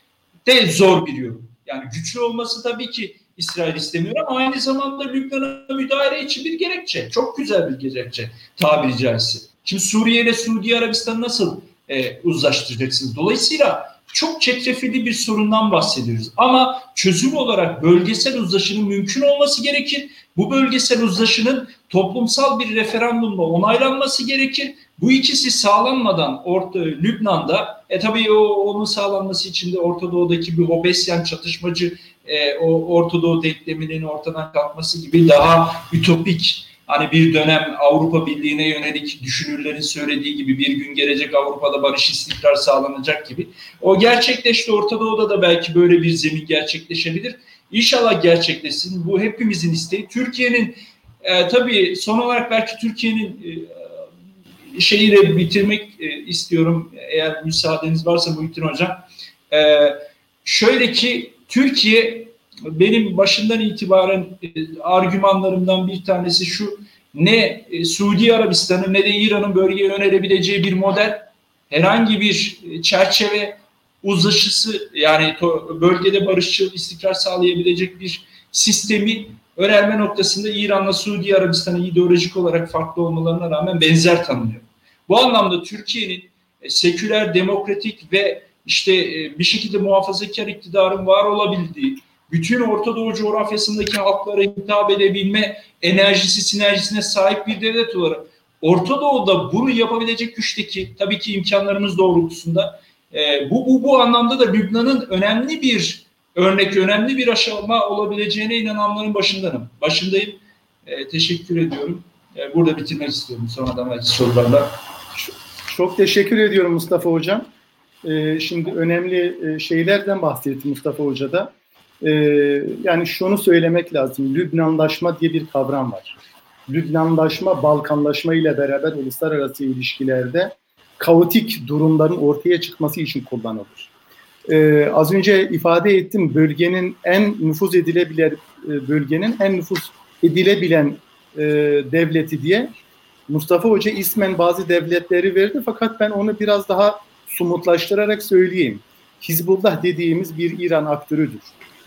de zor bir yorum. Yani güçlü olması tabii ki İsrail istemiyor ama aynı zamanda Lübnan'a müdahale için bir gerekçe. Çok güzel bir gerekçe tabiri caizse. Şimdi Suriye ile Suudi Arabistan'ı nasıl e, uzlaştıracaksınız? Dolayısıyla çok çetrefilli bir sorundan bahsediyoruz. Ama çözüm olarak bölgesel uzlaşının mümkün olması gerekir. Bu bölgesel uzlaşının toplumsal bir referandumla onaylanması gerekir. Bu ikisi sağlanmadan Orta Lübnan'da e tabii o onun sağlanması için de Orta Doğu'daki bir Hobesyan çatışmacı e, o Orta Doğu denkleminin ortadan kalkması gibi daha ütopik hani bir dönem Avrupa Birliği'ne yönelik düşünürlerin söylediği gibi bir gün gelecek Avrupa'da barış istikrar sağlanacak gibi. O gerçekleşti. Orta Doğu'da da belki böyle bir zemin gerçekleşebilir. İnşallah gerçekleşsin. Bu hepimizin isteği. Türkiye'nin e, tabii son olarak belki Türkiye'nin e, şeyiyle bitirmek e, istiyorum. Eğer müsaadeniz varsa Muhittin Hocam. E, şöyle ki Türkiye benim başından itibaren e, argümanlarımdan bir tanesi şu ne e, Suudi Arabistan'ın ne de İran'ın bölgeye önerebileceği bir model herhangi bir e, çerçeve uzlaşısı yani bölgede barışçıl istikrar sağlayabilecek bir sistemi önerme noktasında İran'la Suudi Arabistan'ın ideolojik olarak farklı olmalarına rağmen benzer tanınıyor. Bu anlamda Türkiye'nin seküler, demokratik ve işte bir şekilde muhafazakar iktidarın var olabildiği bütün Orta Doğu coğrafyasındaki halklara hitap edebilme enerjisi, sinerjisine sahip bir devlet olarak Orta Doğu'da bunu yapabilecek güçteki tabii ki imkanlarımız doğrultusunda e, bu, bu, bu anlamda da Lübnan'ın önemli bir örnek, önemli bir aşama olabileceğine inananların başındanım. Başındayım. E, teşekkür ediyorum. E, burada bitirmek istiyorum sonradan belki sorularla. Çok, teşekkür ediyorum Mustafa Hocam. E, şimdi önemli e, şeylerden bahsetti Mustafa Hoca da e, yani şunu söylemek lazım. Lübnanlaşma diye bir kavram var. Lübnanlaşma, Balkanlaşma ile beraber uluslararası ilişkilerde kaotik durumların ortaya çıkması için kullanılır. Ee, az önce ifade ettim bölgenin en nüfuz edilebilen e, bölgenin en nüfuz edilebilen e, devleti diye Mustafa Hoca ismen bazı devletleri verdi fakat ben onu biraz daha sumutlaştırarak söyleyeyim. Hizbullah dediğimiz bir İran aktörüdür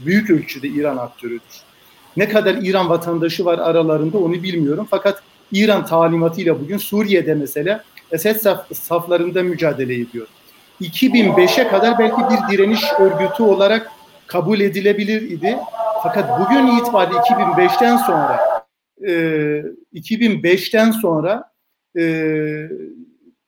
büyük ölçüde İran aktörüdür. Ne kadar İran vatandaşı var aralarında onu bilmiyorum. Fakat İran talimatıyla bugün Suriye'de mesela Esed saf, saflarında mücadele ediyor. 2005'e kadar belki bir direniş örgütü olarak kabul edilebilir idi. Fakat bugün itibariyle 2005'ten sonra e, 2005'ten sonra e,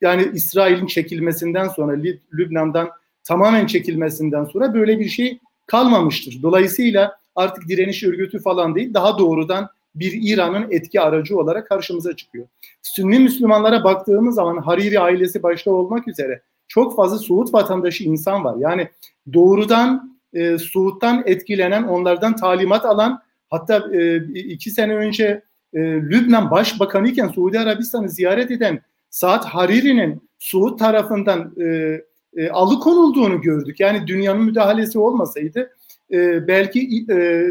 yani İsrail'in çekilmesinden sonra Lübnan'dan tamamen çekilmesinden sonra böyle bir şey kalmamıştır. Dolayısıyla artık direniş örgütü falan değil daha doğrudan bir İran'ın etki aracı olarak karşımıza çıkıyor. Sünni Müslümanlara baktığımız zaman Hariri ailesi başta olmak üzere çok fazla Suud vatandaşı insan var. Yani doğrudan e, Suud'dan etkilenen, onlardan talimat alan hatta e, iki sene önce e, Lübnan Başbakanı iken Suudi Arabistan'ı ziyaret eden Saad Hariri'nin Suud tarafından e, e, alıkonulduğunu gördük. Yani dünyanın müdahalesi olmasaydı e, belki e,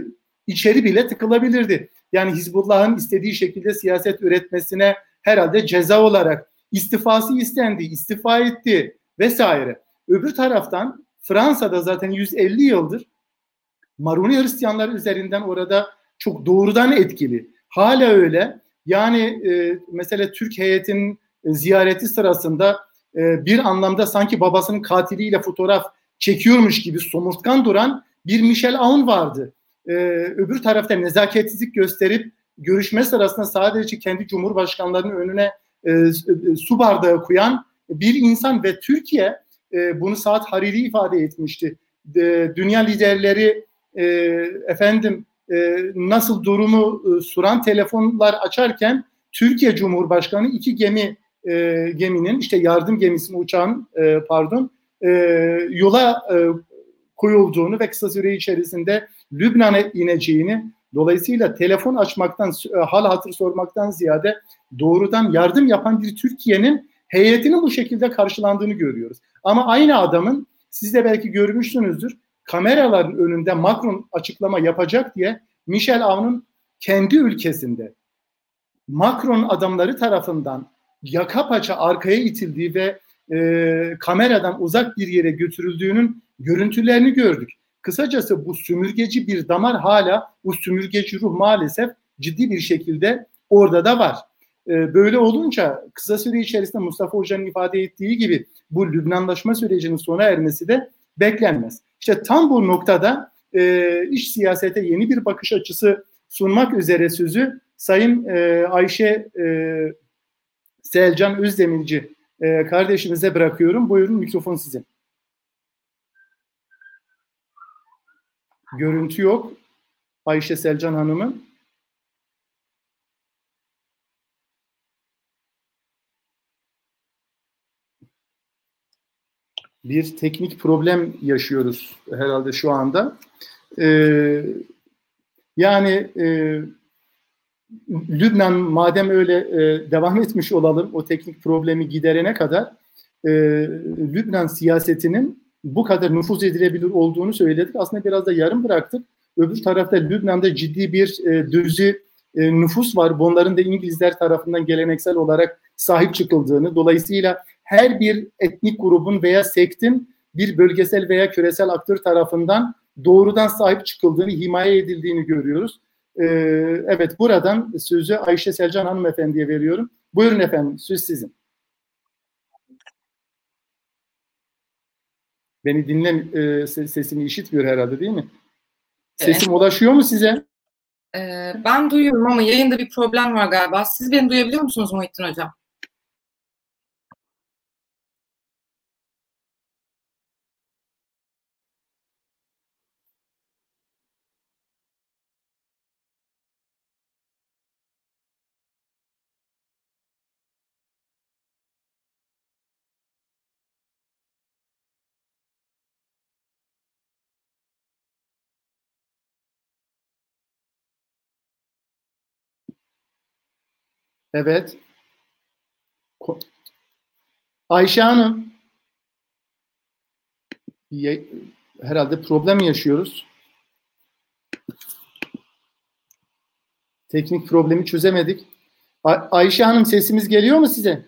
içeri bile tıkılabilirdi. Yani Hizbullah'ın istediği şekilde siyaset üretmesine herhalde ceza olarak istifası istendi, istifa etti vesaire. Öbür taraftan Fransa'da zaten 150 yıldır Maruni Hristiyanlar üzerinden orada çok doğrudan etkili. Hala öyle. Yani e, mesela Türk heyetinin ziyareti sırasında e, bir anlamda sanki babasının katiliyle fotoğraf çekiyormuş gibi somurtkan duran bir Michel Aoun vardı. E, öbür tarafta nezaketsizlik gösterip görüşme sırasında sadece kendi cumhurbaşkanlarının önüne e, su bardağı koyan bir insan ve Türkiye e, bunu Saat Hariri ifade etmişti. E, dünya liderleri e, efendim e, nasıl durumu e, suran telefonlar açarken Türkiye Cumhurbaşkanı iki gemi e, geminin işte yardım gemisinin uçağın e, pardon e, yola e, koyulduğunu ve kısa süre içerisinde Lübnan'a ineceğini dolayısıyla telefon açmaktan e, hal hatır sormaktan ziyade doğrudan yardım yapan bir Türkiye'nin heyetinin bu şekilde karşılandığını görüyoruz. Ama aynı adamın siz de belki görmüşsünüzdür kameraların önünde Macron açıklama yapacak diye Michel Aoun'un kendi ülkesinde Macron adamları tarafından yaka paça arkaya itildiği ve e, kameradan uzak bir yere götürüldüğünün görüntülerini gördük. Kısacası bu sümürgeci bir damar hala bu sümürgeci ruh maalesef ciddi bir şekilde orada da var. E, böyle olunca kısa süre içerisinde Mustafa Hoca'nın ifade ettiği gibi bu Lübnanlaşma sürecinin sona ermesi de beklenmez. İşte tam bu noktada e, iş siyasete yeni bir bakış açısı sunmak üzere sözü Sayın e, Ayşe e, Selcan Özdemirci e, kardeşimize bırakıyorum. Buyurun mikrofon sizin. Görüntü yok. Ayşe Selcan Hanım'ın. Bir teknik problem yaşıyoruz herhalde şu anda. Ee, yani e, Lübnan madem öyle e, devam etmiş olalım o teknik problemi giderene kadar e, Lübnan siyasetinin bu kadar nüfuz edilebilir olduğunu söyledik. Aslında biraz da yarım bıraktık. Öbür tarafta Lübnan'da ciddi bir e, düzü e, nüfus var. Bunların da İngilizler tarafından geleneksel olarak sahip çıkıldığını, dolayısıyla her bir etnik grubun veya sektin bir bölgesel veya küresel aktör tarafından doğrudan sahip çıkıldığını, himaye edildiğini görüyoruz. Ee, evet buradan sözü Ayşe Selcan hanımefendiye veriyorum. Buyurun efendim söz sizin. Beni dinle e, sesimi işitmiyor herhalde değil mi? Sesim evet. ulaşıyor mu size? Ee, ben duyuyorum ama yayında bir problem var galiba. Siz beni duyabiliyor musunuz Muhittin Hocam? Evet. Ayşe Hanım. Herhalde problem yaşıyoruz. Teknik problemi çözemedik. Ay Ayşe Hanım sesimiz geliyor mu size?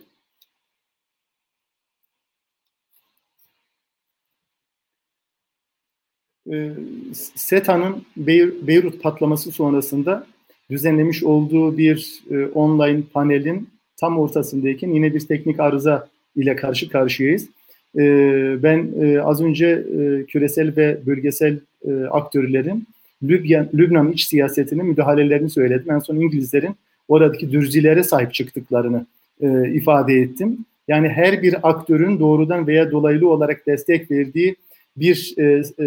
Ee, SETA'nın Beyrut patlaması sonrasında düzenlemiş olduğu bir e, online panelin tam ortasındayken yine bir teknik arıza ile karşı karşıyayız. E, ben e, az önce e, küresel ve bölgesel e, aktörlerin Lübnan, Lübnan iç siyasetinin müdahalelerini söyledim. En son İngilizlerin oradaki dürzilere sahip çıktıklarını e, ifade ettim. Yani her bir aktörün doğrudan veya dolaylı olarak destek verdiği bir e, e,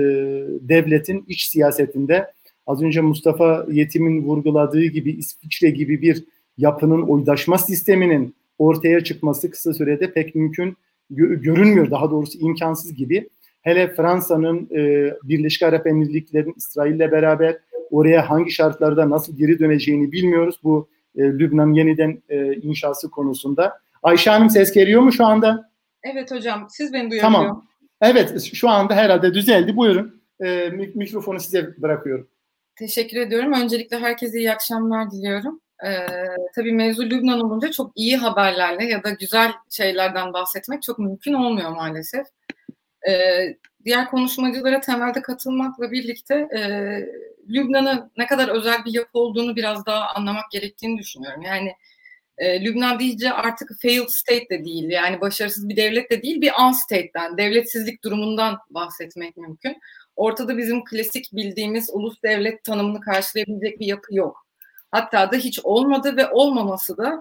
devletin iç siyasetinde az önce Mustafa Yetim'in vurguladığı gibi İsviçre gibi bir yapının oydaşma sisteminin ortaya çıkması kısa sürede pek mümkün görünmüyor. Daha doğrusu imkansız gibi. Hele Fransa'nın e, Birleşik Arap Emirlikleri'nin İsrail'le beraber oraya hangi şartlarda nasıl geri döneceğini bilmiyoruz. Bu e, Lübnan yeniden e, inşası konusunda. Ayşe Hanım ses geliyor mu şu anda? Evet hocam siz beni duyabiliyor Tamam. Evet şu anda herhalde düzeldi. Buyurun. E, mikrofonu size bırakıyorum. Teşekkür ediyorum. Öncelikle herkese iyi akşamlar diliyorum. Ee, tabii mevzu Lübnan olunca çok iyi haberlerle ya da güzel şeylerden bahsetmek çok mümkün olmuyor maalesef. Ee, diğer konuşmacılara temelde katılmakla birlikte e, Lübnan'ın ne kadar özel bir yapı olduğunu biraz daha anlamak gerektiğini düşünüyorum. Yani e, Lübnan deyince artık failed state de değil, yani başarısız bir devlet de değil, bir unstate'den, devletsizlik durumundan bahsetmek mümkün. Ortada bizim klasik bildiğimiz ulus devlet tanımını karşılayabilecek bir yapı yok. Hatta da hiç olmadı ve olmaması da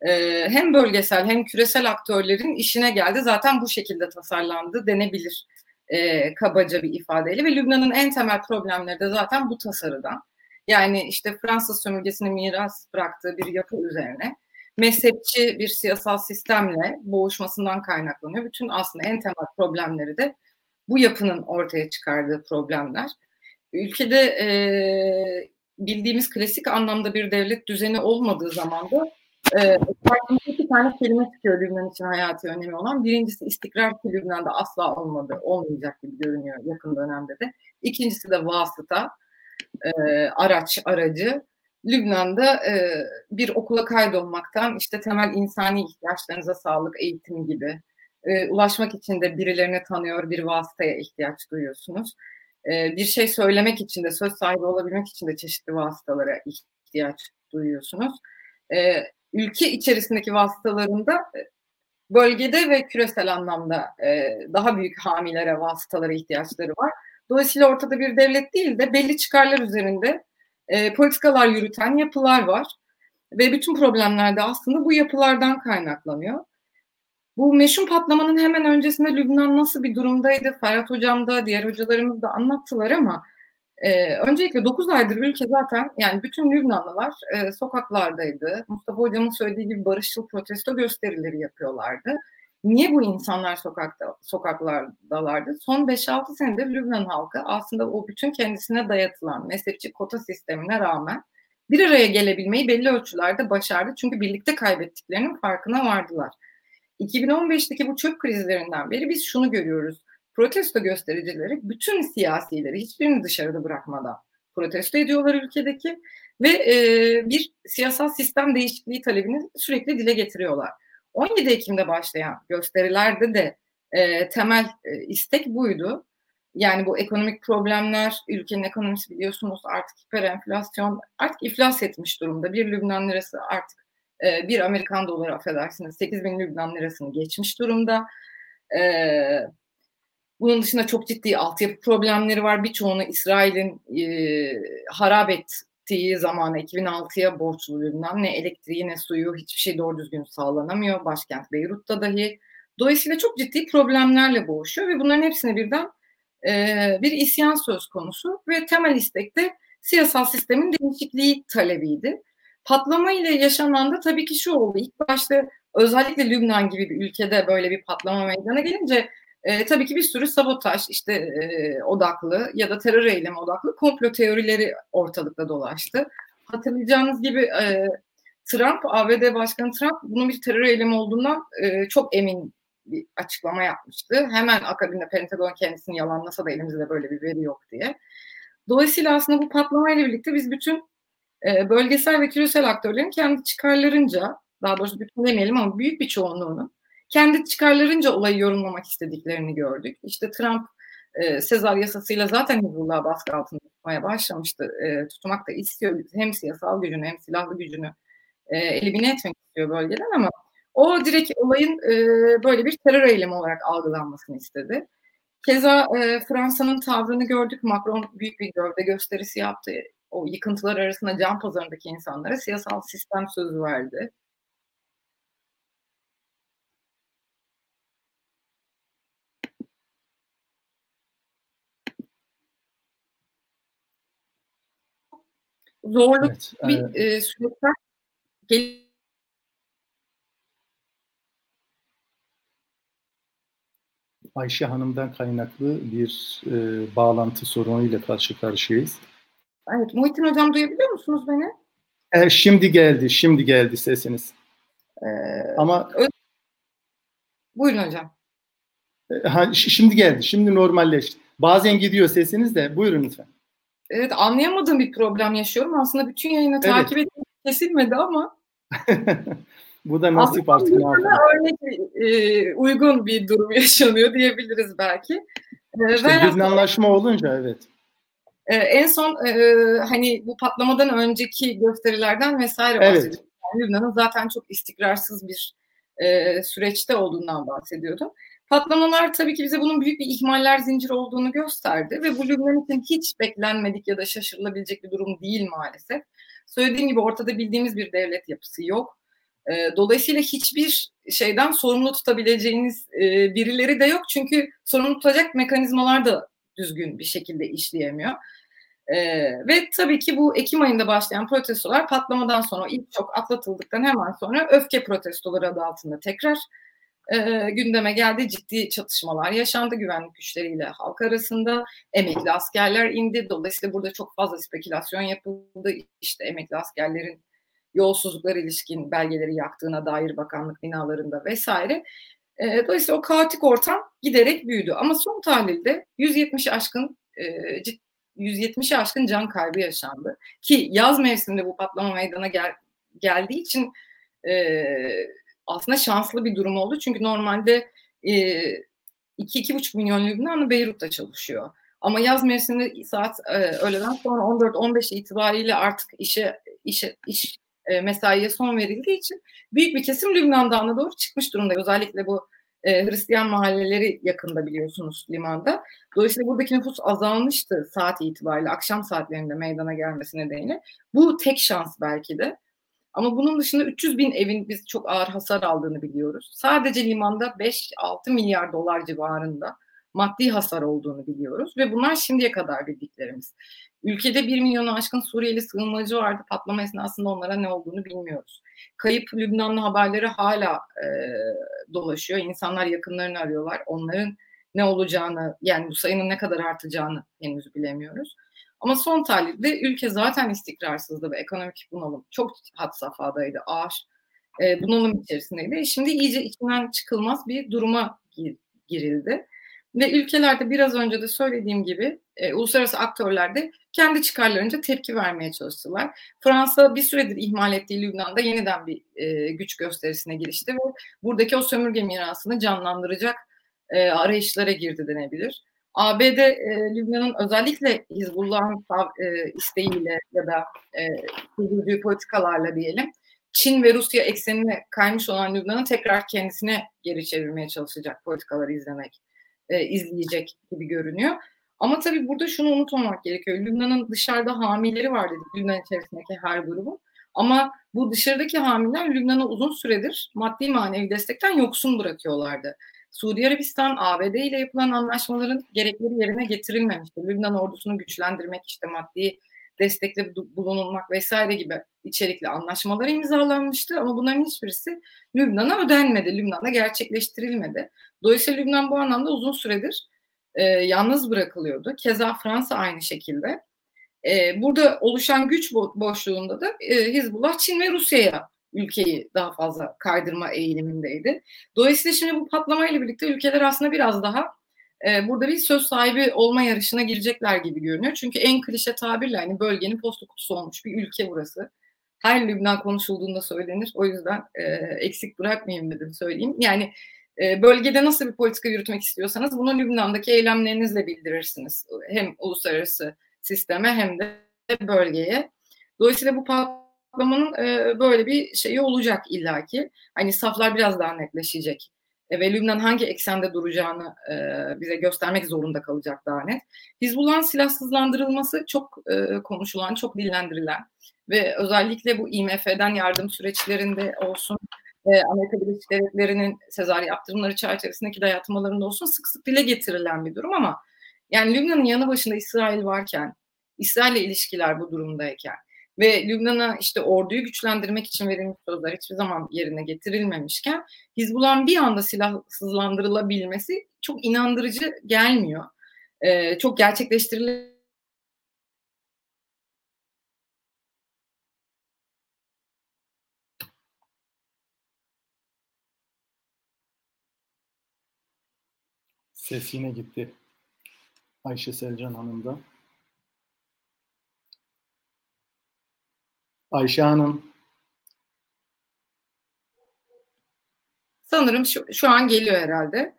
e, hem bölgesel hem küresel aktörlerin işine geldi. Zaten bu şekilde tasarlandı denebilir e, kabaca bir ifadeyle ve Lübnan'ın en temel problemleri de zaten bu tasarıdan. Yani işte Fransız sömürgesine miras bıraktığı bir yapı üzerine mezhepçi bir siyasal sistemle boğuşmasından kaynaklanıyor. Bütün aslında en temel problemleri de bu yapının ortaya çıkardığı problemler. Ülkede e, bildiğimiz klasik anlamda bir devlet düzeni olmadığı zaman da e, iki tane kelime çıkıyor Lübnan için hayati önemi olan. Birincisi istikrar ki Lübnan'da asla olmadı, olmayacak gibi görünüyor yakın dönemde de. İkincisi de vasıta, e, araç, aracı. Lübnan'da e, bir okula kaydolmaktan işte temel insani ihtiyaçlarınıza sağlık, eğitim gibi e, ulaşmak için de birilerini tanıyor, bir vasıtaya ihtiyaç duyuyorsunuz. E, bir şey söylemek için de, söz sahibi olabilmek için de çeşitli vasıtalara ihtiyaç duyuyorsunuz. E, ülke içerisindeki vasıtalarında e, bölgede ve küresel anlamda e, daha büyük hamilere, vasıtalara ihtiyaçları var. Dolayısıyla ortada bir devlet değil de belli çıkarlar üzerinde e, politikalar yürüten yapılar var. Ve bütün problemler de aslında bu yapılardan kaynaklanıyor. Bu meşhur patlamanın hemen öncesinde Lübnan nasıl bir durumdaydı? Ferhat Hocam da diğer hocalarımız da anlattılar ama e, öncelikle 9 aydır ülke zaten yani bütün Lübnanlılar e, sokaklardaydı. Mustafa Hocam'ın söylediği gibi barışçıl protesto gösterileri yapıyorlardı. Niye bu insanlar sokakta sokaklardalardı? Son 5-6 senedir Lübnan halkı aslında o bütün kendisine dayatılan mezhepçi kota sistemine rağmen bir araya gelebilmeyi belli ölçülerde başardı. Çünkü birlikte kaybettiklerinin farkına vardılar. 2015'teki bu çöp krizlerinden beri biz şunu görüyoruz. Protesto göstericileri bütün siyasileri hiçbirini dışarıda bırakmadan protesto ediyorlar ülkedeki ve e, bir siyasal sistem değişikliği talebini sürekli dile getiriyorlar. 17 Ekim'de başlayan gösterilerde de e, temel e, istek buydu. Yani bu ekonomik problemler, ülkenin ekonomisi biliyorsunuz artık hiper enflasyon, artık iflas etmiş durumda. Bir Lübnan lirası artık e, bir Amerikan doları affedersiniz 8 bin Lübnan lirasını geçmiş durumda. E, bunun dışında çok ciddi altyapı problemleri var. Birçoğunu İsrail'in e, harap ettiği zamana 2006'ya borçlu Lübnan. Ne elektriği ne suyu hiçbir şey doğru düzgün sağlanamıyor. Başkent Beyrut'ta dahi. Dolayısıyla çok ciddi problemlerle boğuşuyor ve bunların hepsine birden e, bir isyan söz konusu ve temel istek de siyasal sistemin değişikliği talebiydi. Patlama ile yaşanan da tabii ki şu oldu. İlk başta özellikle Lübnan gibi bir ülkede böyle bir patlama meydana gelince e, tabii ki bir sürü sabotaj işte e, odaklı ya da terör eylemi odaklı komplo teorileri ortalıkta dolaştı. Hatırlayacağınız gibi e, Trump, ABD Başkanı Trump bunun bir terör eylemi olduğundan e, çok emin bir açıklama yapmıştı. Hemen akabinde Pentagon kendisini yalanlasa da elimizde böyle bir veri yok diye. Dolayısıyla aslında bu patlamayla birlikte biz bütün e, bölgesel ve küresel aktörlerin kendi çıkarlarınca, daha doğrusu bütün demeyelim ama büyük bir çoğunluğunun kendi çıkarlarınca olayı yorumlamak istediklerini gördük. İşte Trump e, Sezar yasasıyla zaten Hizbullah baskı altında tutmaya başlamıştı. E, tutmak da istiyor. Hem siyasal gücünü hem silahlı gücünü e, elimine etmek istiyor bölgeden ama o direkt olayın e, böyle bir terör eylemi olarak algılanmasını istedi. Keza e, Fransa'nın tavrını gördük. Macron büyük bir gövde gösterisi yaptı. O yıkıntılar arasında can pazarındaki insanlara siyasal sistem sözü verdi. Zorluk evet, bir e, e süreçten gel Ayşe Hanım'dan kaynaklı bir e, bağlantı sorunuyla karşı karşıyayız. Evet, Muhittin Hocam duyabiliyor musunuz beni? E, şimdi geldi, şimdi geldi sesiniz. Ee, Ama Buyurun hocam. E, ha, şimdi geldi, şimdi normalleşti. Bazen gidiyor sesiniz de, buyurun lütfen. Evet, anlayamadığım bir problem yaşıyorum. Aslında bütün yayını evet. takip etmek kesilmedi ama Bu da nasip artık ne örnek e, uygun bir durum yaşanıyor diyebiliriz belki. E, işte bir anlaşma olunca evet. E, en son e, hani bu patlamadan önceki gösterilerden vesaire evet. bahsediyorum. Yani Lübnan'ın zaten çok istikrarsız bir e, süreçte olduğundan bahsediyordum. Patlamalar tabii ki bize bunun büyük bir ihmaller zinciri olduğunu gösterdi ve bu Lübnan için hiç beklenmedik ya da şaşırılabilecek bir durum değil maalesef. Söylediğim gibi ortada bildiğimiz bir devlet yapısı yok. E, dolayısıyla hiçbir şeyden sorumlu tutabileceğiniz e, birileri de yok. Çünkü sorumlu tutacak mekanizmalar da düzgün bir şekilde işleyemiyor. E, ve tabii ki bu Ekim ayında başlayan protestolar patlamadan sonra ilk çok atlatıldıktan hemen sonra öfke protestoları adı altında tekrar e, gündeme geldi. Ciddi çatışmalar yaşandı güvenlik güçleriyle halk arasında. Emekli askerler indi. Dolayısıyla burada çok fazla spekülasyon yapıldı. İşte emekli askerlerin yolsuzluklar ilişkin belgeleri yaktığına dair bakanlık binalarında vesaire. E, dolayısıyla o kaotik ortam giderek büyüdü. Ama son tahlilde 170 aşkın e, 170'e aşkın can kaybı yaşandı. Ki yaz mevsiminde bu patlama meydana gel, geldiği için e, aslında şanslı bir durum oldu. Çünkü normalde e, 2-2,5 milyon Lübnanlı Beyrut'ta çalışıyor. Ama yaz mevsiminde saat e, öğleden sonra 14-15 itibariyle artık işe işe iş e, mesaiye son verildiği için büyük bir kesim Lübnan'dan doğru çıkmış durumda. Özellikle bu e, Hristiyan mahalleleri yakında biliyorsunuz limanda. Dolayısıyla buradaki nüfus azalmıştı saat itibariyle akşam saatlerinde meydana gelmesi nedeniyle. Bu tek şans belki de. Ama bunun dışında 300 bin evin biz çok ağır hasar aldığını biliyoruz. Sadece limanda 5-6 milyar dolar civarında maddi hasar olduğunu biliyoruz ve bunlar şimdiye kadar bildiklerimiz. Ülkede 1 milyonu aşkın Suriyeli sığınmacı vardı. Patlama esnasında onlara ne olduğunu bilmiyoruz. Kayıp Lübnanlı haberleri hala e, dolaşıyor. İnsanlar yakınlarını arıyorlar. Onların ne olacağını yani bu sayının ne kadar artacağını henüz bilemiyoruz. Ama son tahlilde ülke zaten istikrarsızdı ve ekonomik bunalım çok had safhadaydı, ağır e, bunalım içerisindeydi. Şimdi iyice içinden çıkılmaz bir duruma gir, girildi. Ve ülkelerde biraz önce de söylediğim gibi e, uluslararası aktörler de kendi çıkarlarınca tepki vermeye çalıştılar. Fransa bir süredir ihmal ettiği Lübnan'da yeniden bir e, güç gösterisine girişti ve buradaki o sömürge mirasını canlandıracak e, arayışlara girdi denebilir. ABD e, Lübnan'ın özellikle Hizbullah'ın e, isteğiyle ya da e, politikalarla diyelim Çin ve Rusya eksenine kaymış olan Lübnan'ı tekrar kendisine geri çevirmeye çalışacak politikaları izlemek e, izleyecek gibi görünüyor. Ama tabii burada şunu unutmamak gerekiyor. Lübnan'ın dışarıda hamileri var dedik Lübnan içerisindeki her grubun. Ama bu dışarıdaki hamiler Lübnan'ı uzun süredir maddi manevi destekten yoksun bırakıyorlardı. Suudi Arabistan, ABD ile yapılan anlaşmaların gerekleri yerine getirilmemişti. Lübnan ordusunu güçlendirmek, işte maddi destekle bulunulmak vesaire gibi içerikli anlaşmalar imzalanmıştı ama bunların hiçbirisi Lübnan'a ödenmedi, Lübnan'da gerçekleştirilmedi. Dolayısıyla Lübnan bu anlamda uzun süredir e, yalnız bırakılıyordu. Keza Fransa aynı şekilde. E, burada oluşan güç bo- boşluğunda da e, Hizbullah Çin ve Rusya'ya ülkeyi daha fazla kaydırma eğilimindeydi. Dolayısıyla şimdi bu patlamayla birlikte ülkeler aslında biraz daha e, burada bir söz sahibi olma yarışına girecekler gibi görünüyor. Çünkü en klişe tabirle hani bölgenin posta kutusu olmuş bir ülke burası. Her Lübnan konuşulduğunda söylenir. O yüzden e, eksik bırakmayayım dedim söyleyeyim. Yani bölgede nasıl bir politika yürütmek istiyorsanız bunu Lübnan'daki eylemlerinizle bildirirsiniz. Hem uluslararası sisteme hem de bölgeye. Dolayısıyla bu patlamanın e, böyle bir şeyi olacak illaki. Hani saflar biraz daha netleşecek. E, ve Lübnan hangi eksende duracağını e, bize göstermek zorunda kalacak daha net. Hizbullah'ın silahsızlandırılması çok konuşulan, çok dillendirilen ve özellikle bu IMF'den yardım süreçlerinde olsun, e, Amerika Birleşik Devletleri'nin sezar yaptırımları çerçevesindeki dayatmalarında olsun sık sık dile getirilen bir durum ama yani Lübnan'ın yanı başında İsrail varken, İsrail'le ilişkiler bu durumdayken ve Lübnan'a işte orduyu güçlendirmek için verilmiş sözler hiçbir zaman yerine getirilmemişken Hizbullah'ın bir anda silahsızlandırılabilmesi çok inandırıcı gelmiyor. Ee, çok gerçekleştirilebilir Ses yine gitti. Ayşe Selcan Hanım da. Ayşe Hanım. Sanırım şu, şu an geliyor herhalde.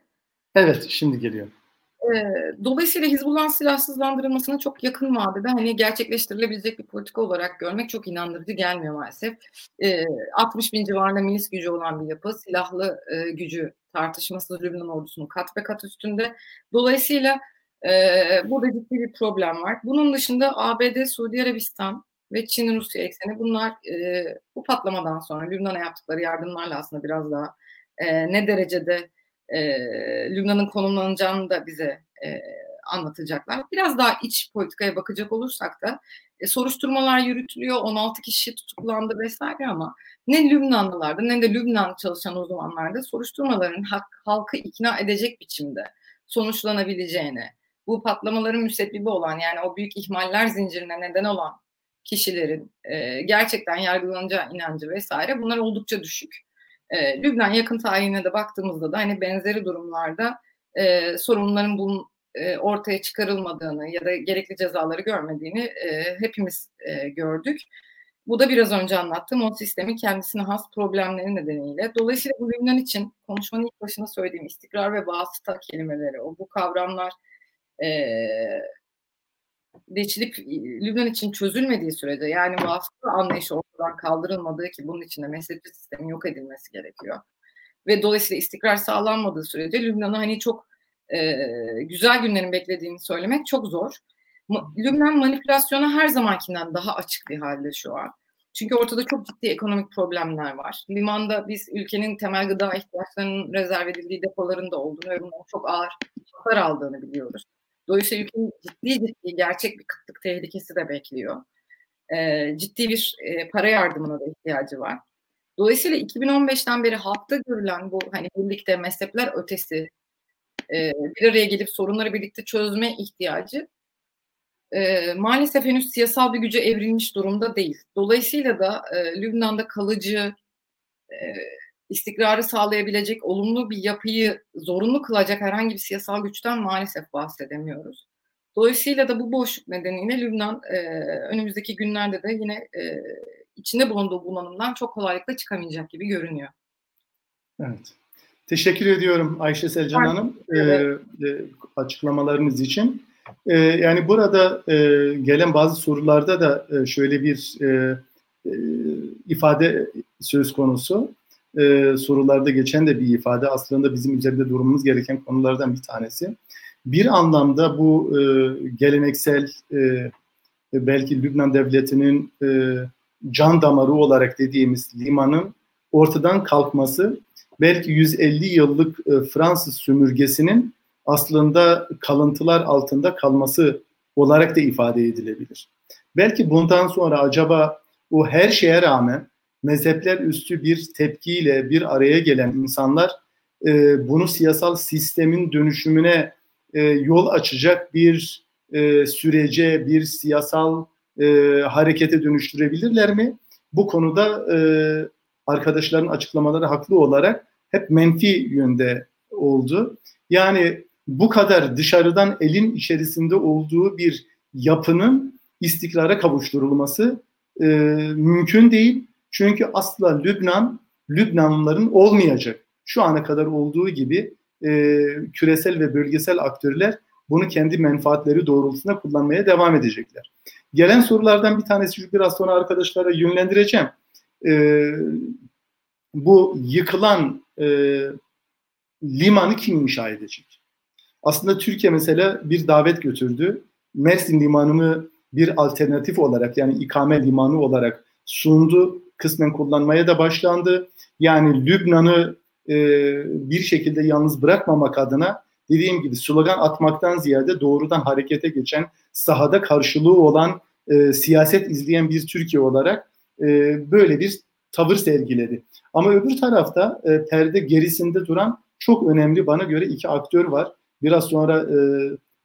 Evet, şimdi geliyor. Ee, dolayısıyla Hizbullah'ın silahsızlandırılmasını çok yakın vadede hani gerçekleştirilebilecek bir politika olarak görmek çok inandırıcı gelmiyor maalesef. Ee, 60 bin civarında milis gücü olan bir yapı, silahlı e, gücü tartışmasız Lübnan ordusunun kat ve kat üstünde. Dolayısıyla e, burada ciddi bir problem var. Bunun dışında ABD, Suudi Arabistan ve Çin-Rusya ekseni bunlar e, bu patlamadan sonra Lübnan'a yaptıkları yardımlarla aslında biraz daha e, ne derecede e, Lübnan'ın konumlanacağını da bize e, anlatacaklar. Biraz daha iç politikaya bakacak olursak da e, soruşturmalar yürütülüyor, 16 kişi tutuklandı vesaire ama ne Lübnanlılarda ne de Lübnan çalışan uzmanlarda soruşturmaların hak, halkı ikna edecek biçimde sonuçlanabileceğini, bu patlamaların müsebbibi olan yani o büyük ihmaller zincirine neden olan kişilerin e, gerçekten yargılanacağı inancı vesaire bunlar oldukça düşük. E, Lübnan yakın tarihine de baktığımızda da hani benzeri durumlarda e, sorunların bunun e, ortaya çıkarılmadığını ya da gerekli cezaları görmediğini e, hepimiz e, gördük. Bu da biraz önce anlattığım o sistemin kendisine has problemleri nedeniyle. Dolayısıyla bu Lübnan için konuşmanın ilk başında söylediğim istikrar ve vasıta kelimeleri, o bu kavramlar e, geçilip Lübnan için çözülmediği sürece yani vasıta anlayışı ortadan kaldırılmadığı ki bunun için de mezhepçi sistemin yok edilmesi gerekiyor. Ve dolayısıyla istikrar sağlanmadığı sürece Lübnan'ı hani çok e, güzel günlerin beklediğini söylemek çok zor. Lübnan manipülasyona her zamankinden daha açık bir halde şu an. Çünkü ortada çok ciddi ekonomik problemler var. Limanda biz ülkenin temel gıda ihtiyaçlarının rezerv edildiği depolarında olduğunu ve bunun çok ağır hasar aldığını biliyoruz. Dolayısıyla ülkenin ciddi ciddi gerçek bir kıtlık tehlikesi de bekliyor. E, ciddi bir e, para yardımına da ihtiyacı var. Dolayısıyla 2015'ten beri halkta görülen bu hani birlikte mezhepler ötesi e, bir araya gelip sorunları birlikte çözme ihtiyacı e, maalesef henüz siyasal bir güce evrilmiş durumda değil. Dolayısıyla da e, Lübnan'da kalıcı e, istikrarı sağlayabilecek olumlu bir yapıyı zorunlu kılacak herhangi bir siyasal güçten maalesef bahsedemiyoruz. Dolayısıyla da bu boşluk nedeniyle Lübnan e, önümüzdeki günlerde de yine e, içinde bulunduğu bunalımdan çok kolaylıkla çıkamayacak gibi görünüyor. Evet. Teşekkür ediyorum Ayşe Selcan Hanım evet. e, açıklamalarınız için. E, yani burada e, gelen bazı sorularda da e, şöyle bir e, e, ifade söz konusu. E, sorularda geçen de bir ifade aslında bizim üzerinde durmamız gereken konulardan bir tanesi. Bir anlamda bu e, geleneksel e, belki Lübnan devletinin e, can damarı olarak dediğimiz limanın ortadan kalkması belki 150 yıllık e, Fransız sömürgesinin aslında kalıntılar altında kalması olarak da ifade edilebilir. Belki bundan sonra acaba o her şeye rağmen mezhepler üstü bir tepkiyle bir araya gelen insanlar e, bunu siyasal sistemin dönüşümüne e, yol açacak bir e, sürece, bir siyasal e, harekete dönüştürebilirler mi? Bu konuda e, arkadaşların açıklamaları haklı olarak hep menfi yönde oldu. Yani bu kadar dışarıdan elin içerisinde olduğu bir yapının istikrara kavuşturulması e, mümkün değil. Çünkü asla Lübnan, Lübnanlıların olmayacak. şu ana kadar olduğu gibi e, küresel ve bölgesel aktörler bunu kendi menfaatleri doğrultusunda kullanmaya devam edecekler. Gelen sorulardan bir tanesi biraz sonra arkadaşlara yönlendireceğim. E, bu yıkılan e, limanı kim inşa edecek? Aslında Türkiye mesela bir davet götürdü. Mersin limanını bir alternatif olarak yani ikame limanı olarak sundu. Kısmen kullanmaya da başlandı. Yani Lübnan'ı e, bir şekilde yalnız bırakmamak adına dediğim gibi slogan atmaktan ziyade doğrudan harekete geçen, sahada karşılığı olan, e, siyaset izleyen bir Türkiye olarak e, böyle bir tavır sergiledi. Ama öbür tarafta e, perde gerisinde duran çok önemli bana göre iki aktör var. Biraz sonra e,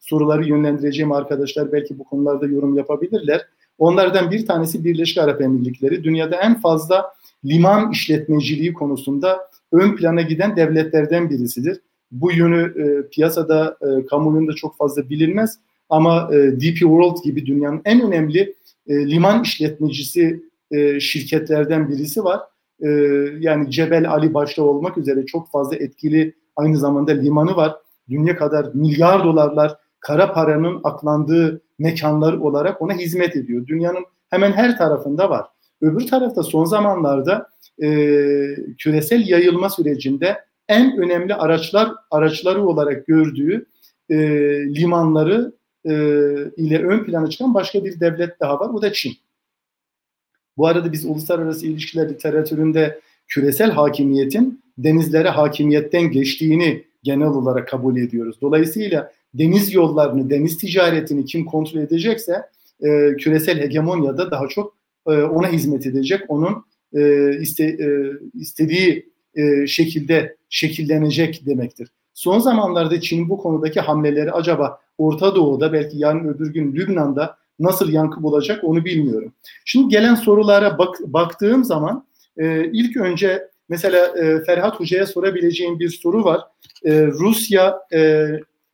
soruları yönlendireceğim arkadaşlar belki bu konularda yorum yapabilirler. Onlardan bir tanesi Birleşik Arap Emirlikleri. Dünyada en fazla liman işletmeciliği konusunda ön plana giden devletlerden birisidir. Bu yönü e, piyasada, e, kamuoyunda çok fazla bilinmez ama e, DP World gibi dünyanın en önemli e, liman işletmecisi e, şirketlerden birisi var. E, yani Cebel Ali başta olmak üzere çok fazla etkili aynı zamanda limanı var. Dünya kadar milyar dolarlar kara paranın aklandığı mekanlar olarak ona hizmet ediyor. Dünyanın hemen her tarafında var. Öbür tarafta son zamanlarda e, küresel yayılma sürecinde en önemli araçlar araçları olarak gördüğü e, limanları e, ile ön plana çıkan başka bir devlet daha var. O da Çin. Bu arada biz uluslararası ilişkiler literatüründe küresel hakimiyetin denizlere hakimiyetten geçtiğini genel olarak kabul ediyoruz. Dolayısıyla deniz yollarını, deniz ticaretini kim kontrol edecekse e, küresel hegemonyada daha çok e, ona hizmet edecek. Onun e, iste, e, istediği e, şekilde şekillenecek demektir. Son zamanlarda Çin bu konudaki hamleleri acaba Orta Doğu'da belki yarın öbür gün Lübnan'da nasıl yankı bulacak onu bilmiyorum. Şimdi gelen sorulara bak, baktığım zaman e, ilk önce mesela e, Ferhat Hoca'ya sorabileceğim bir soru var. E, Rusya e,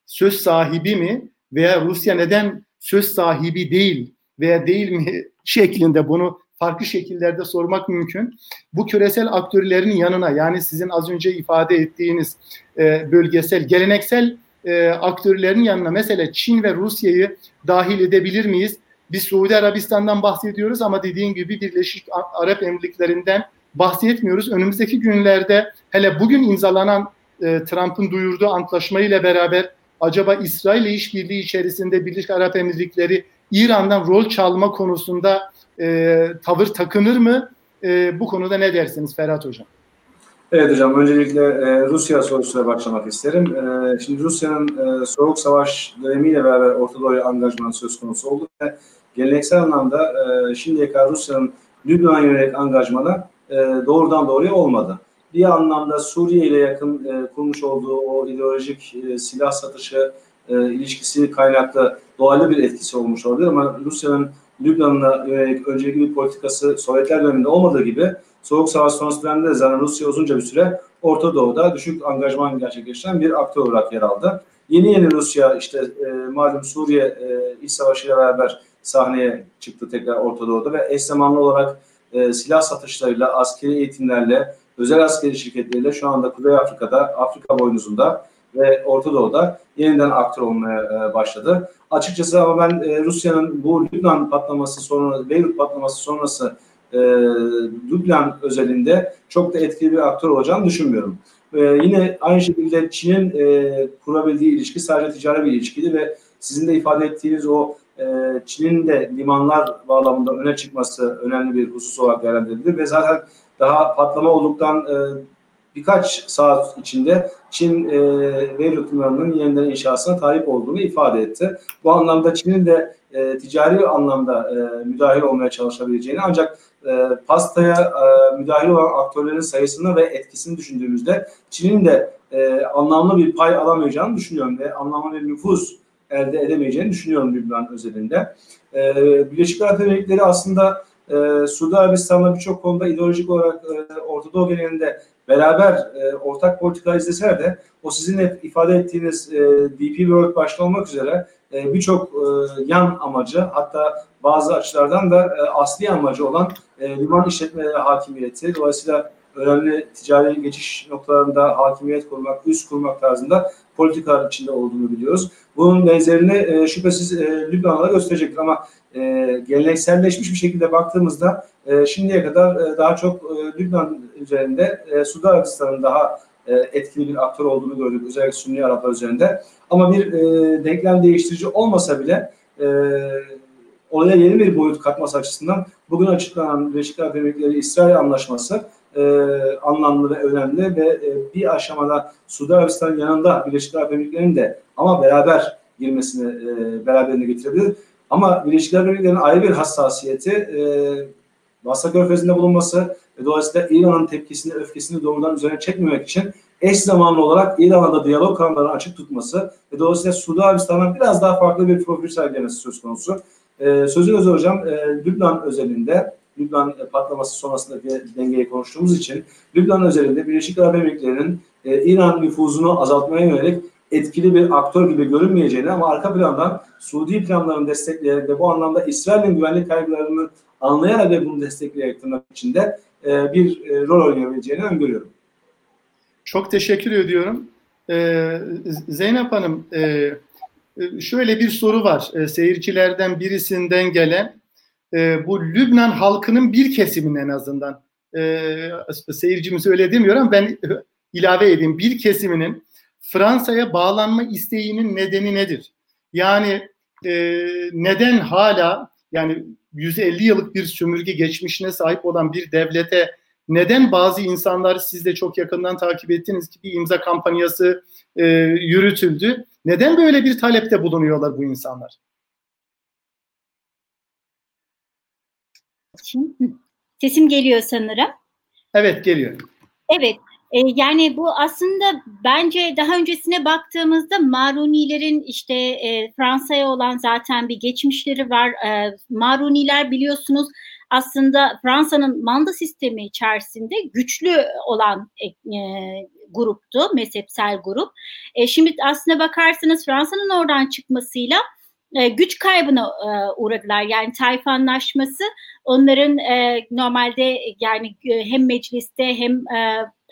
söz sahibi mi veya Rusya neden söz sahibi değil veya değil mi şeklinde bunu farklı şekillerde sormak mümkün. Bu küresel aktörlerin yanına yani sizin az önce ifade ettiğiniz e, bölgesel, geleneksel e, aktörlerin yanına mesela Çin ve Rusya'yı dahil edebilir miyiz? Biz Suudi Arabistan'dan bahsediyoruz ama dediğim gibi Birleşik Arap Emirlikleri'nden bahsetmiyoruz. Önümüzdeki günlerde hele bugün imzalanan e, Trump'ın duyurduğu antlaşmayla beraber acaba İsrail ile işbirliği içerisinde Birleşik Arap Emirlikleri İran'dan rol çalma konusunda e, tavır takınır mı? E, bu konuda ne dersiniz Ferhat Hocam? Evet hocam, öncelikle e, Rusya sorusuna başlamak isterim. E, şimdi Rusya'nın e, Soğuk Savaş dönemiyle beraber Orta Doğu'ya angajmanı söz konusu oldu ve geleneksel anlamda e, şimdiye kadar Rusya'nın Lübnan'a yönelik angajmanı e, doğrudan doğruya olmadı. Bir anlamda Suriye ile yakın e, kurmuş olduğu o ideolojik e, silah satışı e, ilişkisi kaynaklı doğal bir etkisi olmuş olabilir ama Rusya'nın Lübnan'la yönelik öncelikli bir politikası Sovyetler döneminde olmadığı gibi Soğuk Savaş sonrası dönemde de zaten Rusya uzunca bir süre Orta Doğu'da düşük angajman gerçekleştiren bir aktör olarak yer aldı. Yeni yeni Rusya işte e, malum Suriye e, iç savaşıyla beraber sahneye çıktı tekrar Orta Doğu'da ve eş zamanlı olarak e, silah satışlarıyla, askeri eğitimlerle, özel askeri şirketleriyle şu anda Kuzey Afrika'da, Afrika boynuzunda ve Orta Doğu'da yeniden aktör olmaya e, başladı. Açıkçası ama ben e, Rusya'nın bu Lübnan patlaması sonra, Beyrut patlaması sonrası e, Lübnan özelinde çok da etkili bir aktör olacağını düşünmüyorum. E, yine aynı şekilde Çin'in e, kurabildiği ilişki sadece ticari bir ilişkiydi ve sizin de ifade ettiğiniz o e, Çin'in de limanlar bağlamında öne çıkması önemli bir husus olarak değerlendirilir ve zaten daha patlama olduktan e, birkaç saat içinde Çin e, Beyrut limanının yeniden inşasına talip olduğunu ifade etti. Bu anlamda Çin'in de e, ticari anlamda e, müdahil olmaya çalışabileceğini ancak e, pastaya e, müdahil olan aktörlerin sayısını ve etkisini düşündüğümüzde Çin'in de e, anlamlı bir pay alamayacağını düşünüyorum ve anlamlı bir nüfuz elde edemeyeceğini düşünüyorum Lübnan özelinde. E, Birleşik Arap Emirlikleri aslında e, Suudi Arabistan'la birçok konuda ideolojik olarak e, Orta Doğu genelinde beraber e, ortak politika izleseler de o sizin hep ifade ettiğiniz e, DP World başta olmak üzere e, birçok e, yan amacı hatta bazı açılardan da e, asli amacı olan e, liman işletmeleri hakimiyeti dolayısıyla önemli ticari geçiş noktalarında hakimiyet kurmak, üst kurmak tarzında politikalar içinde olduğunu biliyoruz. Bunun benzerini e, şüphesiz e, Lübnan'da gösterecektir ama e, gelenekselleşmiş bir şekilde baktığımızda e, şimdiye kadar e, daha çok e, Lübnan üzerinde e, Suudi Arabistan'ın daha e, etkili bir aktör olduğunu gördük özellikle Sünni Araplar üzerinde. Ama bir e, denklem değiştirici olmasa bile e, olaya yeni bir boyut katması açısından bugün açıklanan Birleşik Arap Emirlikleri İsrail Anlaşması e, anlamlı ve önemli ve e, bir aşamada Suudi Arabistan yanında Birleşik Arap Emirlikleri'nin de ama beraber girmesini e, beraberinde getirebilir. Ama Birleşik Arap Emirlikleri'nin ayrı bir hassasiyeti e, Basra Körfezi'nde bulunması ve dolayısıyla İran'ın tepkisini, öfkesini doğrudan üzerine çekmemek için eş zamanlı olarak İran'la diyalog kanallarını açık tutması ve dolayısıyla Suudi Arabistan'dan biraz daha farklı bir profil sergilemesi söz konusu. Ee, sözü öz hocam, e, Lübnan özelinde, Lübnan patlaması sonrasındaki dengeyi konuştuğumuz için Lübnan özelinde Birleşik Arap Emirlikleri'nin e, İran nüfuzunu azaltmaya yönelik etkili bir aktör gibi görünmeyeceğini ama arka plandan Suudi planlarını destekleyerek ve bu anlamda İsrail'in güvenlik kaygılarını anlayarak ve bunu destekleyerek tırnak içinde e, bir e, rol oynayabileceğini öngörüyorum. Çok teşekkür ediyorum. Ee, Zeynep Hanım, e, e, şöyle bir soru var e, seyircilerden birisinden gelen. E, bu Lübnan halkının bir kesiminin en azından e, seyircimiz öyle demiyor ama ben ilave edeyim. Bir kesiminin Fransa'ya bağlanma isteğinin nedeni nedir? Yani e, neden hala yani 150 yıllık bir sömürge geçmişine sahip olan bir devlete neden bazı insanlar siz de çok yakından takip ettiniz ki bir imza kampanyası e, yürütüldü. Neden böyle bir talepte bulunuyorlar bu insanlar? Sesim geliyor sanırım. Evet geliyor. Evet. E, yani bu aslında bence daha öncesine baktığımızda Marunilerin işte e, Fransa'ya olan zaten bir geçmişleri var. E, Maruniler biliyorsunuz aslında Fransa'nın manda sistemi içerisinde güçlü olan e, gruptu, mezhepsel grup. E, şimdi aslına bakarsanız Fransa'nın oradan çıkmasıyla e, güç kaybına e, uğradılar. Yani tayfa anlaşması onların e, normalde yani hem mecliste hem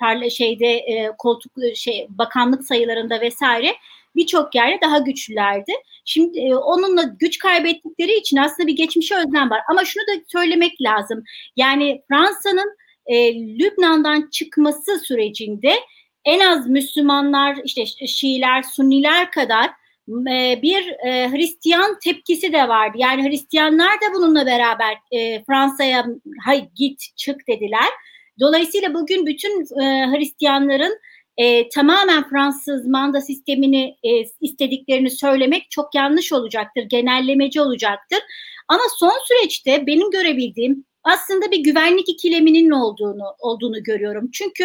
parla şeyde koltuk şey bakanlık sayılarında vesaire birçok yerde daha güçlülerdi. Şimdi onunla güç kaybettikleri için aslında bir geçmişe özlem var. Ama şunu da söylemek lazım. Yani Fransa'nın Lübnan'dan çıkması sürecinde en az Müslümanlar, işte Şiiler, Sunniler kadar bir Hristiyan tepkisi de vardı. Yani Hristiyanlar da bununla beraber Fransa'ya hay git çık dediler. Dolayısıyla bugün bütün Hristiyanların e, tamamen Fransız manda sistemini e, istediklerini söylemek çok yanlış olacaktır, genellemeci olacaktır. Ama son süreçte benim görebildiğim aslında bir güvenlik ikileminin olduğunu olduğunu görüyorum. Çünkü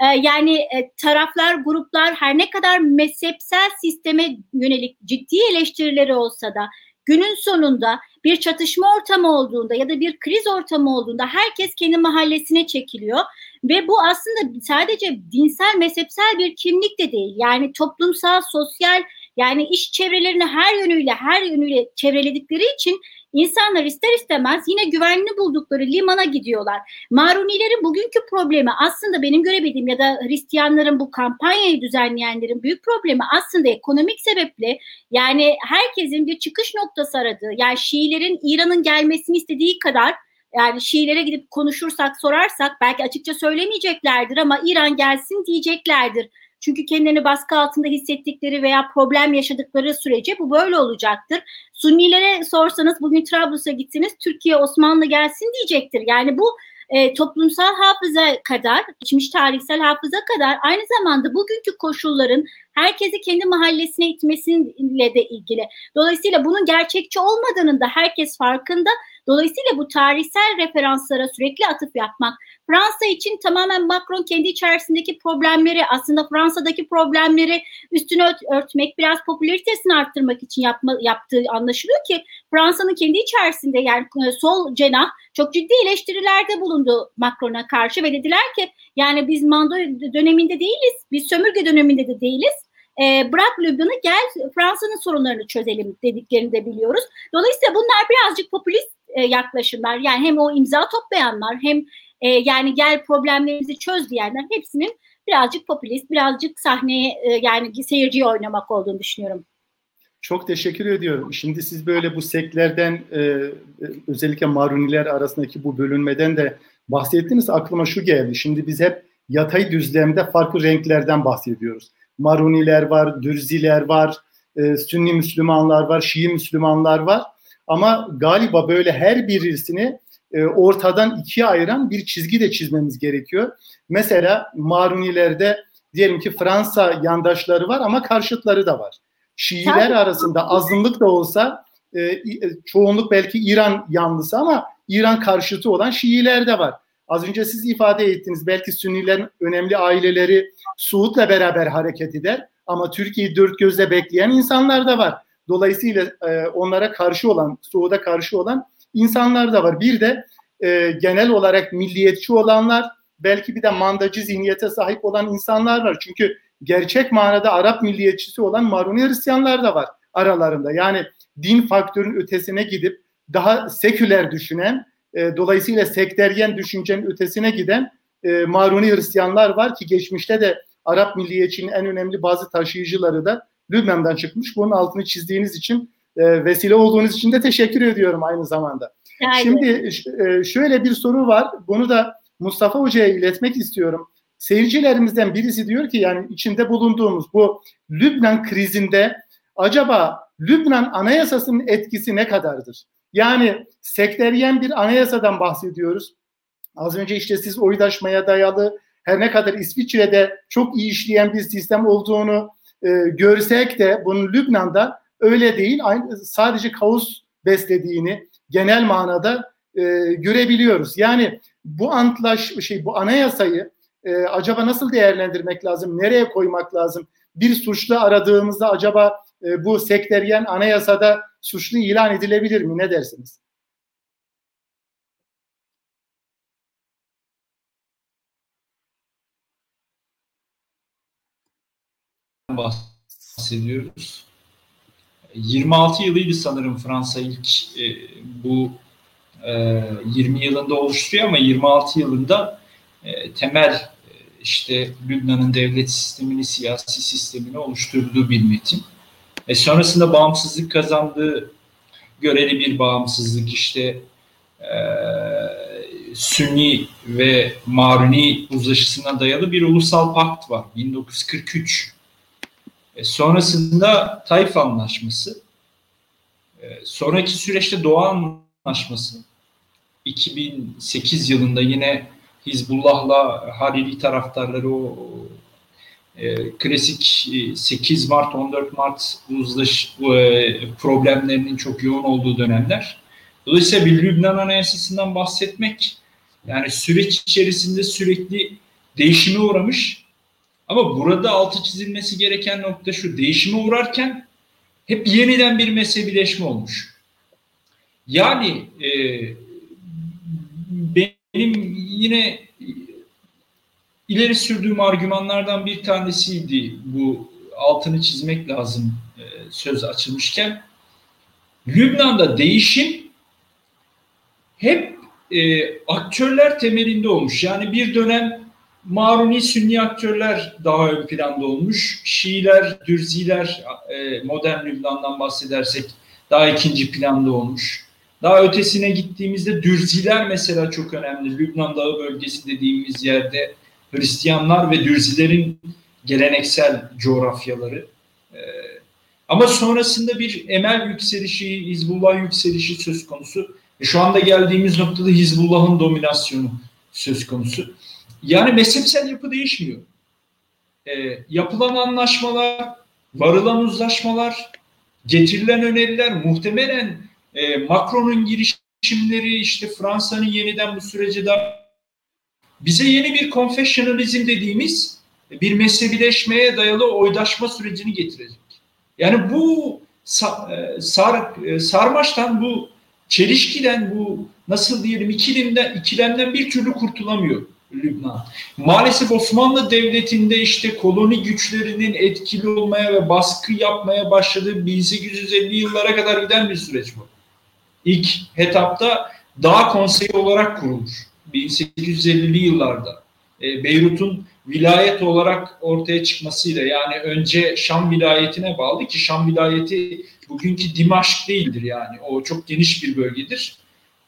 e, yani e, taraflar, gruplar her ne kadar mezhepsel sisteme yönelik ciddi eleştirileri olsa da günün sonunda bir çatışma ortamı olduğunda ya da bir kriz ortamı olduğunda herkes kendi mahallesine çekiliyor ve bu aslında sadece dinsel, mezhepsel bir kimlik de değil. Yani toplumsal, sosyal yani iş çevrelerini her yönüyle her yönüyle çevreledikleri için İnsanlar ister istemez yine güvenli buldukları limana gidiyorlar. Marunilerin bugünkü problemi aslında benim görebildiğim ya da Hristiyanların bu kampanyayı düzenleyenlerin büyük problemi aslında ekonomik sebeple yani herkesin bir çıkış noktası aradığı yani Şiilerin İran'ın gelmesini istediği kadar yani Şiilere gidip konuşursak sorarsak belki açıkça söylemeyeceklerdir ama İran gelsin diyeceklerdir. Çünkü kendilerini baskı altında hissettikleri veya problem yaşadıkları sürece bu böyle olacaktır. Sunnilere sorsanız bugün Trablus'a gittiniz Türkiye Osmanlı gelsin diyecektir. Yani bu e, toplumsal hafıza kadar, geçmiş tarihsel hafıza kadar aynı zamanda bugünkü koşulların herkesi kendi mahallesine itmesiyle de ilgili. Dolayısıyla bunun gerçekçi olmadığının da herkes farkında. Dolayısıyla bu tarihsel referanslara sürekli atıf yapmak Fransa için tamamen Macron kendi içerisindeki problemleri aslında Fransa'daki problemleri üstüne ört, örtmek biraz popülaritesini arttırmak için yapma, yaptığı anlaşılıyor ki Fransa'nın kendi içerisinde yani e, sol cenah çok ciddi eleştirilerde bulundu Macron'a karşı ve dediler ki yani biz mando döneminde değiliz, biz sömürge döneminde de değiliz. E, bırak Lübnan'ı gel Fransa'nın sorunlarını çözelim dediklerini de biliyoruz. Dolayısıyla bunlar birazcık popülist e, yaklaşımlar. Yani hem o imza toplayanlar hem e, yani gel problemlerimizi çöz diyenler hepsinin birazcık popülist, birazcık sahneye e, yani seyirciye oynamak olduğunu düşünüyorum. Çok teşekkür ediyorum. Şimdi siz böyle bu seklerden e, özellikle maruniler arasındaki bu bölünmeden de bahsettiniz. Aklıma şu geldi. Şimdi biz hep yatay düzlemde farklı renklerden bahsediyoruz. Maruniler var, Dürziler var, e, Sünni Müslümanlar var, Şii Müslümanlar var. Ama galiba böyle her birisini e, ortadan ikiye ayıran bir çizgi de çizmemiz gerekiyor. Mesela Marunilerde diyelim ki Fransa yandaşları var ama karşıtları da var. Şiiler arasında azınlık da olsa e, e, çoğunluk belki İran yanlısı ama İran karşıtı olan Şiiler de var. Az önce siz ifade ettiniz belki Sünnilerin önemli aileleri Suud'la beraber hareket eder ama Türkiye'yi dört gözle bekleyen insanlar da var. Dolayısıyla e, onlara karşı olan, Suud'a karşı olan insanlar da var. Bir de e, genel olarak milliyetçi olanlar, belki bir de mandacı zihniyete sahip olan insanlar var. Çünkü gerçek manada Arap milliyetçisi olan Maruni Hristiyanlar da var aralarında. Yani din faktörün ötesine gidip daha seküler düşünen, e, dolayısıyla sekteryen düşüncenin ötesine giden e, Maruni Hristiyanlar var ki geçmişte de Arap milliyetçinin en önemli bazı taşıyıcıları da Lübnan'dan çıkmış. Bunun altını çizdiğiniz için e, vesile olduğunuz için de teşekkür ediyorum aynı zamanda. Aynen. Şimdi e, şöyle bir soru var. Bunu da Mustafa Hoca'ya iletmek istiyorum. Seyircilerimizden birisi diyor ki yani içinde bulunduğumuz bu Lübnan krizinde acaba Lübnan anayasasının etkisi ne kadardır? Yani sekteryen bir anayasadan bahsediyoruz. Az önce işte siz oydaşmaya dayalı her ne kadar İsviçre'de çok iyi işleyen bir sistem olduğunu e, görsek de bunun Lübnan'da öyle değil. Sadece kaos beslediğini genel manada e, görebiliyoruz. Yani bu antlaş şey bu anayasayı e, acaba nasıl değerlendirmek lazım? Nereye koymak lazım? Bir suçlu aradığımızda acaba e, bu sekteryen anayasada suçlu ilan edilebilir mi? Ne dersiniz? Bahsediyoruz. 26 yılıydı sanırım Fransa ilk e, bu e, 20 yılında oluşturuyor ama 26 yılında e, temel e, işte Lübnan'ın devlet sistemini, siyasi sistemini oluşturduğu bir metin. E, sonrasında bağımsızlık kazandığı göreli bir bağımsızlık işte e, Sünni ve Maruni uzlaşısına dayalı bir ulusal pakt var 1943. E, sonrasında Taif Anlaşması, e, sonraki süreçte Doğa Anlaşması, 2008 yılında yine Hizbullah'la Hariri taraftarları o e, klasik 8 Mart 14 Mart uzlaş e, problemlerinin çok yoğun olduğu dönemler. Dolayısıyla bir Lübnan Anayasası'ndan bahsetmek yani süreç içerisinde sürekli değişime uğramış ama burada altı çizilmesi gereken nokta şu değişime uğrarken hep yeniden bir mezhebileşme olmuş. Yani e, benim yine ileri sürdüğüm argümanlardan bir tanesiydi bu altını çizmek lazım e, söz açılmışken. Lübnan'da değişim hep e, aktörler temelinde olmuş. Yani bir dönem Maruni Sünni aktörler daha ön planda olmuş. Şiiler, Dürziler, e, modern Lübnan'dan bahsedersek daha ikinci planda olmuş. Daha ötesine gittiğimizde Dürziler mesela çok önemli. Lübnan Dağı bölgesi dediğimiz yerde Hristiyanlar ve Dürzilerin geleneksel coğrafyaları. Ee, ama sonrasında bir emel yükselişi, Hizbullah yükselişi söz konusu. E şu anda geldiğimiz noktada Hizbullah'ın dominasyonu söz konusu. Yani mezhepsel yapı değişmiyor. E, yapılan anlaşmalar, varılan uzlaşmalar, getirilen öneriler muhtemelen e, Macron'un girişimleri işte Fransa'nın yeniden bu sürece da bize yeni bir confessionalizm dediğimiz bir mezhebileşmeye dayalı oydaşma sürecini getirecek. Yani bu e, sar, e, sarmaştan bu çelişkiden bu nasıl diyelim ikilemden, ikilemden bir türlü kurtulamıyor Lübnan. Maalesef Osmanlı Devleti'nde işte koloni güçlerinin etkili olmaya ve baskı yapmaya başladığı 1850 yıllara kadar giden bir süreç bu. İlk etapta Dağ Konseyi olarak kurulmuş 1850'li yıllarda e, Beyrut'un vilayet olarak ortaya çıkmasıyla yani önce Şam vilayetine bağlı ki Şam vilayeti bugünkü Dimaşk değildir yani o çok geniş bir bölgedir.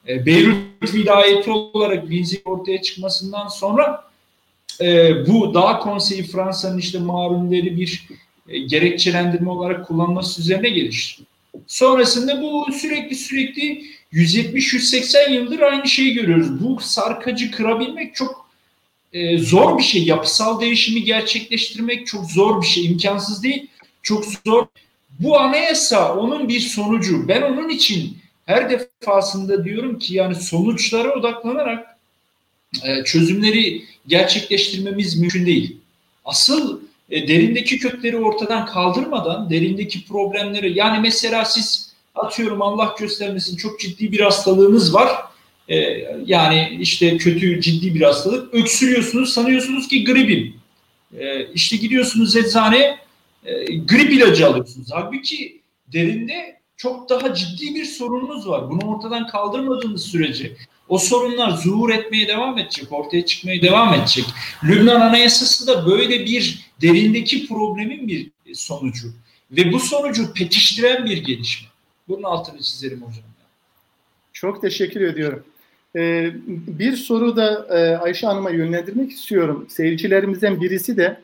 E, Beyrut vilayeti olarak Binzi ortaya çıkmasından sonra e, bu Dağ Konseyi Fransa'nın işte marunleri bir e, gerekçelendirme olarak kullanması üzerine gelişti. Sonrasında bu sürekli sürekli 170-180 yıldır aynı şeyi görüyoruz. Bu sarkacı kırabilmek çok e, zor bir şey. Yapısal değişimi gerçekleştirmek çok zor bir şey. imkansız değil. Çok zor. Bu anayasa onun bir sonucu. Ben onun için her defasında diyorum ki yani sonuçlara odaklanarak e, çözümleri gerçekleştirmemiz mümkün değil. Asıl e, derindeki kökleri ortadan kaldırmadan derindeki problemleri yani mesela siz atıyorum Allah göstermesin çok ciddi bir hastalığınız var. E, yani işte kötü ciddi bir hastalık. Öksürüyorsunuz sanıyorsunuz ki gripim. E, işte gidiyorsunuz eczaneye e, grip ilacı alıyorsunuz. Halbuki derinde çok daha ciddi bir sorununuz var. Bunu ortadan kaldırmadığınız sürece o sorunlar zuhur etmeye devam edecek, ortaya çıkmaya devam edecek. Lübnan Anayasası da böyle bir derindeki problemin bir sonucu ve bu sonucu pekiştiren bir gelişme. Bunun altını çizerim hocam. Çok teşekkür ediyorum. Ee, bir soru da e, Ayşe Hanım'a yönlendirmek istiyorum. Seyircilerimizden birisi de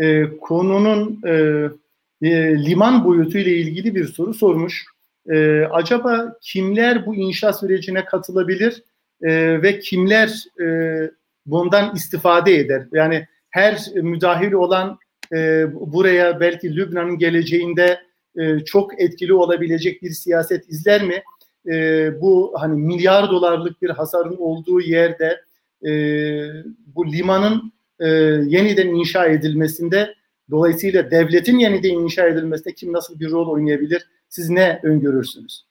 e, konunun e, e, liman boyutu ile ilgili bir soru sormuş. E, acaba kimler bu inşa sürecine katılabilir e, ve kimler e, bundan istifade eder? Yani her müdahil olan e, buraya belki Lübnan'ın geleceğinde e, çok etkili olabilecek bir siyaset izler mi? E, bu hani milyar dolarlık bir hasarın olduğu yerde e, bu limanın e, yeniden inşa edilmesinde dolayısıyla devletin yeniden inşa edilmesinde kim nasıl bir rol oynayabilir? Siz ne öngörürsünüz?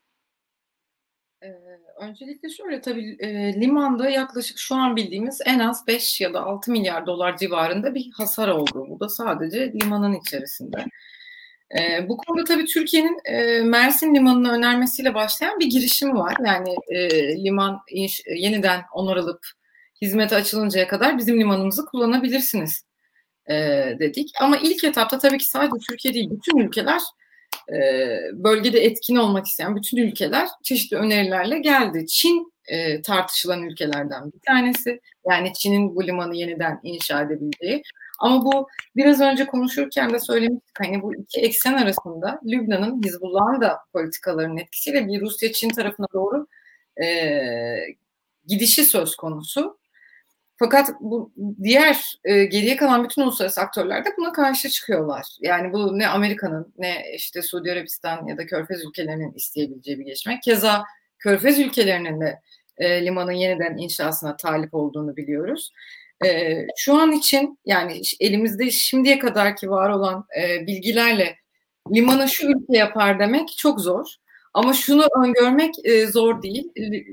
Öncelikle şöyle tabii e, limanda yaklaşık şu an bildiğimiz en az 5 ya da 6 milyar dolar civarında bir hasar oldu. Bu da sadece limanın içerisinde. E, bu konuda tabii Türkiye'nin e, Mersin Limanı'nı önermesiyle başlayan bir girişim var. Yani e, liman inş, yeniden onaranıp hizmete açılıncaya kadar bizim limanımızı kullanabilirsiniz e, dedik. Ama ilk etapta tabii ki sadece Türkiye değil bütün ülkeler bölgede etkin olmak isteyen bütün ülkeler çeşitli önerilerle geldi. Çin e, tartışılan ülkelerden bir tanesi. Yani Çin'in bu limanı yeniden inşa edebileceği. Ama bu biraz önce konuşurken de söylemiştik hani bu iki eksen arasında Lübnan'ın Hizbullah'ın da politikalarının etkisiyle bir Rusya-Çin tarafına doğru e, gidişi söz konusu. Fakat bu diğer e, geriye kalan bütün uluslararası aktörler de buna karşı çıkıyorlar. Yani bu ne Amerika'nın ne işte Suudi Arabistan ya da Körfez ülkelerinin isteyebileceği bir gelişme. Keza Körfez ülkelerinin de e, limanın yeniden inşasına talip olduğunu biliyoruz. E, şu an için yani elimizde şimdiye kadarki var olan e, bilgilerle limanı şu ülke yapar demek çok zor. Ama şunu öngörmek e, zor değil.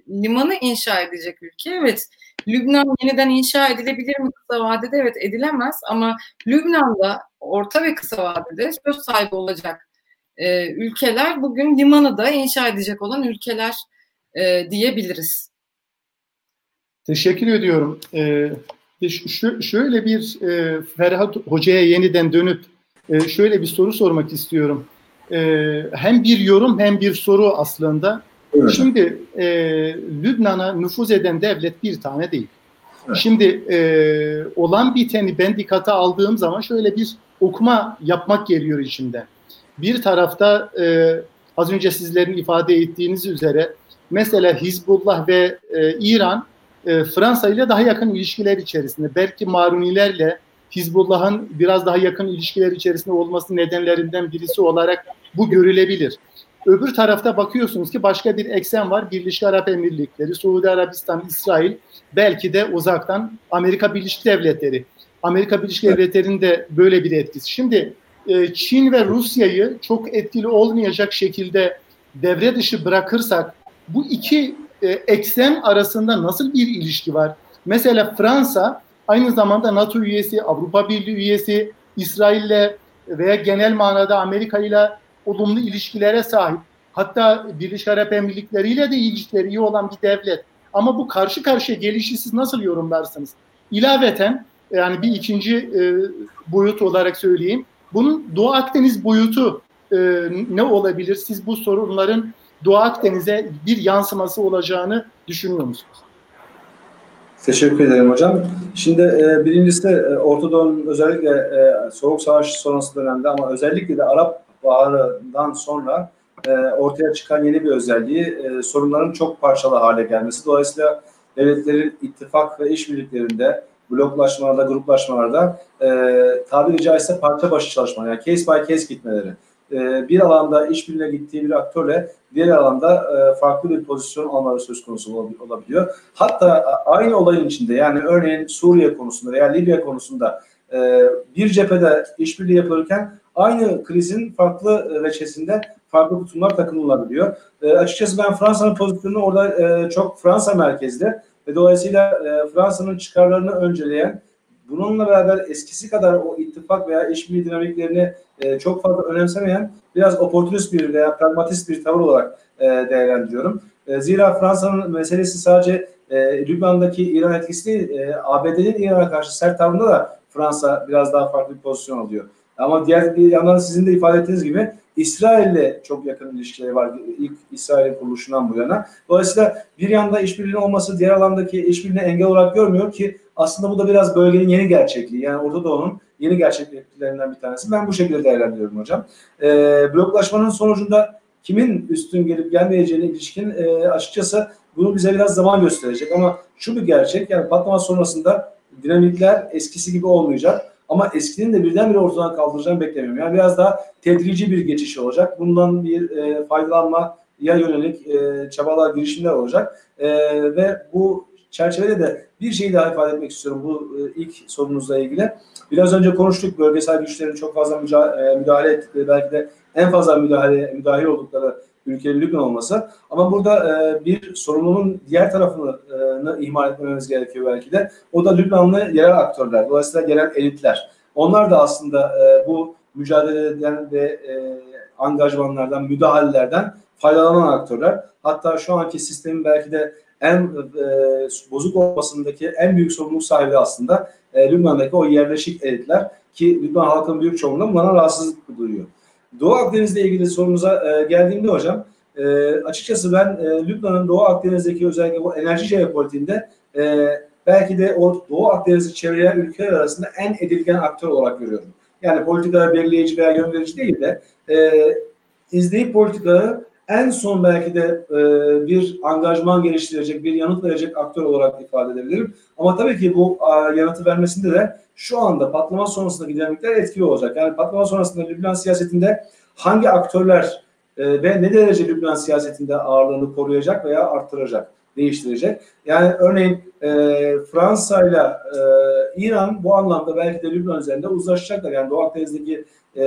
Limanı inşa edecek ülke evet Lübnan yeniden inşa edilebilir mi kısa vadede? Evet edilemez ama Lübnan'da orta ve kısa vadede söz sahibi olacak e, ülkeler bugün limanı da inşa edecek olan ülkeler e, diyebiliriz. Teşekkür ediyorum. Ee, şu, şöyle bir e, Ferhat Hoca'ya yeniden dönüp e, şöyle bir soru sormak istiyorum. E, hem bir yorum hem bir soru aslında. Evet. Şimdi e, Lübnan'a nüfuz eden devlet bir tane değil. Evet. Şimdi e, olan biteni ben dikkate aldığım zaman şöyle bir okuma yapmak geliyor içimden. Bir tarafta e, az önce sizlerin ifade ettiğiniz üzere mesela Hizbullah ve e, İran e, Fransa ile daha yakın ilişkiler içerisinde. Belki Marunilerle Hizbullah'ın biraz daha yakın ilişkiler içerisinde olması nedenlerinden birisi olarak bu görülebilir. Öbür tarafta bakıyorsunuz ki başka bir eksen var. Birleşik Arap Emirlikleri, Suudi Arabistan, İsrail, belki de uzaktan Amerika Birleşik Devletleri. Amerika Birleşik Devletleri'nin de böyle bir etkisi. Şimdi e, Çin ve Rusya'yı çok etkili olmayacak şekilde devre dışı bırakırsak bu iki e, eksen arasında nasıl bir ilişki var? Mesela Fransa aynı zamanda NATO üyesi, Avrupa Birliği üyesi, İsrail'le veya genel manada Amerika ile olumlu ilişkilere sahip. Hatta Birleşik Arap Emirlikleri ile de ilişkileri iyi olan bir devlet. Ama bu karşı karşıya gelişi siz nasıl yorumlarsınız? İlaveten yani bir ikinci e, boyut olarak söyleyeyim. Bunun Doğu Akdeniz boyutu e, ne olabilir? Siz bu sorunların Doğu Akdeniz'e bir yansıması olacağını düşünüyor musunuz? Teşekkür ederim hocam. Şimdi e, birincisi e, Orta Doğu'nun özellikle e, Soğuk Savaş sonrası dönemde ama özellikle de Arap Baharı'ndan sonra e, ortaya çıkan yeni bir özelliği e, sorunların çok parçalı hale gelmesi. Dolayısıyla devletlerin ittifak ve işbirliklerinde, bloklaşmalarda, gruplaşmalarda e, tabiri caizse parça başı çalışma, yani case by case gitmeleri. E, bir alanda işbirliğine gittiği bir aktörle diğer alanda e, farklı bir pozisyon almaları söz konusu olabiliyor. Hatta aynı olayın içinde yani örneğin Suriye konusunda veya Libya konusunda e, bir cephede işbirliği yapılırken aynı krizin farklı reçesinde farklı tutumlar takınılabiliyor. E, açıkçası ben Fransa'nın pozisyonunu orada e, çok Fransa merkezli ve dolayısıyla e, Fransa'nın çıkarlarını önceleyen bununla beraber eskisi kadar o ittifak veya işbirliği dinamiklerini e, çok fazla önemsemeyen biraz oportunist bir veya pragmatist bir tavır olarak e, değerlendiriyorum. E, zira Fransa'nın meselesi sadece e, Lübnan'daki İran etkisi değil, e, ABD'nin İran'a karşı sert tavrında da Fransa biraz daha farklı bir pozisyon alıyor. Ama diğer bir yandan sizin de ifade ettiğiniz gibi İsrail'le çok yakın ilişkileri var ilk İsrail'in kuruluşundan bu yana. Dolayısıyla bir yanda işbirliğinin olması diğer alandaki işbirliğine engel olarak görmüyor ki aslında bu da biraz bölgenin yeni gerçekliği. Yani Orta Doğu'nun yeni gerçekliklerinden bir tanesi. Ben bu şekilde değerlendiriyorum hocam. E, bloklaşmanın sonucunda kimin üstün gelip gelmeyeceğine ilişkin e, açıkçası bunu bize biraz zaman gösterecek. Ama şu bir gerçek yani patlama sonrasında dinamikler eskisi gibi olmayacak. Ama eskinin de birdenbire ortadan kaldıracağını beklemiyorum. Yani biraz daha tedrici bir geçiş olacak. Bundan bir e, faydalanma ya yönelik e, çabalar, girişimler olacak. E, ve bu çerçevede de bir şeyi daha ifade etmek istiyorum bu e, ilk sorunuzla ilgili. Biraz önce konuştuk bölgesel güçlerin çok fazla e, müdahale ettikleri belki de en fazla müdahale müdahil oldukları ülkenin Lübnan olması. Ama burada e, bir sorumluluğun diğer tarafını e, ihmal etmememiz gerekiyor belki de. O da Lübnanlı yerel aktörler. Dolayısıyla yerel elitler. Onlar da aslında e, bu mücadeleden ve e, angajmanlardan, müdahalelerden faydalanan aktörler. Hatta şu anki sistemin belki de en e, bozuk olmasındaki en büyük sorumluluk sahibi aslında e, Lübnan'daki o yerleşik elitler ki Lübnan halkının büyük çoğunluğu buna rahatsızlık duyuyor. Doğu Akdeniz'le ilgili sorunuza e, geldiğimde hocam e, açıkçası ben e, Lübnan'ın Doğu Akdeniz'deki özellikle bu enerji jeopolitiğinde e, belki de o Doğu Akdeniz'i çevreleyen ülkeler arasında en edilgen aktör olarak görüyorum. Yani politikalar belirleyici veya gönderici değil de e, izleyip politikaları en son belki de e, bir angajman geliştirecek, bir yanıt verecek aktör olarak ifade edebilirim. Ama tabii ki bu a, yanıtı vermesinde de şu anda patlama sonrasındaki dinamikler etkili olacak. Yani patlama sonrasında Lübnan siyasetinde hangi aktörler e, ve ne derece Lübnan siyasetinde ağırlığını koruyacak veya arttıracak, değiştirecek. Yani örneğin e, Fransa ile e, İran bu anlamda belki de Lübnan üzerinde uzlaşacaklar. Yani Doğu Akdeniz'deki e,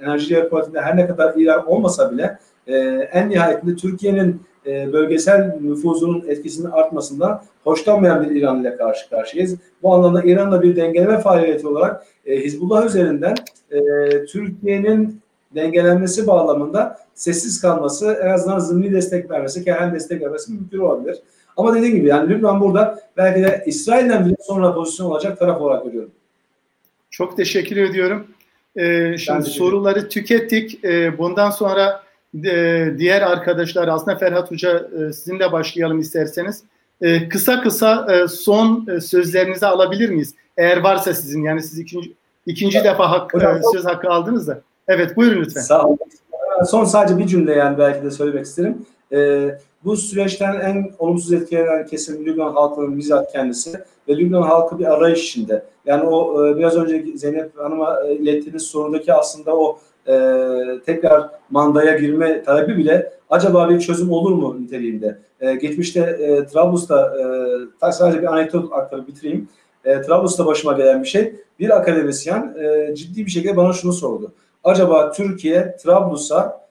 enerji politiğinde her ne kadar İran olmasa bile e, en nihayetinde Türkiye'nin e, bölgesel nüfuzunun etkisinin artmasından hoşlanmayan bir İran ile karşı karşıyayız. Bu anlamda İran'la bir dengeleme faaliyeti olarak e, Hizbullah üzerinden e, Türkiye'nin dengelenmesi bağlamında sessiz kalması, en azından zımni destek vermesi, kendi destek vermesi mümkün olabilir. Ama dediğim gibi yani Lübnan burada belki de İsrail'den bile sonra pozisyon olacak taraf olarak görüyorum. Çok teşekkür ediyorum. Ee, şimdi soruları tükettik. Ee, bundan sonra e, diğer arkadaşlar aslında Ferhat Hoca e, sizinle başlayalım isterseniz. E, kısa kısa e, son e, sözlerinizi alabilir miyiz? Eğer varsa sizin yani siz ikinci, ikinci defa hak, e, söz hakkı aldınız da. Evet buyurun lütfen. Sağ olun. Son sadece bir cümle yani belki de söylemek isterim. E, bu süreçten en olumsuz etkilenen kesim Lübnan halkının bizzat kendisi ve Lübnan halkı bir arayış içinde. Yani o e, biraz önce Zeynep Hanım'a ilettiğiniz sorudaki aslında o e, tekrar mandaya girme talebi bile acaba bir çözüm olur mu niteliğinde. E, geçmişte e, Trablus'ta e, sadece bir anekdot aktarıp bitireyim. E, Trablus'ta başıma gelen bir şey. Bir akademisyen e, ciddi bir şekilde bana şunu sordu. Acaba Türkiye Trablus'a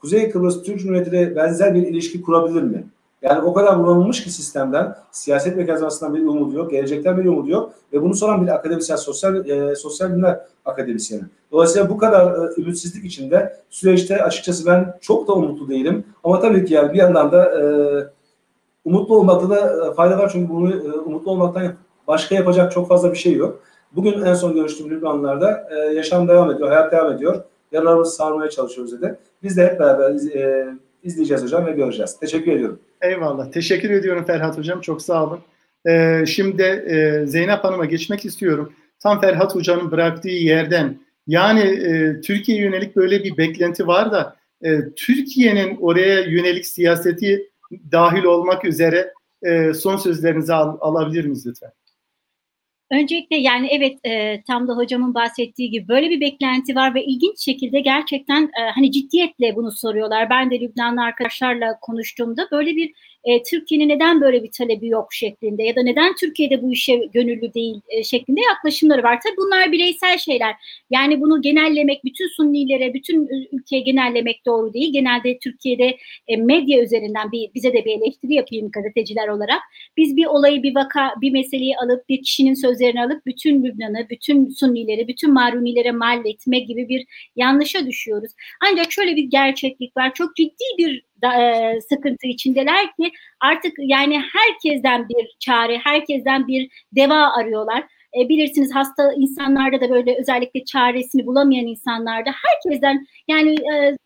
Kuzey Kıbrıs Türk Cumhuriyeti'ne benzer bir ilişki kurabilir mi? Yani o kadar bulanılmış ki sistemden, siyaset mekanizmasından bir umudu yok, gelecekten bir umudu yok ve bunu soran bir akademisyen, sosyal e, sosyal bilimler akademisyeni. Dolayısıyla bu kadar e, ümitsizlik içinde süreçte açıkçası ben çok da umutlu değilim. Ama tabii ki yani bir yandan da e, umutlu olmakta da fayda var çünkü bunu umutlu olmaktan başka yapacak çok fazla bir şey yok. Bugün en son görüştüğüm Lübnanlarda yaşam devam ediyor, hayat devam ediyor. Yaralarımızı sarmaya çalışıyoruz dedi. Biz de hep beraber izleyeceğiz hocam ve göreceğiz. Teşekkür ediyorum. Eyvallah. Teşekkür ediyorum Ferhat hocam. Çok sağ olun. Ee, şimdi e, Zeynep Hanım'a geçmek istiyorum. Tam Ferhat hocanın bıraktığı yerden yani e, Türkiye yönelik böyle bir beklenti var da e, Türkiye'nin oraya yönelik siyaseti dahil olmak üzere e, son sözlerinizi al, alabilir miyiz lütfen? Öncelikle yani evet e, tam da hocamın bahsettiği gibi böyle bir beklenti var ve ilginç şekilde gerçekten e, hani ciddiyetle bunu soruyorlar. Ben de Lübnanlı arkadaşlarla konuştuğumda böyle bir e, Türkiye'nin neden böyle bir talebi yok şeklinde ya da neden Türkiye'de bu işe gönüllü değil e, şeklinde yaklaşımları var. Tabii bunlar bireysel şeyler. Yani bunu genellemek, bütün Sunnilere, bütün ülkeye genellemek doğru değil. Genelde Türkiye'de e, medya üzerinden bir bize de bir eleştiri yapayım gazeteciler olarak. Biz bir olayı, bir vaka, bir meseleyi alıp bir kişinin sözlerini alıp bütün Lübnan'ı, bütün Sunnileri, bütün Marunilere mal etme gibi bir yanlışa düşüyoruz. Ancak şöyle bir gerçeklik var. Çok ciddi bir da, e, sıkıntı içindeler ki artık yani herkesten bir çare, herkesten bir deva arıyorlar. E, bilirsiniz hasta insanlarda da böyle özellikle çaresini bulamayan insanlarda herkesten yani e,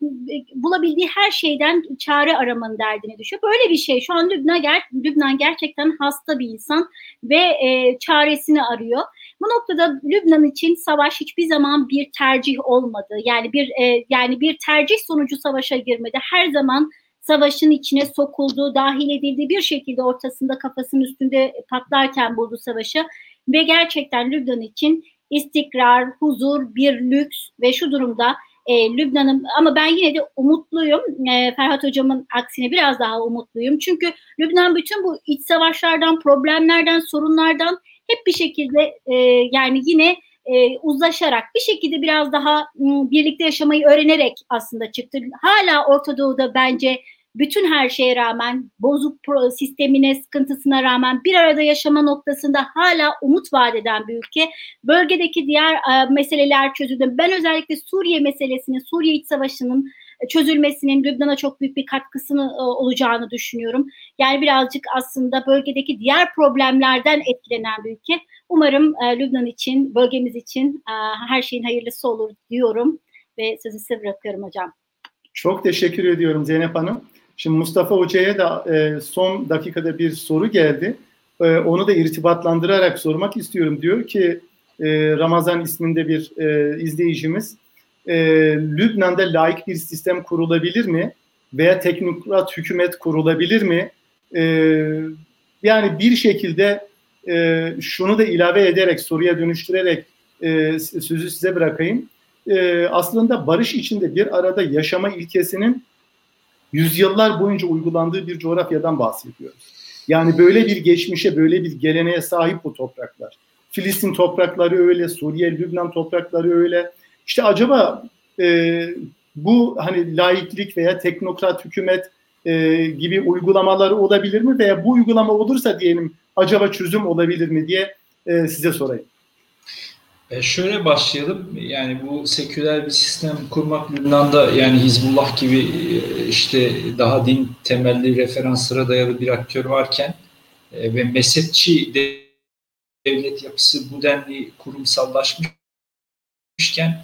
bulabildiği her şeyden çare aramanın derdine düşüyor. Böyle bir şey. Şu an Lübnan, ger Lübnan gerçekten hasta bir insan ve e, çaresini arıyor. Bu noktada Lübnan için savaş hiçbir zaman bir tercih olmadı. Yani bir e, yani bir tercih sonucu savaşa girmedi. Her zaman savaşın içine sokuldu, dahil edildi bir şekilde ortasında kafasının üstünde patlarken buldu savaşı ve gerçekten Lübnan için istikrar, huzur, bir lüks ve şu durumda e, Lübnan'ın ama ben yine de umutluyum. E, Ferhat hocamın aksine biraz daha umutluyum. Çünkü Lübnan bütün bu iç savaşlardan, problemlerden, sorunlardan hep bir şekilde e, yani yine e, uzlaşarak bir şekilde biraz daha m, birlikte yaşamayı öğrenerek aslında çıktı. Hala Orta Doğu'da bence bütün her şeye rağmen bozuk sistemine sıkıntısına rağmen bir arada yaşama noktasında hala umut vaat eden bir ülke. Bölgedeki diğer e, meseleler çözüldü. Ben özellikle Suriye meselesinin, Suriye iç savaşının e, çözülmesinin Lübnan'a çok büyük bir katkısını e, olacağını düşünüyorum. Yani birazcık aslında bölgedeki diğer problemlerden etkilenen bir ülke. Umarım e, Lübnan için, bölgemiz için e, her şeyin hayırlısı olur diyorum ve sözü size bırakıyorum hocam. Çok teşekkür ediyorum Zeynep Hanım. Şimdi Mustafa Hoca'ya da e, son dakikada bir soru geldi. E, onu da irtibatlandırarak sormak istiyorum. Diyor ki e, Ramazan isminde bir e, izleyicimiz e, Lübnan'da laik bir sistem kurulabilir mi? Veya teknokrat hükümet kurulabilir mi? E, yani bir şekilde e, şunu da ilave ederek, soruya dönüştürerek e, sözü size bırakayım. E, aslında barış içinde bir arada yaşama ilkesinin yüzyıllar boyunca uygulandığı bir coğrafyadan bahsediyoruz. Yani böyle bir geçmişe, böyle bir geleneğe sahip bu topraklar. Filistin toprakları öyle, Suriye, Lübnan toprakları öyle. İşte acaba e, bu hani laiklik veya teknokrat hükümet e, gibi uygulamaları olabilir mi veya bu uygulama olursa diyelim acaba çözüm olabilir mi diye e, size sorayım. E şöyle başlayalım. Yani bu seküler bir sistem kurmak Lübnan'da yani Hizbullah gibi e, işte daha din temelli referanslara dayalı bir aktör varken e, ve mezhepçi devlet yapısı bu denli kurumsallaşmışken e,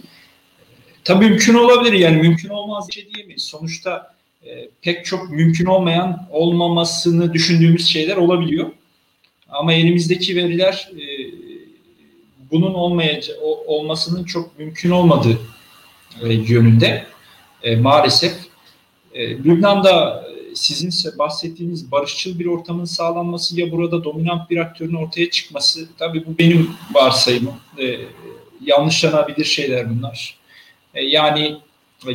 tabii mümkün olabilir yani mümkün olmaz bir şey diyemeyiz. Sonuçta e, pek çok mümkün olmayan olmamasını düşündüğümüz şeyler olabiliyor. Ama elimizdeki veriler e, bunun olmayacağı olmasının çok mümkün olmadığı e, yönünde e, maalesef. E, Lübnan'da sizin bahsettiğiniz barışçıl bir ortamın sağlanması ya burada dominant bir aktörün ortaya çıkması tabii bu benim varsayımım. E, yanlışlanabilir şeyler bunlar. E, yani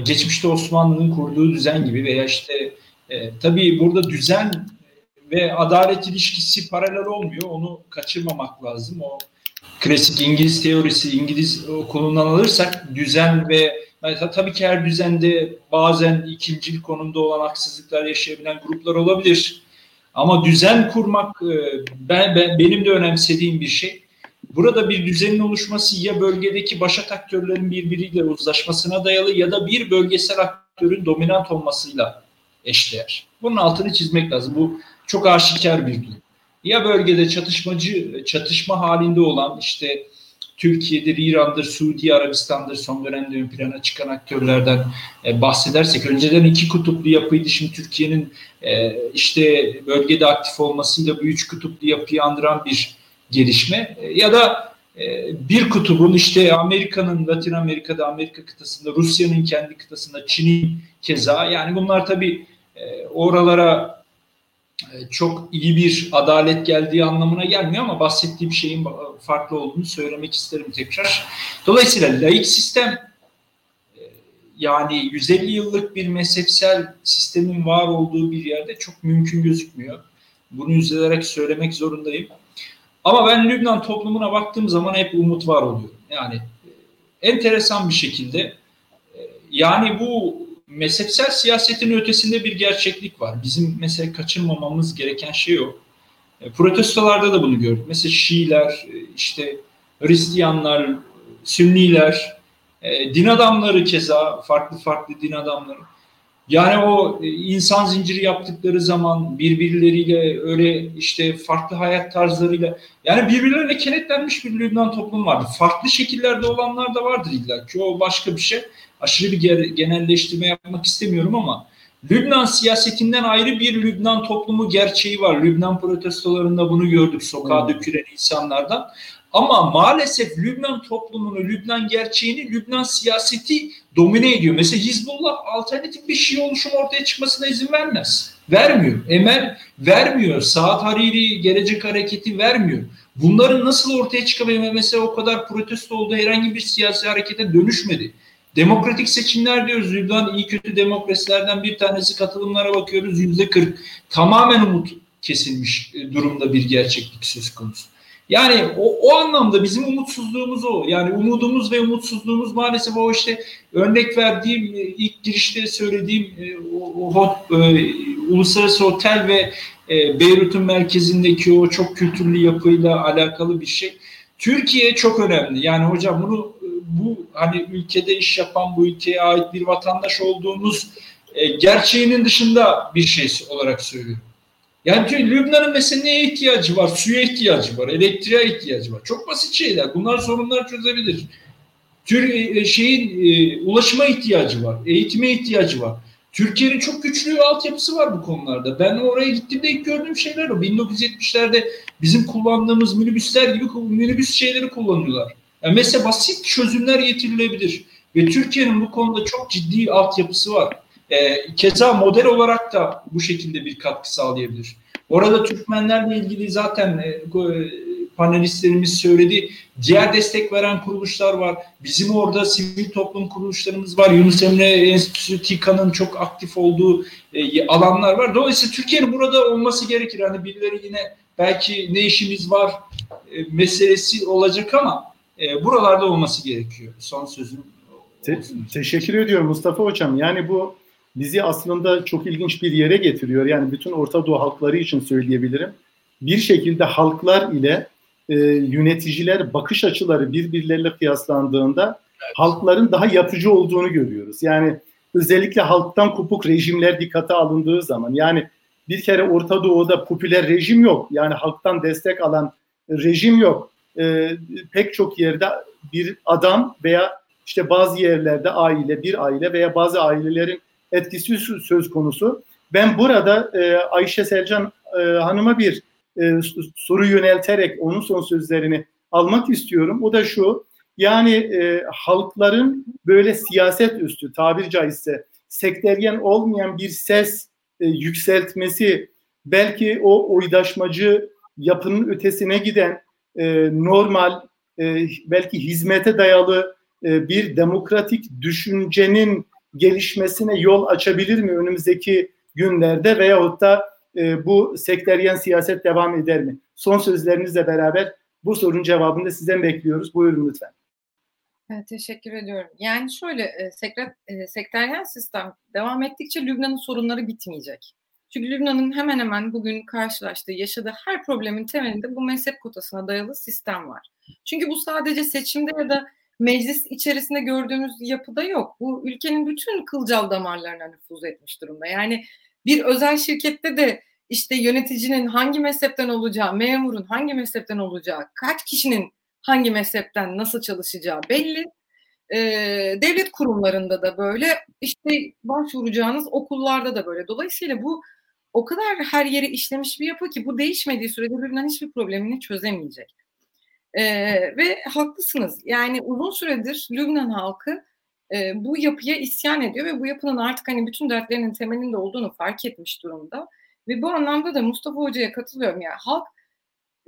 geçmişte Osmanlı'nın kurduğu düzen gibi veya işte e, tabii burada düzen ve adalet ilişkisi paralel olmuyor. Onu kaçırmamak lazım. O klasik İngiliz teorisi, İngiliz okulundan alırsak düzen ve mesela tabii ki her düzende bazen ikincil konumda olan haksızlıklar yaşayabilen gruplar olabilir. Ama düzen kurmak e, ben, ben benim de önemsediğim bir şey. Burada bir düzenin oluşması ya bölgedeki başat aktörlerin birbiriyle uzlaşmasına dayalı ya da bir bölgesel aktörün dominant olmasıyla eşdeğer. Bunun altını çizmek lazım. Bu çok aşikar bir durum. Ya bölgede çatışmacı çatışma halinde olan işte Türkiye'dir, İran'dır, Suudi Arabistan'dır son dönemde ön plana çıkan aktörlerden e, bahsedersek önceden iki kutuplu yapıydı. Şimdi Türkiye'nin e, işte bölgede aktif olmasıyla bu üç kutuplu yapıyı andıran bir gelişme e, ya da e, bir kutubun işte Amerika'nın Latin Amerika'da, Amerika kıtasında, Rusya'nın kendi kıtasında, Çin'in keza yani bunlar tabii e, oralara çok iyi bir adalet geldiği anlamına gelmiyor ama bahsettiğim şeyin farklı olduğunu söylemek isterim tekrar. Dolayısıyla laik sistem e, yani 150 yıllık bir mezhepsel sistemin var olduğu bir yerde çok mümkün gözükmüyor. Bunu üzülerek söylemek zorundayım. Ama ben Lübnan toplumuna baktığım zaman hep umut var oluyor. Yani e, enteresan bir şekilde yani bu mezhepsel siyasetin ötesinde bir gerçeklik var. Bizim mesela kaçırmamamız gereken şey o. E, protestolarda da bunu gördük. Mesela Şiiler, e, işte Hristiyanlar, Sünniler, e, din adamları keza farklı farklı din adamları. Yani o insan zinciri yaptıkları zaman birbirleriyle öyle işte farklı hayat tarzlarıyla yani birbirlerine kenetlenmiş bir Lübnan toplum vardı. Farklı şekillerde olanlar da vardır illa ki o başka bir şey aşırı bir genelleştirme yapmak istemiyorum ama Lübnan siyasetinden ayrı bir Lübnan toplumu gerçeği var. Lübnan protestolarında bunu gördük sokağa dökülen insanlardan. Ama maalesef Lübnan toplumunu, Lübnan gerçeğini, Lübnan siyaseti domine ediyor. Mesela Hizbullah alternatif bir şey oluşum ortaya çıkmasına izin vermez. Vermiyor. Emel vermiyor. Saat Hariri, Gelecek Hareketi vermiyor. Bunların nasıl ortaya çıkabilir? Mesela o kadar protesto oldu herhangi bir siyasi harekete dönüşmedi. Demokratik seçimler diyoruz. Lübnan iyi kötü demokrasilerden bir tanesi katılımlara bakıyoruz. Yüzde 40 tamamen umut kesilmiş e, durumda bir gerçeklik söz konusu. Yani o, o anlamda bizim umutsuzluğumuz o. Yani umudumuz ve umutsuzluğumuz maalesef o işte örnek verdiğim e, ilk girişte söylediğim e, o, o, e, uluslararası otel ve e, Beyrut'un merkezindeki o çok kültürlü yapıyla alakalı bir şey. Türkiye çok önemli. Yani hocam bunu bu hani ülkede iş yapan bu ülkeye ait bir vatandaş olduğumuz e, gerçeğinin dışında bir şey olarak söylüyorum. Yani Lübnan'ın mesela neye ihtiyacı var? Suya ihtiyacı var, elektriğe ihtiyacı var. Çok basit şeyler. Bunlar sorunlar çözebilir. Tür e, şeyin e, ulaşıma ihtiyacı var, eğitime ihtiyacı var. Türkiye'nin çok güçlü altyapısı var bu konularda. Ben oraya gittiğimde ilk gördüğüm şeyler o. 1970'lerde bizim kullandığımız minibüsler gibi minibüs şeyleri kullanıyorlar. Yani mesela basit çözümler getirilebilir. Ve Türkiye'nin bu konuda çok ciddi altyapısı var. E, keza model olarak da bu şekilde bir katkı sağlayabilir. Orada Türkmenlerle ilgili zaten e, panelistlerimiz söyledi. Diğer destek veren kuruluşlar var. Bizim orada sivil toplum kuruluşlarımız var. Yunus Emre Enstitüsü, TİKA'nın çok aktif olduğu e, alanlar var. Dolayısıyla Türkiye'nin burada olması gerekir. Hani birileri yine belki ne işimiz var e, meselesi olacak ama e, buralarda olması gerekiyor. Son sözüm. Te- teşekkür ediyorum Mustafa Hocam. Yani bu bizi aslında çok ilginç bir yere getiriyor. Yani bütün Orta Doğu halkları için söyleyebilirim. Bir şekilde halklar ile e, yöneticiler bakış açıları birbirleriyle kıyaslandığında halkların daha yapıcı olduğunu görüyoruz. Yani özellikle halktan kopuk rejimler dikkate alındığı zaman yani bir kere Orta Doğu'da popüler rejim yok. Yani halktan destek alan rejim yok. E, pek çok yerde bir adam veya işte bazı yerlerde aile, bir aile veya bazı ailelerin etkisi söz konusu. Ben burada e, Ayşe Selcan e, Hanım'a bir e, soru yönelterek onun son sözlerini almak istiyorum. O da şu, yani e, halkların böyle siyaset üstü tabir caizse sekteryen olmayan bir ses e, yükseltmesi belki o oydaşmacı yapının ötesine giden e, normal e, belki hizmete dayalı e, bir demokratik düşüncenin gelişmesine yol açabilir mi önümüzdeki günlerde veyahut da e, bu sekteryen siyaset devam eder mi? Son sözlerinizle beraber bu sorunun cevabını da sizden bekliyoruz. Buyurun lütfen. Evet, teşekkür ediyorum. Yani şöyle e, sekret, e, sekteryen sistem devam ettikçe Lübnan'ın sorunları bitmeyecek. Çünkü Lübnan'ın hemen hemen bugün karşılaştığı, yaşadığı her problemin temelinde bu mezhep kotasına dayalı sistem var. Çünkü bu sadece seçimde ya da meclis içerisinde gördüğümüz yapıda yok. Bu ülkenin bütün kılcal damarlarına nüfuz etmiş durumda. Yani bir özel şirkette de işte yöneticinin hangi mezhepten olacağı, memurun hangi mezhepten olacağı, kaç kişinin hangi mezhepten nasıl çalışacağı belli. Ee, devlet kurumlarında da böyle, işte başvuracağınız okullarda da böyle. Dolayısıyla bu o kadar her yere işlemiş bir yapı ki bu değişmediği sürede Lübnan hiçbir problemini çözemeyecek. Ee, ve haklısınız. Yani uzun süredir Lübnan halkı e, bu yapıya isyan ediyor ve bu yapının artık hani bütün dertlerinin temelinde olduğunu fark etmiş durumda. Ve bu anlamda da Mustafa Hoca'ya katılıyorum. Yani halk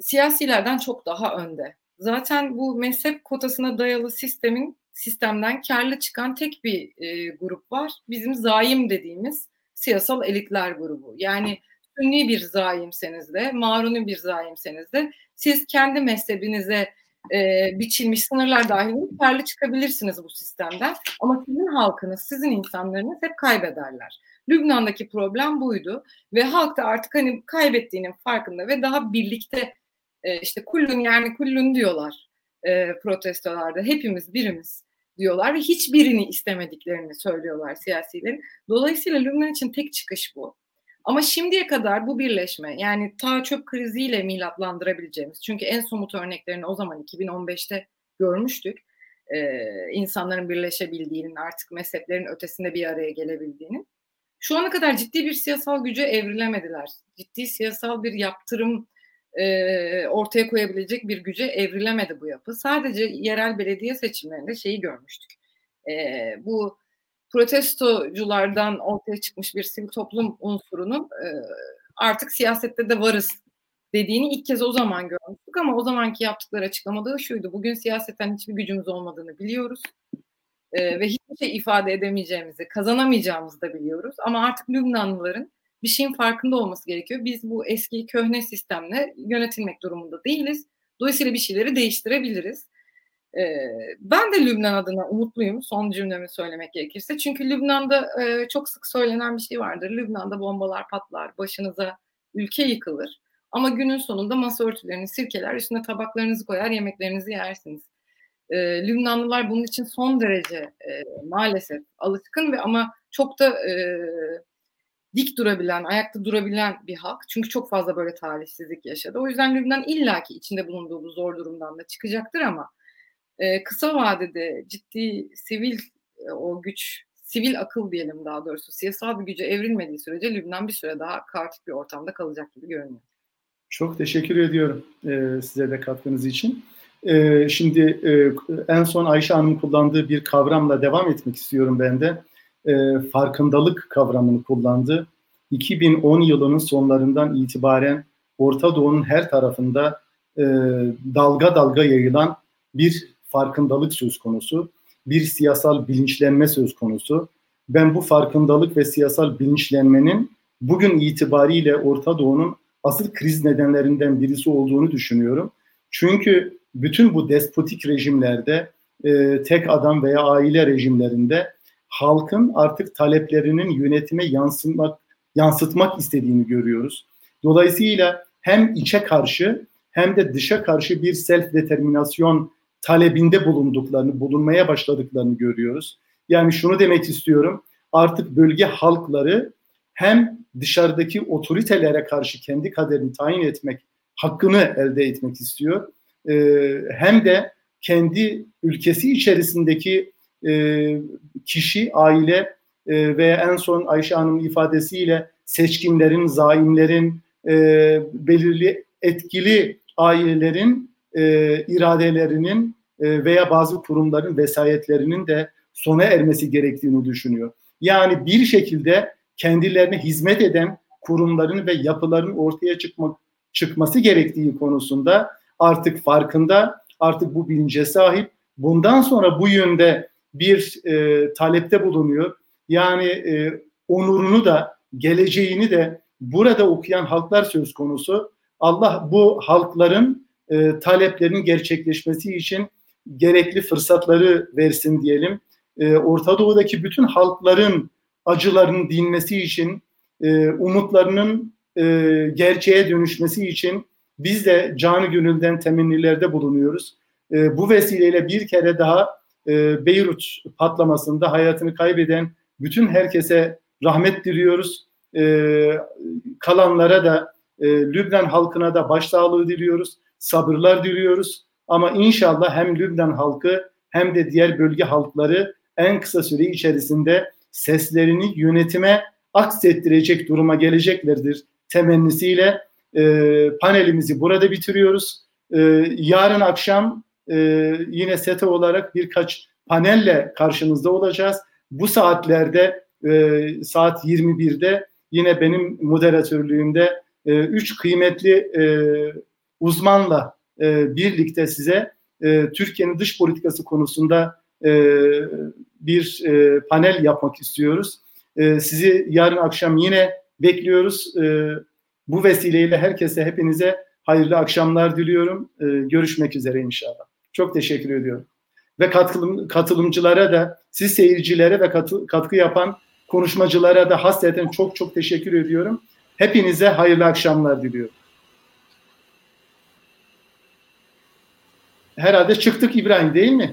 siyasilerden çok daha önde. Zaten bu mezhep kotasına dayalı sistemin sistemden karlı çıkan tek bir e, grup var. Bizim zaim dediğimiz siyasal elitler grubu. Yani sünni bir zaimseniz de, maruni bir zaimseniz de siz kendi mezhebinize e, biçilmiş sınırlar dahilinde karlı çıkabilirsiniz bu sistemden. Ama sizin halkınız, sizin insanlarınız hep kaybederler. Lübnan'daki problem buydu ve halk da artık hani kaybettiğinin farkında ve daha birlikte e, işte kullun yani kullun diyorlar e, protestolarda. Hepimiz birimiz diyorlar ve hiçbirini istemediklerini söylüyorlar siyasilerin. Dolayısıyla Lübnan için tek çıkış bu. Ama şimdiye kadar bu birleşme yani ta çöp kriziyle milatlandırabileceğimiz çünkü en somut örneklerini o zaman 2015'te görmüştük. Ee, insanların birleşebildiğinin artık mezheplerin ötesinde bir araya gelebildiğinin. Şu ana kadar ciddi bir siyasal güce evrilemediler. Ciddi siyasal bir yaptırım e, ortaya koyabilecek bir güce evrilemedi bu yapı. Sadece yerel belediye seçimlerinde şeyi görmüştük. E, bu protestoculardan ortaya çıkmış bir sivil toplum unsurunun e, artık siyasette de varız dediğini ilk kez o zaman görmüştük ama o zamanki yaptıkları açıklamada şuydu. Bugün siyasetten hiçbir gücümüz olmadığını biliyoruz e, ve hiçbir şey ifade edemeyeceğimizi, kazanamayacağımızı da biliyoruz. Ama artık Lübnanlıların bir şeyin farkında olması gerekiyor. Biz bu eski köhne sistemle yönetilmek durumunda değiliz. Dolayısıyla bir şeyleri değiştirebiliriz. Ee, ben de Lübnan adına umutluyum son cümlemi söylemek gerekirse. Çünkü Lübnan'da e, çok sık söylenen bir şey vardır. Lübnan'da bombalar patlar, başınıza ülke yıkılır. Ama günün sonunda masa örtülerini sirkeler, üstüne tabaklarınızı koyar, yemeklerinizi yersiniz. Ee, Lübnanlılar bunun için son derece e, maalesef alışkın ve ama çok da e, dik durabilen, ayakta durabilen bir halk. Çünkü çok fazla böyle talihsizlik yaşadı. O yüzden Lübnan illaki içinde bulunduğu bu zor durumdan da çıkacaktır ama e, kısa vadede ciddi sivil e, o güç, sivil akıl diyelim daha doğrusu siyasal bir güce evrilmediği sürece Lübnan bir süre daha kaotik bir ortamda kalacak gibi görünüyor. Çok teşekkür ediyorum e, size de katkınız için. E, şimdi e, en son Ayşe Hanım'ın kullandığı bir kavramla devam etmek istiyorum ben de. E, farkındalık kavramını kullandı. 2010 yılının sonlarından itibaren Orta Doğu'nun her tarafında e, dalga dalga yayılan bir farkındalık söz konusu, bir siyasal bilinçlenme söz konusu. Ben bu farkındalık ve siyasal bilinçlenmenin bugün itibariyle Orta Doğu'nun asıl kriz nedenlerinden birisi olduğunu düşünüyorum. Çünkü bütün bu despotik rejimlerde, e, tek adam veya aile rejimlerinde halkın artık taleplerinin yönetime yansıtmak, yansıtmak istediğini görüyoruz. Dolayısıyla hem içe karşı hem de dışa karşı bir self determinasyon talebinde bulunduklarını, bulunmaya başladıklarını görüyoruz. Yani şunu demek istiyorum. Artık bölge halkları hem dışarıdaki otoritelere karşı kendi kaderini tayin etmek hakkını elde etmek istiyor. Ee, hem de kendi ülkesi içerisindeki e, kişi, aile e, ve en son Ayşe Hanım'ın ifadesiyle seçkinlerin, zaimlerin, e, belirli etkili ailelerin e, iradelerinin e, veya bazı kurumların vesayetlerinin de sona ermesi gerektiğini düşünüyor. Yani bir şekilde kendilerine hizmet eden kurumların ve yapıların ortaya çıkmak çıkması gerektiği konusunda artık farkında, artık bu bilince sahip. Bundan sonra bu yönde bir e, talepte bulunuyor. Yani e, onurunu da, geleceğini de burada okuyan halklar söz konusu. Allah bu halkların e, taleplerinin gerçekleşmesi için gerekli fırsatları versin diyelim. E, Orta Doğu'daki bütün halkların acılarının dinmesi için, e, umutlarının e, gerçeğe dönüşmesi için biz de canı gönülden temennilerde bulunuyoruz. E, bu vesileyle bir kere daha e, Beyrut patlamasında hayatını kaybeden bütün herkese rahmet diliyoruz. e, kalanlara da e, Lübnan halkına da başsağlığı diliyoruz. Sabırlar diliyoruz. Ama inşallah hem Lübnan halkı hem de diğer bölge halkları en kısa süre içerisinde seslerini yönetime aksettirecek duruma geleceklerdir temennisiyle e, panelimizi burada bitiriyoruz. E, yarın akşam e, yine SETA olarak birkaç panelle karşınızda olacağız. Bu saatlerde e, saat 21'de yine benim moderatörlüğümde e, üç kıymetli e, uzmanla e, birlikte size e, Türkiye'nin dış politikası konusunda e, bir e, panel yapmak istiyoruz. E, sizi yarın akşam yine bekliyoruz. E, bu vesileyle herkese, hepinize hayırlı akşamlar diliyorum. E, görüşmek üzere inşallah. Çok teşekkür ediyorum. Ve katılım, katılımcılara da, siz seyircilere ve katı, katkı yapan konuşmacılara da hasreten çok çok teşekkür ediyorum. Hepinize hayırlı akşamlar diliyorum. Herhalde çıktık İbrahim değil mi?